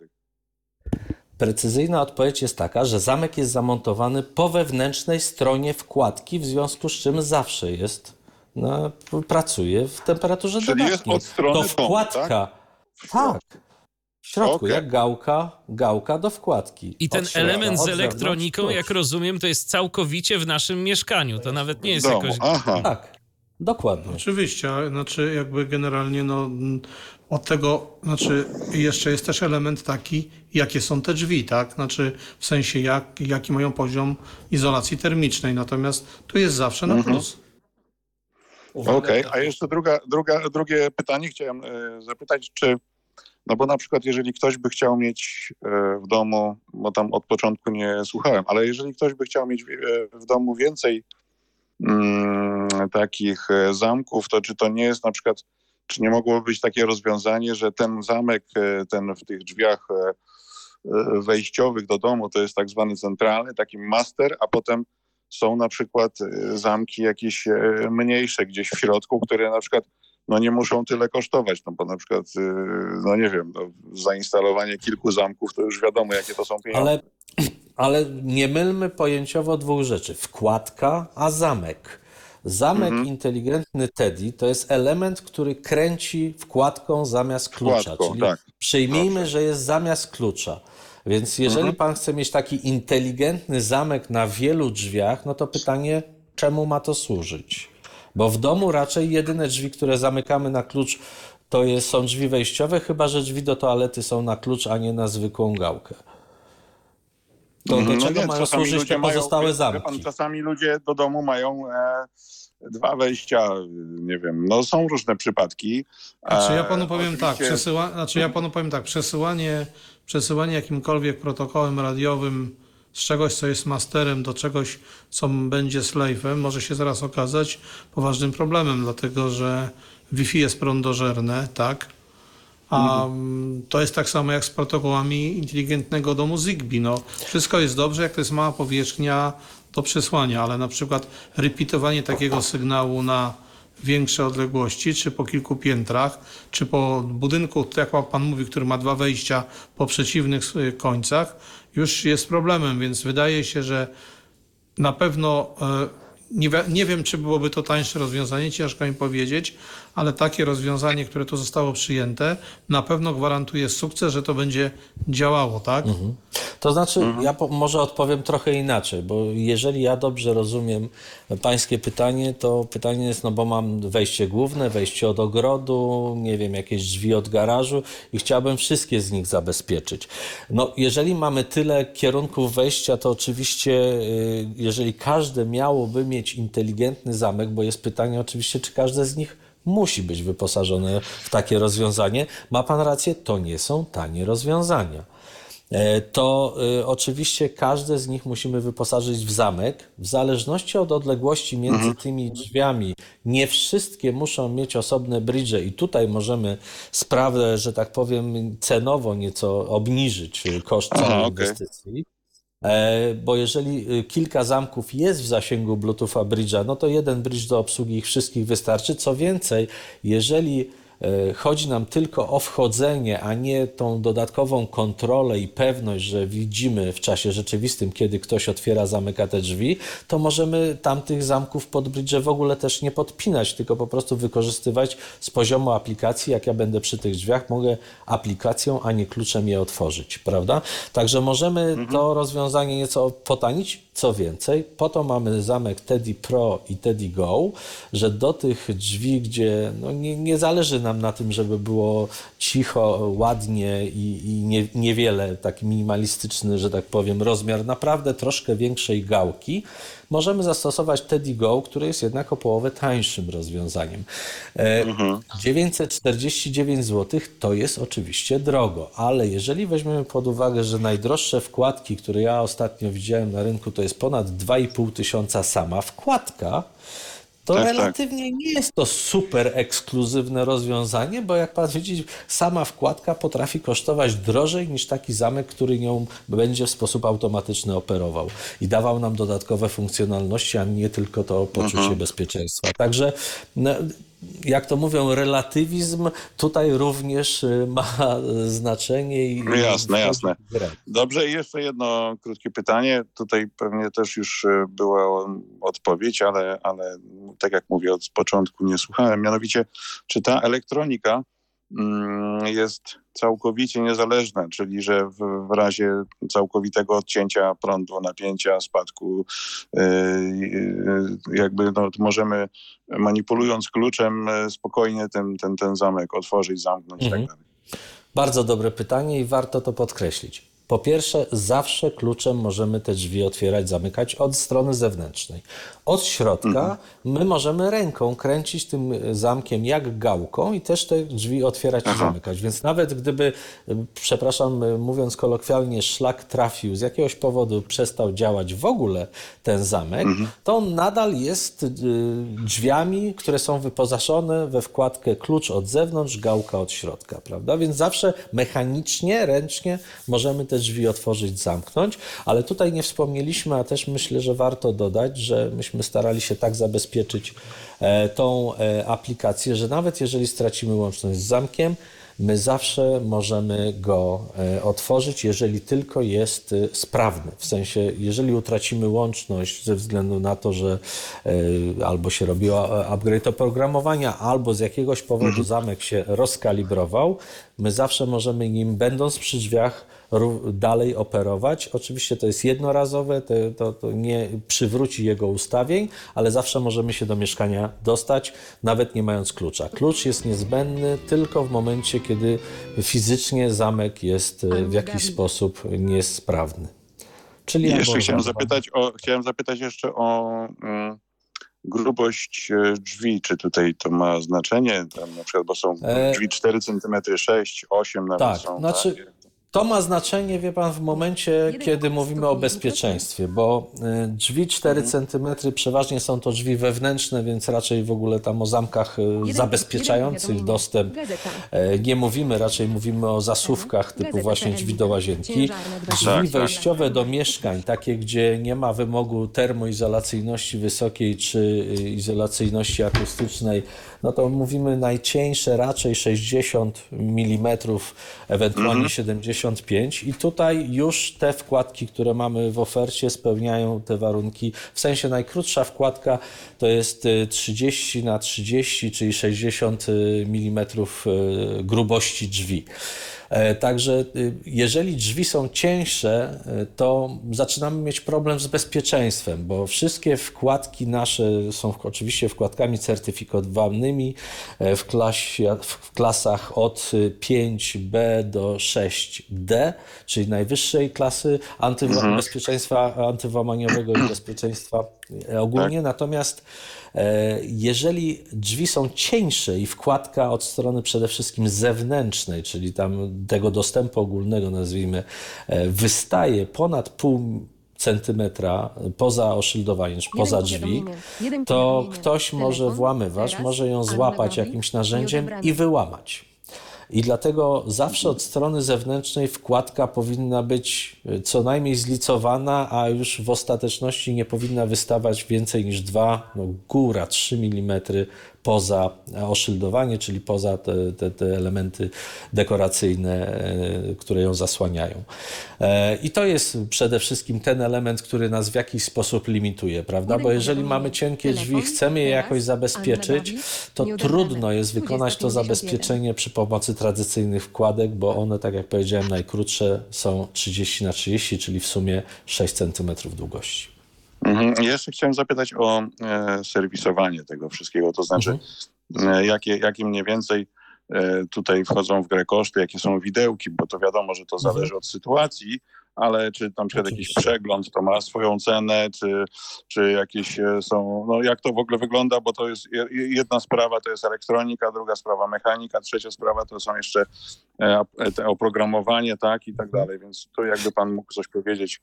Precyzyjna odpowiedź jest taka, że zamek jest zamontowany po wewnętrznej stronie wkładki, w związku z czym zawsze jest, no, pracuje w temperaturze Czyli jest dodatniej. od strony To domu, wkładka, tak? tak, w środku, Okej. jak gałka, gałka do wkładki. I ten Od środka, element z elektroniką, jak rozumiem, to jest całkowicie w naszym mieszkaniu. To nawet nie jest domu. jakoś. Aha. Tak, dokładnie. Oczywiście, a znaczy jakby generalnie no, od tego, znaczy jeszcze jest też element taki, jakie są te drzwi, tak? Znaczy w sensie jak, jaki mają poziom izolacji termicznej, natomiast tu jest zawsze na Mhm. plus. Okej, a jeszcze druga, druga, drugie pytanie chciałem e, zapytać, czy, no bo na przykład jeżeli ktoś by chciał mieć e, w domu, bo tam od początku nie słuchałem, ale jeżeli ktoś by chciał mieć w, e, w domu więcej mm, takich e, zamków, to czy to nie jest na przykład, czy nie mogłoby być takie rozwiązanie, że ten zamek, e, ten w tych drzwiach e, wejściowych do domu, to jest tak zwany centralny, taki master, a potem są na przykład zamki jakieś mniejsze gdzieś w środku, które na przykład no nie muszą tyle kosztować, no bo na przykład, no nie wiem, no, zainstalowanie kilku zamków to już wiadomo, jakie to są pieniądze. Ale, [CLEARS THROAT] ale nie mylmy pojęciowo dwóch rzeczy. Wkładka, a zamek. Zamek Mhm. inteligentny Teddy to jest element, który kręci wkładką zamiast klucza. Wkładką, czyli tak. przyjmijmy, Dobrze. że jest zamiast klucza. Więc jeżeli Mhm. pan chce mieć taki inteligentny zamek na wielu drzwiach, no to pytanie, czemu ma to służyć? Bo w domu raczej jedyne drzwi, które zamykamy na klucz, to jest, są drzwi wejściowe, chyba że drzwi do toalety są na klucz, a nie na zwykłą gałkę. To do No czego nie, mają czasami służyć ludzie te mają- pozostałe wie zamki? Pan, czasami ludzie do domu mają e, dwa wejścia, nie wiem, no są różne przypadki. Znaczy ja E, panu powiem tak, oczywiście- przesyła, znaczy ja panu powiem tak, przesyłanie, przesyłanie jakimkolwiek protokołem radiowym z czegoś, co jest masterem, do czegoś, co będzie slave'em, może się zaraz okazać poważnym problemem, dlatego że Wi-Fi jest prądożerne, tak? A mm, to jest tak samo jak z protokołami inteligentnego domu Zigbee. No, wszystko jest dobrze, jak to jest mała powierzchnia do przesłania, ale na przykład repeatowanie takiego sygnału na większe odległości, czy po kilku piętrach, czy po budynku, tak jak pan mówi, który ma dwa wejścia po przeciwnych y, końcach, już jest problemem, więc wydaje się, że na pewno e, nie, nie wiem, czy byłoby to tańsze rozwiązanie, ciężko mi powiedzieć, ale takie rozwiązanie, które tu zostało przyjęte, na pewno gwarantuje sukces, że to będzie działało, tak? To znaczy, ja po, może odpowiem trochę inaczej, bo jeżeli ja dobrze rozumiem pańskie pytanie, to pytanie jest, no bo mam wejście główne, wejście od ogrodu, nie wiem, jakieś drzwi od garażu i chciałbym wszystkie z nich zabezpieczyć. No, jeżeli mamy tyle kierunków wejścia, to oczywiście, y, jeżeli każde miałoby mieć inteligentny zamek, bo jest pytanie oczywiście, czy każde z nich musi być wyposażone w takie rozwiązanie, ma pan rację, to nie są tanie rozwiązania. E, to y, oczywiście każde z nich musimy wyposażyć w zamek. W zależności od odległości między tymi drzwiami, nie wszystkie muszą mieć osobne bridge i tutaj możemy sprawę, że tak powiem, cenowo nieco obniżyć y, koszt Aha, inwestycji. E, Bo jeżeli y, kilka zamków jest w zasięgu Bluetootha Bridge'a, no to jeden bridge do obsługi ich wszystkich wystarczy. Co więcej, jeżeli e, chodzi nam tylko o wchodzenie, a nie tą dodatkową kontrolę i pewność, że widzimy w czasie rzeczywistym, kiedy ktoś otwiera, zamyka te drzwi, to możemy tamtych zamków pod bridge w ogóle też nie podpinać, tylko po prostu wykorzystywać z poziomu aplikacji. Jak ja będę przy tych drzwiach, mogę aplikacją, a nie kluczem je otworzyć, prawda? Także możemy to rozwiązanie nieco potanić. Co więcej, po to mamy zamek Teddy Pro i Teddy Go, że do tych drzwi, gdzie no nie, nie zależy nam na tym, żeby było cicho, ładnie i, i nie, niewiele, taki minimalistyczny, że tak powiem, rozmiar naprawdę troszkę większej gałki, możemy zastosować Teddy Go, który jest jednak o połowę tańszym rozwiązaniem. E, 949 zł to jest oczywiście drogo, ale jeżeli weźmiemy pod uwagę, że najdroższe wkładki, które ja ostatnio widziałem na rynku, to jest ponad 2,5 tysiąca sama wkładka, to Tak, tak. relatywnie nie jest to super ekskluzywne rozwiązanie, bo jak pan widzi, sama wkładka potrafi kosztować drożej niż taki zamek, który nią będzie w sposób automatyczny operował i dawał nam dodatkowe funkcjonalności, a nie tylko to poczucie Mhm. bezpieczeństwa. Także no, jak to mówią, relatywizm tutaj również y, ma znaczenie i No jasne, jasne. Dobrze, jeszcze jedno krótkie pytanie. Tutaj pewnie też już e, była odpowiedź, ale, ale tak jak mówię, od początku nie słuchałem. Mianowicie, czy ta elektronika jest całkowicie niezależna, czyli że w, w razie całkowitego odcięcia prądu, napięcia, spadku, e, e, jakby no, możemy manipulując kluczem e, spokojnie ten, ten, ten zamek otworzyć, zamknąć i Mhm. tak dalej. Bardzo dobre pytanie i warto to podkreślić. Po pierwsze, zawsze kluczem możemy te drzwi otwierać, zamykać od strony zewnętrznej. Od środka my możemy ręką kręcić tym zamkiem jak gałką i też te drzwi otwierać i Aha. zamykać. Więc nawet gdyby, y, przepraszam, y, mówiąc kolokwialnie, szlak trafił, z jakiegoś powodu przestał działać w ogóle ten zamek, to on nadal jest drzwiami, które są wyposażone we wkładkę klucz od zewnątrz, gałka od środka, prawda? Więc zawsze mechanicznie, ręcznie możemy te drzwi otworzyć, zamknąć, ale tutaj nie wspomnieliśmy, a też myślę, że warto dodać, że myśmy starali się tak zabezpieczyć e, tą e, aplikację, że nawet jeżeli stracimy łączność z zamkiem, my zawsze możemy go e, otworzyć, jeżeli tylko jest e, sprawny. W sensie, jeżeli utracimy łączność ze względu na to, że albo się robiło upgrade oprogramowania, albo z jakiegoś powodu zamek się rozkalibrował, my zawsze możemy nim, będąc przy drzwiach, dalej operować. Oczywiście to jest jednorazowe, to, to, to nie przywróci jego ustawień, ale zawsze możemy się do mieszkania dostać, nawet nie mając klucza. Klucz jest niezbędny tylko w momencie, kiedy fizycznie zamek jest e, w jakiś sposób niesprawny. Czyli jeszcze chciałem zapytać, o, chciałem zapytać jeszcze o mm, grubość e, drzwi. Czy tutaj to ma znaczenie? Tam na przykład, bo są E, drzwi 4 cm, 6, 8 nawet tak, są. znaczy- tak? To ma znaczenie, wie pan, w momencie, kiedy mówimy o bezpieczeństwie, bo y, drzwi 4 cm przeważnie są to drzwi wewnętrzne, więc raczej w ogóle tam o zamkach y, zabezpieczających dostęp. E, nie mówimy, raczej mówimy o zasuwkach typu właśnie drzwi do łazienki. Drzwi wejściowe do mieszkań, takie gdzie nie ma wymogu termoizolacyjności wysokiej czy y, izolacyjności akustycznej, no to mówimy najcieńsze raczej 60 mm, ewentualnie 75 i tutaj już te wkładki, które mamy w ofercie spełniają te warunki. W sensie najkrótsza wkładka to jest y, 30 na 30, czyli 60 mm grubości drzwi. E, Także y, jeżeli drzwi są cieńsze, y, to zaczynamy mieć problem z bezpieczeństwem, bo wszystkie wkładki nasze są oczywiście wkładkami certyfikowanymi e, w, klasie, w klasach od 5B do 6D, czyli najwyższej klasy antywa- bezpieczeństwa antywłamaniowego i bezpieczeństwa e, ogólnie. Natomiast E, Jeżeli drzwi są cieńsze i wkładka od strony przede wszystkim zewnętrznej, czyli tam tego dostępu ogólnego, nazwijmy, e, wystaje ponad pół centymetra poza oszyldowaniem, czy poza drzwi, to ktoś może włamywać, może ją złapać jakimś narzędziem i wyłamać. I dlatego zawsze od strony zewnętrznej wkładka powinna być e, co najmniej zlicowana, a już w ostateczności nie powinna wystawać więcej niż 2, no góra 3 mm poza oszyldowanie, czyli poza te, te, te elementy dekoracyjne, e, które ją zasłaniają. E, I to jest przede wszystkim ten element, który nas w jakiś sposób limituje, prawda? Bo jeżeli mamy cienkie drzwi, chcemy je jakoś zabezpieczyć, to trudno jest wykonać to zabezpieczenie przy pomocy tradycyjnych wkładek, bo one, tak jak powiedziałem, najkrótsze są 30 na 30, czyli w sumie 6 cm długości. Mhm. Jeszcze chciałem zapytać o e, serwisowanie tego wszystkiego, to znaczy e, jakie, jakie mniej więcej e, tutaj wchodzą w grę koszty, jakie są widełki, bo to wiadomo, że to zależy od sytuacji, ale czy tam przykład jakiś przegląd to ma swoją cenę, czy, czy jakieś są, no jak to w ogóle wygląda, bo to jest je- jedna sprawa to jest elektronika, druga sprawa mechanika, trzecia sprawa to są jeszcze te oprogramowanie, tak i tak dalej, więc tu jakby pan mógł coś powiedzieć.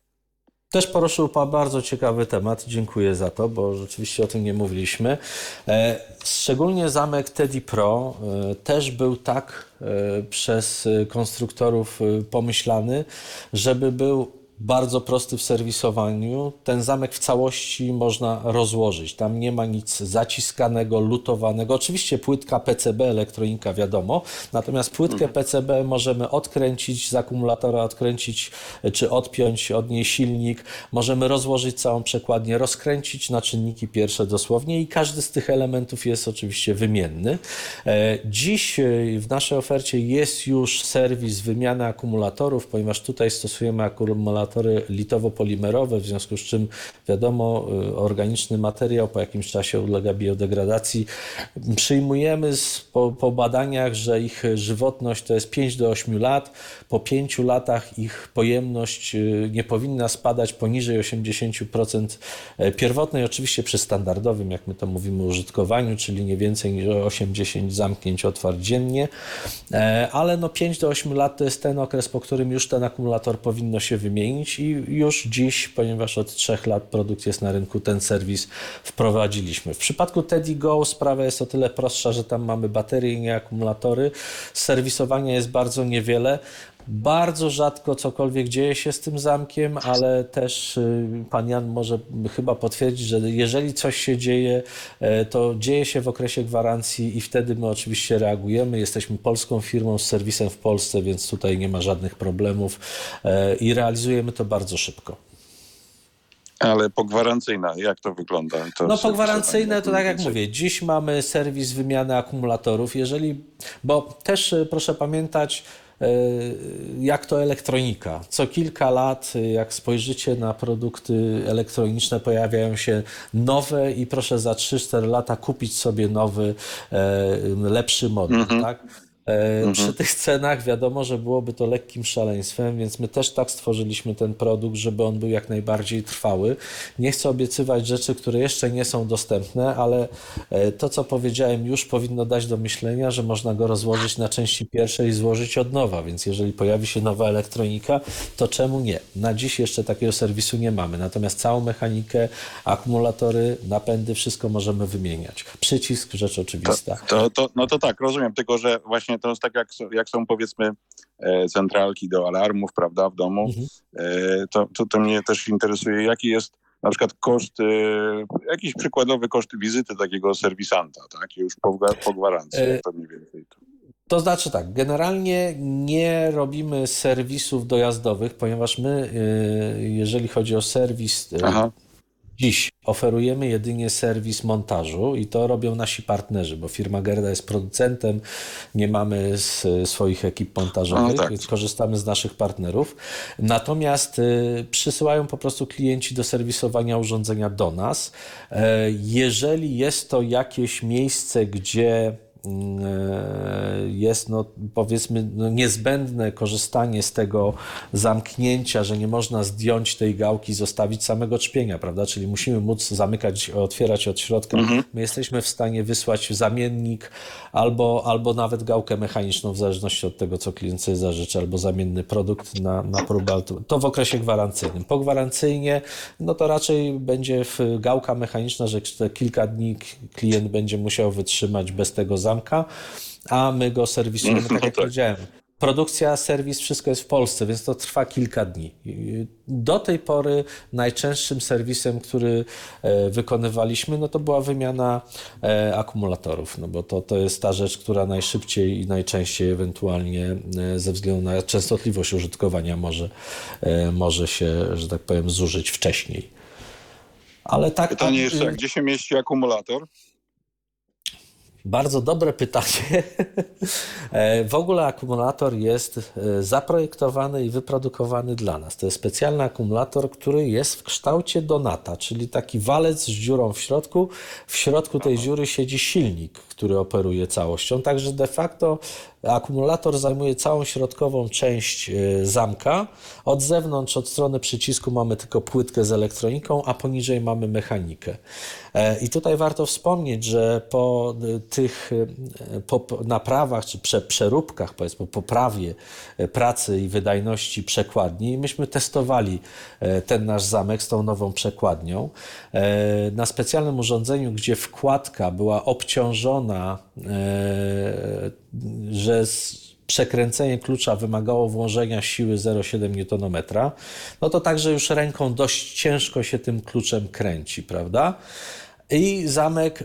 Też poruszył Pan bardzo ciekawy temat. Dziękuję za to, bo rzeczywiście o tym nie mówiliśmy. E, Szczególnie zamek Teddy Pro e, też był tak e, przez konstruktorów pomyślany, żeby był bardzo prosty w serwisowaniu. Ten zamek w całości można rozłożyć. Tam nie ma nic zaciskanego, lutowanego. Oczywiście płytka PCB, elektronika wiadomo, natomiast płytkę PCB możemy odkręcić z akumulatora, odkręcić czy odpiąć od niej silnik. Możemy rozłożyć całą przekładnię, rozkręcić na czynniki pierwsze dosłownie i każdy z tych elementów jest oczywiście wymienny. E, Dziś e, w naszej ofercie jest już serwis wymiany akumulatorów, ponieważ tutaj stosujemy akumulatory litowo-polimerowe, w związku z czym wiadomo, y, organiczny materiał po jakimś czasie ulega biodegradacji. Przyjmujemy z, po, po badaniach, że ich żywotność to jest 5 do 8 lat. Po 5 latach ich pojemność y, nie powinna spadać poniżej 80% pierwotnej, oczywiście przy standardowym, jak my to mówimy, użytkowaniu, czyli nie więcej niż 80 zamknięć otwarć dziennie, E, ale no 5 do 8 lat to jest ten okres, po którym już ten akumulator powinno się wymienić i już dziś, ponieważ od 3 lat produkt jest na rynku, ten serwis wprowadziliśmy. W przypadku Teddy Go sprawa jest o tyle prostsza, że tam mamy baterie i akumulatory. Serwisowania jest bardzo niewiele. Bardzo rzadko cokolwiek dzieje się z tym zamkiem, ale też y, pan Jan może chyba potwierdzić, że jeżeli coś się dzieje, e, to dzieje się w okresie gwarancji i wtedy my oczywiście reagujemy. Jesteśmy polską firmą z serwisem w Polsce, więc tutaj nie ma żadnych problemów e, i realizujemy to bardzo szybko. Ale pogwarancyjna, jak to wygląda? To No pogwarancyjne to tak jak mówię, dziś mamy serwis wymiany akumulatorów, jeżeli, bo też y, proszę pamiętać, jak to elektronika. Co kilka lat, y, jak spojrzycie na produkty elektroniczne, pojawiają się nowe i proszę za 3-4 lata kupić sobie nowy, e, lepszy model. Tak? E, Mhm. Przy tych cenach wiadomo, że byłoby to lekkim szaleństwem, więc my też tak stworzyliśmy ten produkt, żeby on był jak najbardziej trwały. Nie chcę obiecywać rzeczy, które jeszcze nie są dostępne, ale e, to, co powiedziałem, już powinno dać do myślenia, że można go rozłożyć na części pierwsze i złożyć od nowa, więc jeżeli pojawi się nowa elektronika, to czemu nie? Na dziś jeszcze takiego serwisu nie mamy, natomiast całą mechanikę, akumulatory, napędy, wszystko możemy wymieniać. Przycisk, rzecz oczywista. To, to, no to tak, rozumiem, tylko że właśnie to jest tak, jak, są- jak są powiedzmy e, centralki do alarmów, prawda, w domu, Mhm. e, to, to, to mnie też interesuje, jaki jest na przykład koszt, e, jakiś przykładowy koszt wizyty takiego serwisanta, tak, już po, po gwarancji, to mniej więcej. To. To znaczy tak, generalnie nie robimy serwisów dojazdowych, ponieważ my, jeżeli chodzi o serwis, Aha, dziś oferujemy jedynie serwis montażu i to robią nasi partnerzy, bo firma Gerda jest producentem, nie mamy swoich ekip montażowych, No tak. więc korzystamy z naszych partnerów. Natomiast y, przysyłają po prostu klienci do serwisowania urządzenia do nas. E, Jeżeli jest to jakieś miejsce, gdzie jest, no, powiedzmy, no, niezbędne korzystanie z tego zamknięcia, że nie można zdjąć tej gałki, zostawić samego czpienia, prawda? Czyli musimy móc zamykać, otwierać od środka. My jesteśmy w stanie wysłać zamiennik albo, albo nawet gałkę mechaniczną, w zależności od tego, co klient sobie zażyczy, albo zamienny produkt na, na próbę. To w okresie gwarancyjnym. Po gwarancyjnie, no to raczej będzie gałka mechaniczna, że kilka dni klient będzie musiał wytrzymać bez tego zamka, a my go serwisujemy, tak No jak tak. powiedziałem. Produkcja, serwis, wszystko jest w Polsce, więc to trwa kilka dni. Do tej pory najczęstszym serwisem, który e, wykonywaliśmy, no to była wymiana e, akumulatorów, no bo to, to jest ta rzecz, która najszybciej i najczęściej ewentualnie e, ze względu na częstotliwość użytkowania może, może się, że tak powiem, zużyć wcześniej. Ale tak, pytanie tak, jeszcze, y, gdzie się mieści akumulator? Bardzo dobre pytanie. [LAUGHS] E, w ogóle akumulator jest e, zaprojektowany i wyprodukowany dla nas. To jest specjalny akumulator, który jest w kształcie donata, czyli taki walec z dziurą w środku. W środku tej dziury siedzi silnik, który operuje całością. Także de facto akumulator zajmuje całą środkową część e, zamka. Od zewnątrz, od strony przycisku mamy tylko płytkę z elektroniką, a poniżej mamy mechanikę. E, I tutaj warto wspomnieć, że po e, tych po naprawach czy prze, przeróbkach, powiedzmy, poprawie pracy i wydajności przekładni, myśmy testowali ten nasz zamek z tą nową przekładnią na specjalnym urządzeniu, gdzie wkładka była obciążona, e, że przekręcenie klucza wymagało włożenia siły 0,7 Nm, no to także już ręką dość ciężko się tym kluczem kręci, prawda? I zamek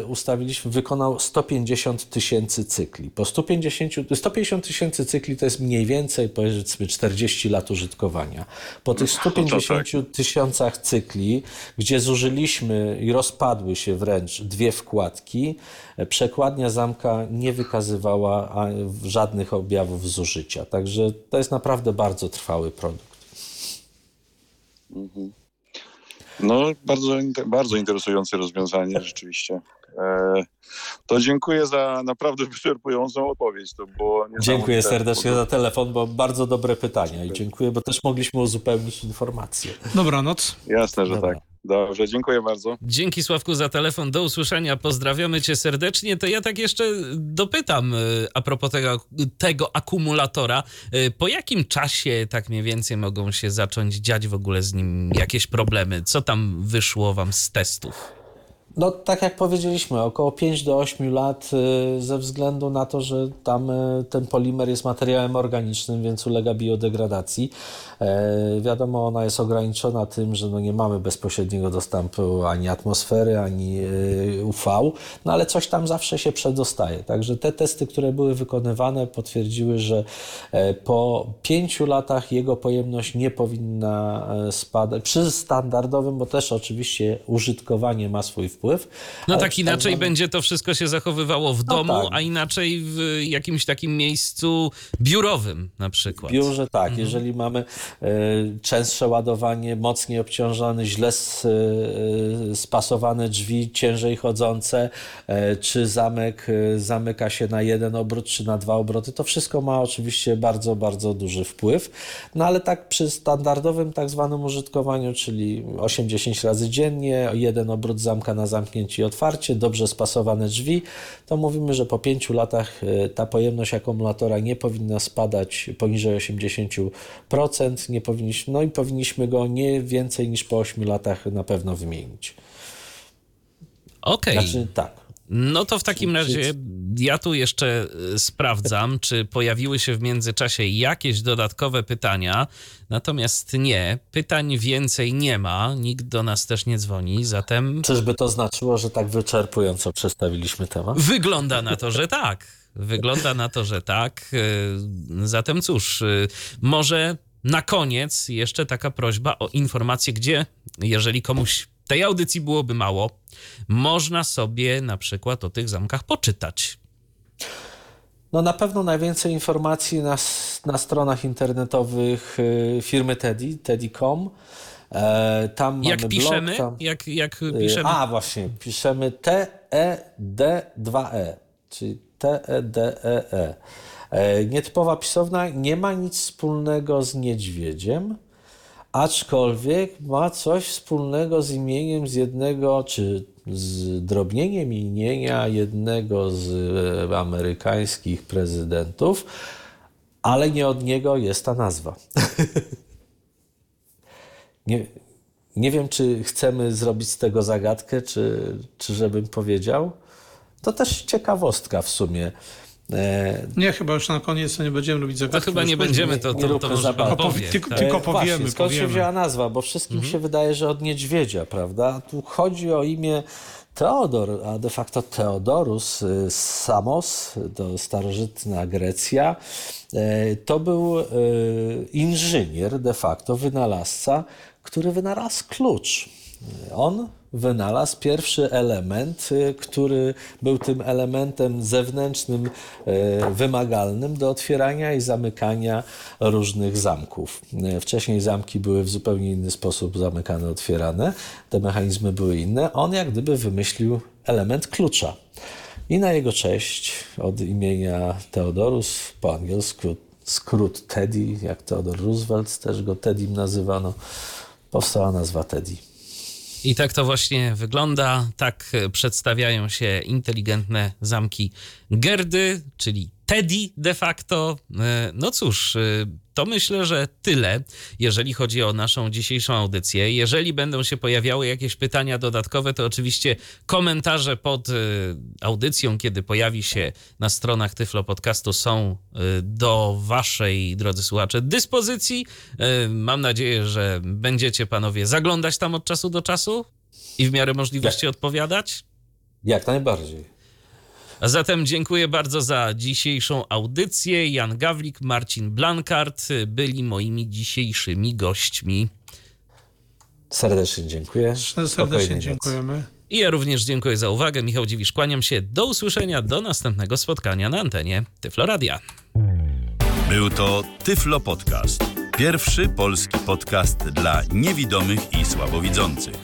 y, ustawiliśmy, wykonał 150 tysięcy cykli. Po 150 150 tysięcy cykli to jest mniej więcej powiedzmy 40 lat użytkowania. Po tych 150 tysiącach cykli, gdzie zużyliśmy i rozpadły się wręcz dwie wkładki, e, przekładnia zamka nie wykazywała żadnych objawów zużycia. Także to jest naprawdę bardzo trwały produkt. No, bardzo, bardzo interesujące rozwiązanie [LAUGHS] rzeczywiście. E, to dziękuję za naprawdę wyczerpującą odpowiedź. To było Dziękuję serdecznie za telefon, bo bardzo dobre pytania i dziękuję, bo też mogliśmy uzupełnić informacje. Dobranoc. Jasne, że Dobra. tak. Dobrze, dziękuję bardzo. Dzięki Sławku za telefon, do usłyszenia, pozdrawiamy cię serdecznie. To ja tak jeszcze dopytam y, a propos tego, tego akumulatora. Y, Po jakim czasie tak mniej więcej mogą się zacząć dziać w ogóle z nim jakieś problemy? Co tam wyszło wam z testów? No, tak jak powiedzieliśmy, około 5 do 8 lat y, ze względu na to, że tam y, ten polimer jest materiałem organicznym, więc ulega biodegradacji. E, Wiadomo, ona jest ograniczona tym, że no nie mamy bezpośredniego dostępu ani atmosfery, ani y, UV, no ale coś tam zawsze się przedostaje. Także te testy, które były wykonywane, potwierdziły, że e, po 5 latach jego pojemność nie powinna e, spadać. Przy standardowym, bo też oczywiście użytkowanie ma swój wpływ wpływ. No tak inaczej zwany- będzie to wszystko się zachowywało w domu, tak. a inaczej w jakimś takim miejscu biurowym na przykład. W biurze tak, jeżeli mamy e, częstsze ładowanie, mocniej obciążony, źle e, spasowane drzwi, ciężej chodzące, e, czy zamek zamyka się na jeden obrót, czy na dwa obroty, to wszystko ma oczywiście bardzo, bardzo duży wpływ. No ale tak przy standardowym tak zwanym użytkowaniu, czyli 8-10 razy dziennie, jeden obrót zamka na zamknięcie i otwarcie, dobrze spasowane drzwi, to mówimy, że po 5 latach e, ta pojemność akumulatora nie powinna spadać poniżej 80%, nie powinniśmy, no i powinniśmy go nie więcej niż po 8 latach na pewno wymienić. Okej. Znaczy tak. No to w takim razie ja tu jeszcze y, sprawdzam, [LAUGHS] czy pojawiły się w międzyczasie jakieś dodatkowe pytania. Natomiast nie, pytań więcej nie ma, nikt do nas też nie dzwoni, zatem Czyżby to znaczyło, że tak wyczerpująco przedstawiliśmy temat? wygląda na to, że tak. Wygląda na to, że tak. Y, Zatem cóż, y, może na koniec jeszcze taka prośba o informację, gdzie, jeżeli komuś tej audycji byłoby mało, można sobie na przykład o tych zamkach poczytać. No na pewno najwięcej informacji na, na stronach internetowych y, firmy Teddy, teddy.com. E, Tam Jak mamy piszemy? blog, tam... Jak, jak Y, piszemy? A, właśnie, piszemy TED2E, czyli TEDEE. E, Nietypowa pisowna nie ma nic wspólnego z niedźwiedziem, aczkolwiek ma coś wspólnego z imieniem z jednego, czy z drobnieniem imienia jednego z e, amerykańskich prezydentów, ale nie od niego jest ta nazwa. [LAUGHS] Nie, nie wiem, czy chcemy zrobić z tego zagadkę, czy, czy żebym powiedział. To też ciekawostka w sumie. E, Nie, chyba już na koniec nie będziemy robić To zagadki. chyba nie będziemy, to, to, to może pan powie. tylko- tak. tylko e, powiemy, Właśnie, skąd się wzięła nazwa? Bo wszystkim się wydaje, że od niedźwiedzia, prawda? Tu chodzi o imię Teodor, a de facto Teodorus y, Samos, to starożytna Grecja. E, To był e, inżynier, de facto wynalazca, który wynalazł klucz. On wynalazł pierwszy element, y, który był tym elementem zewnętrznym, y, wymagalnym do otwierania i zamykania różnych zamków. Y, Wcześniej zamki były w zupełnie inny sposób zamykane, otwierane. Te mechanizmy były inne. On jak gdyby wymyślił element klucza. I na jego cześć od imienia Theodorus, po angielsku skrót Teddy, jak Theodore Roosevelt też go Teddym nazywano, powstała nazwa Teddy. I tak to właśnie wygląda. Tak przedstawiają się inteligentne zamki Gerdy, czyli Teddy de facto. E, No cóż, e, to myślę, że tyle, jeżeli chodzi o naszą dzisiejszą audycję. Jeżeli będą się pojawiały jakieś pytania dodatkowe, to oczywiście komentarze pod e, audycją, kiedy pojawi się na stronach Tyflo Podcastu, są do Waszej, drodzy słuchacze, dyspozycji. Mam nadzieję, że będziecie panowie zaglądać tam od czasu do czasu i w miarę możliwości odpowiadać. Jak najbardziej. A zatem dziękuję bardzo za dzisiejszą audycję. Jan Gawlik, Marcin Blankart byli moimi dzisiejszymi gośćmi. Serdecznie dziękuję. Serdecznie dziękujemy. I ja również dziękuję za uwagę. Michał Dziwisz, kłaniam się. Do usłyszenia, do następnego spotkania na antenie Tyfloradia. Był to Tyflo Podcast. Pierwszy polski podcast dla niewidomych i słabowidzących.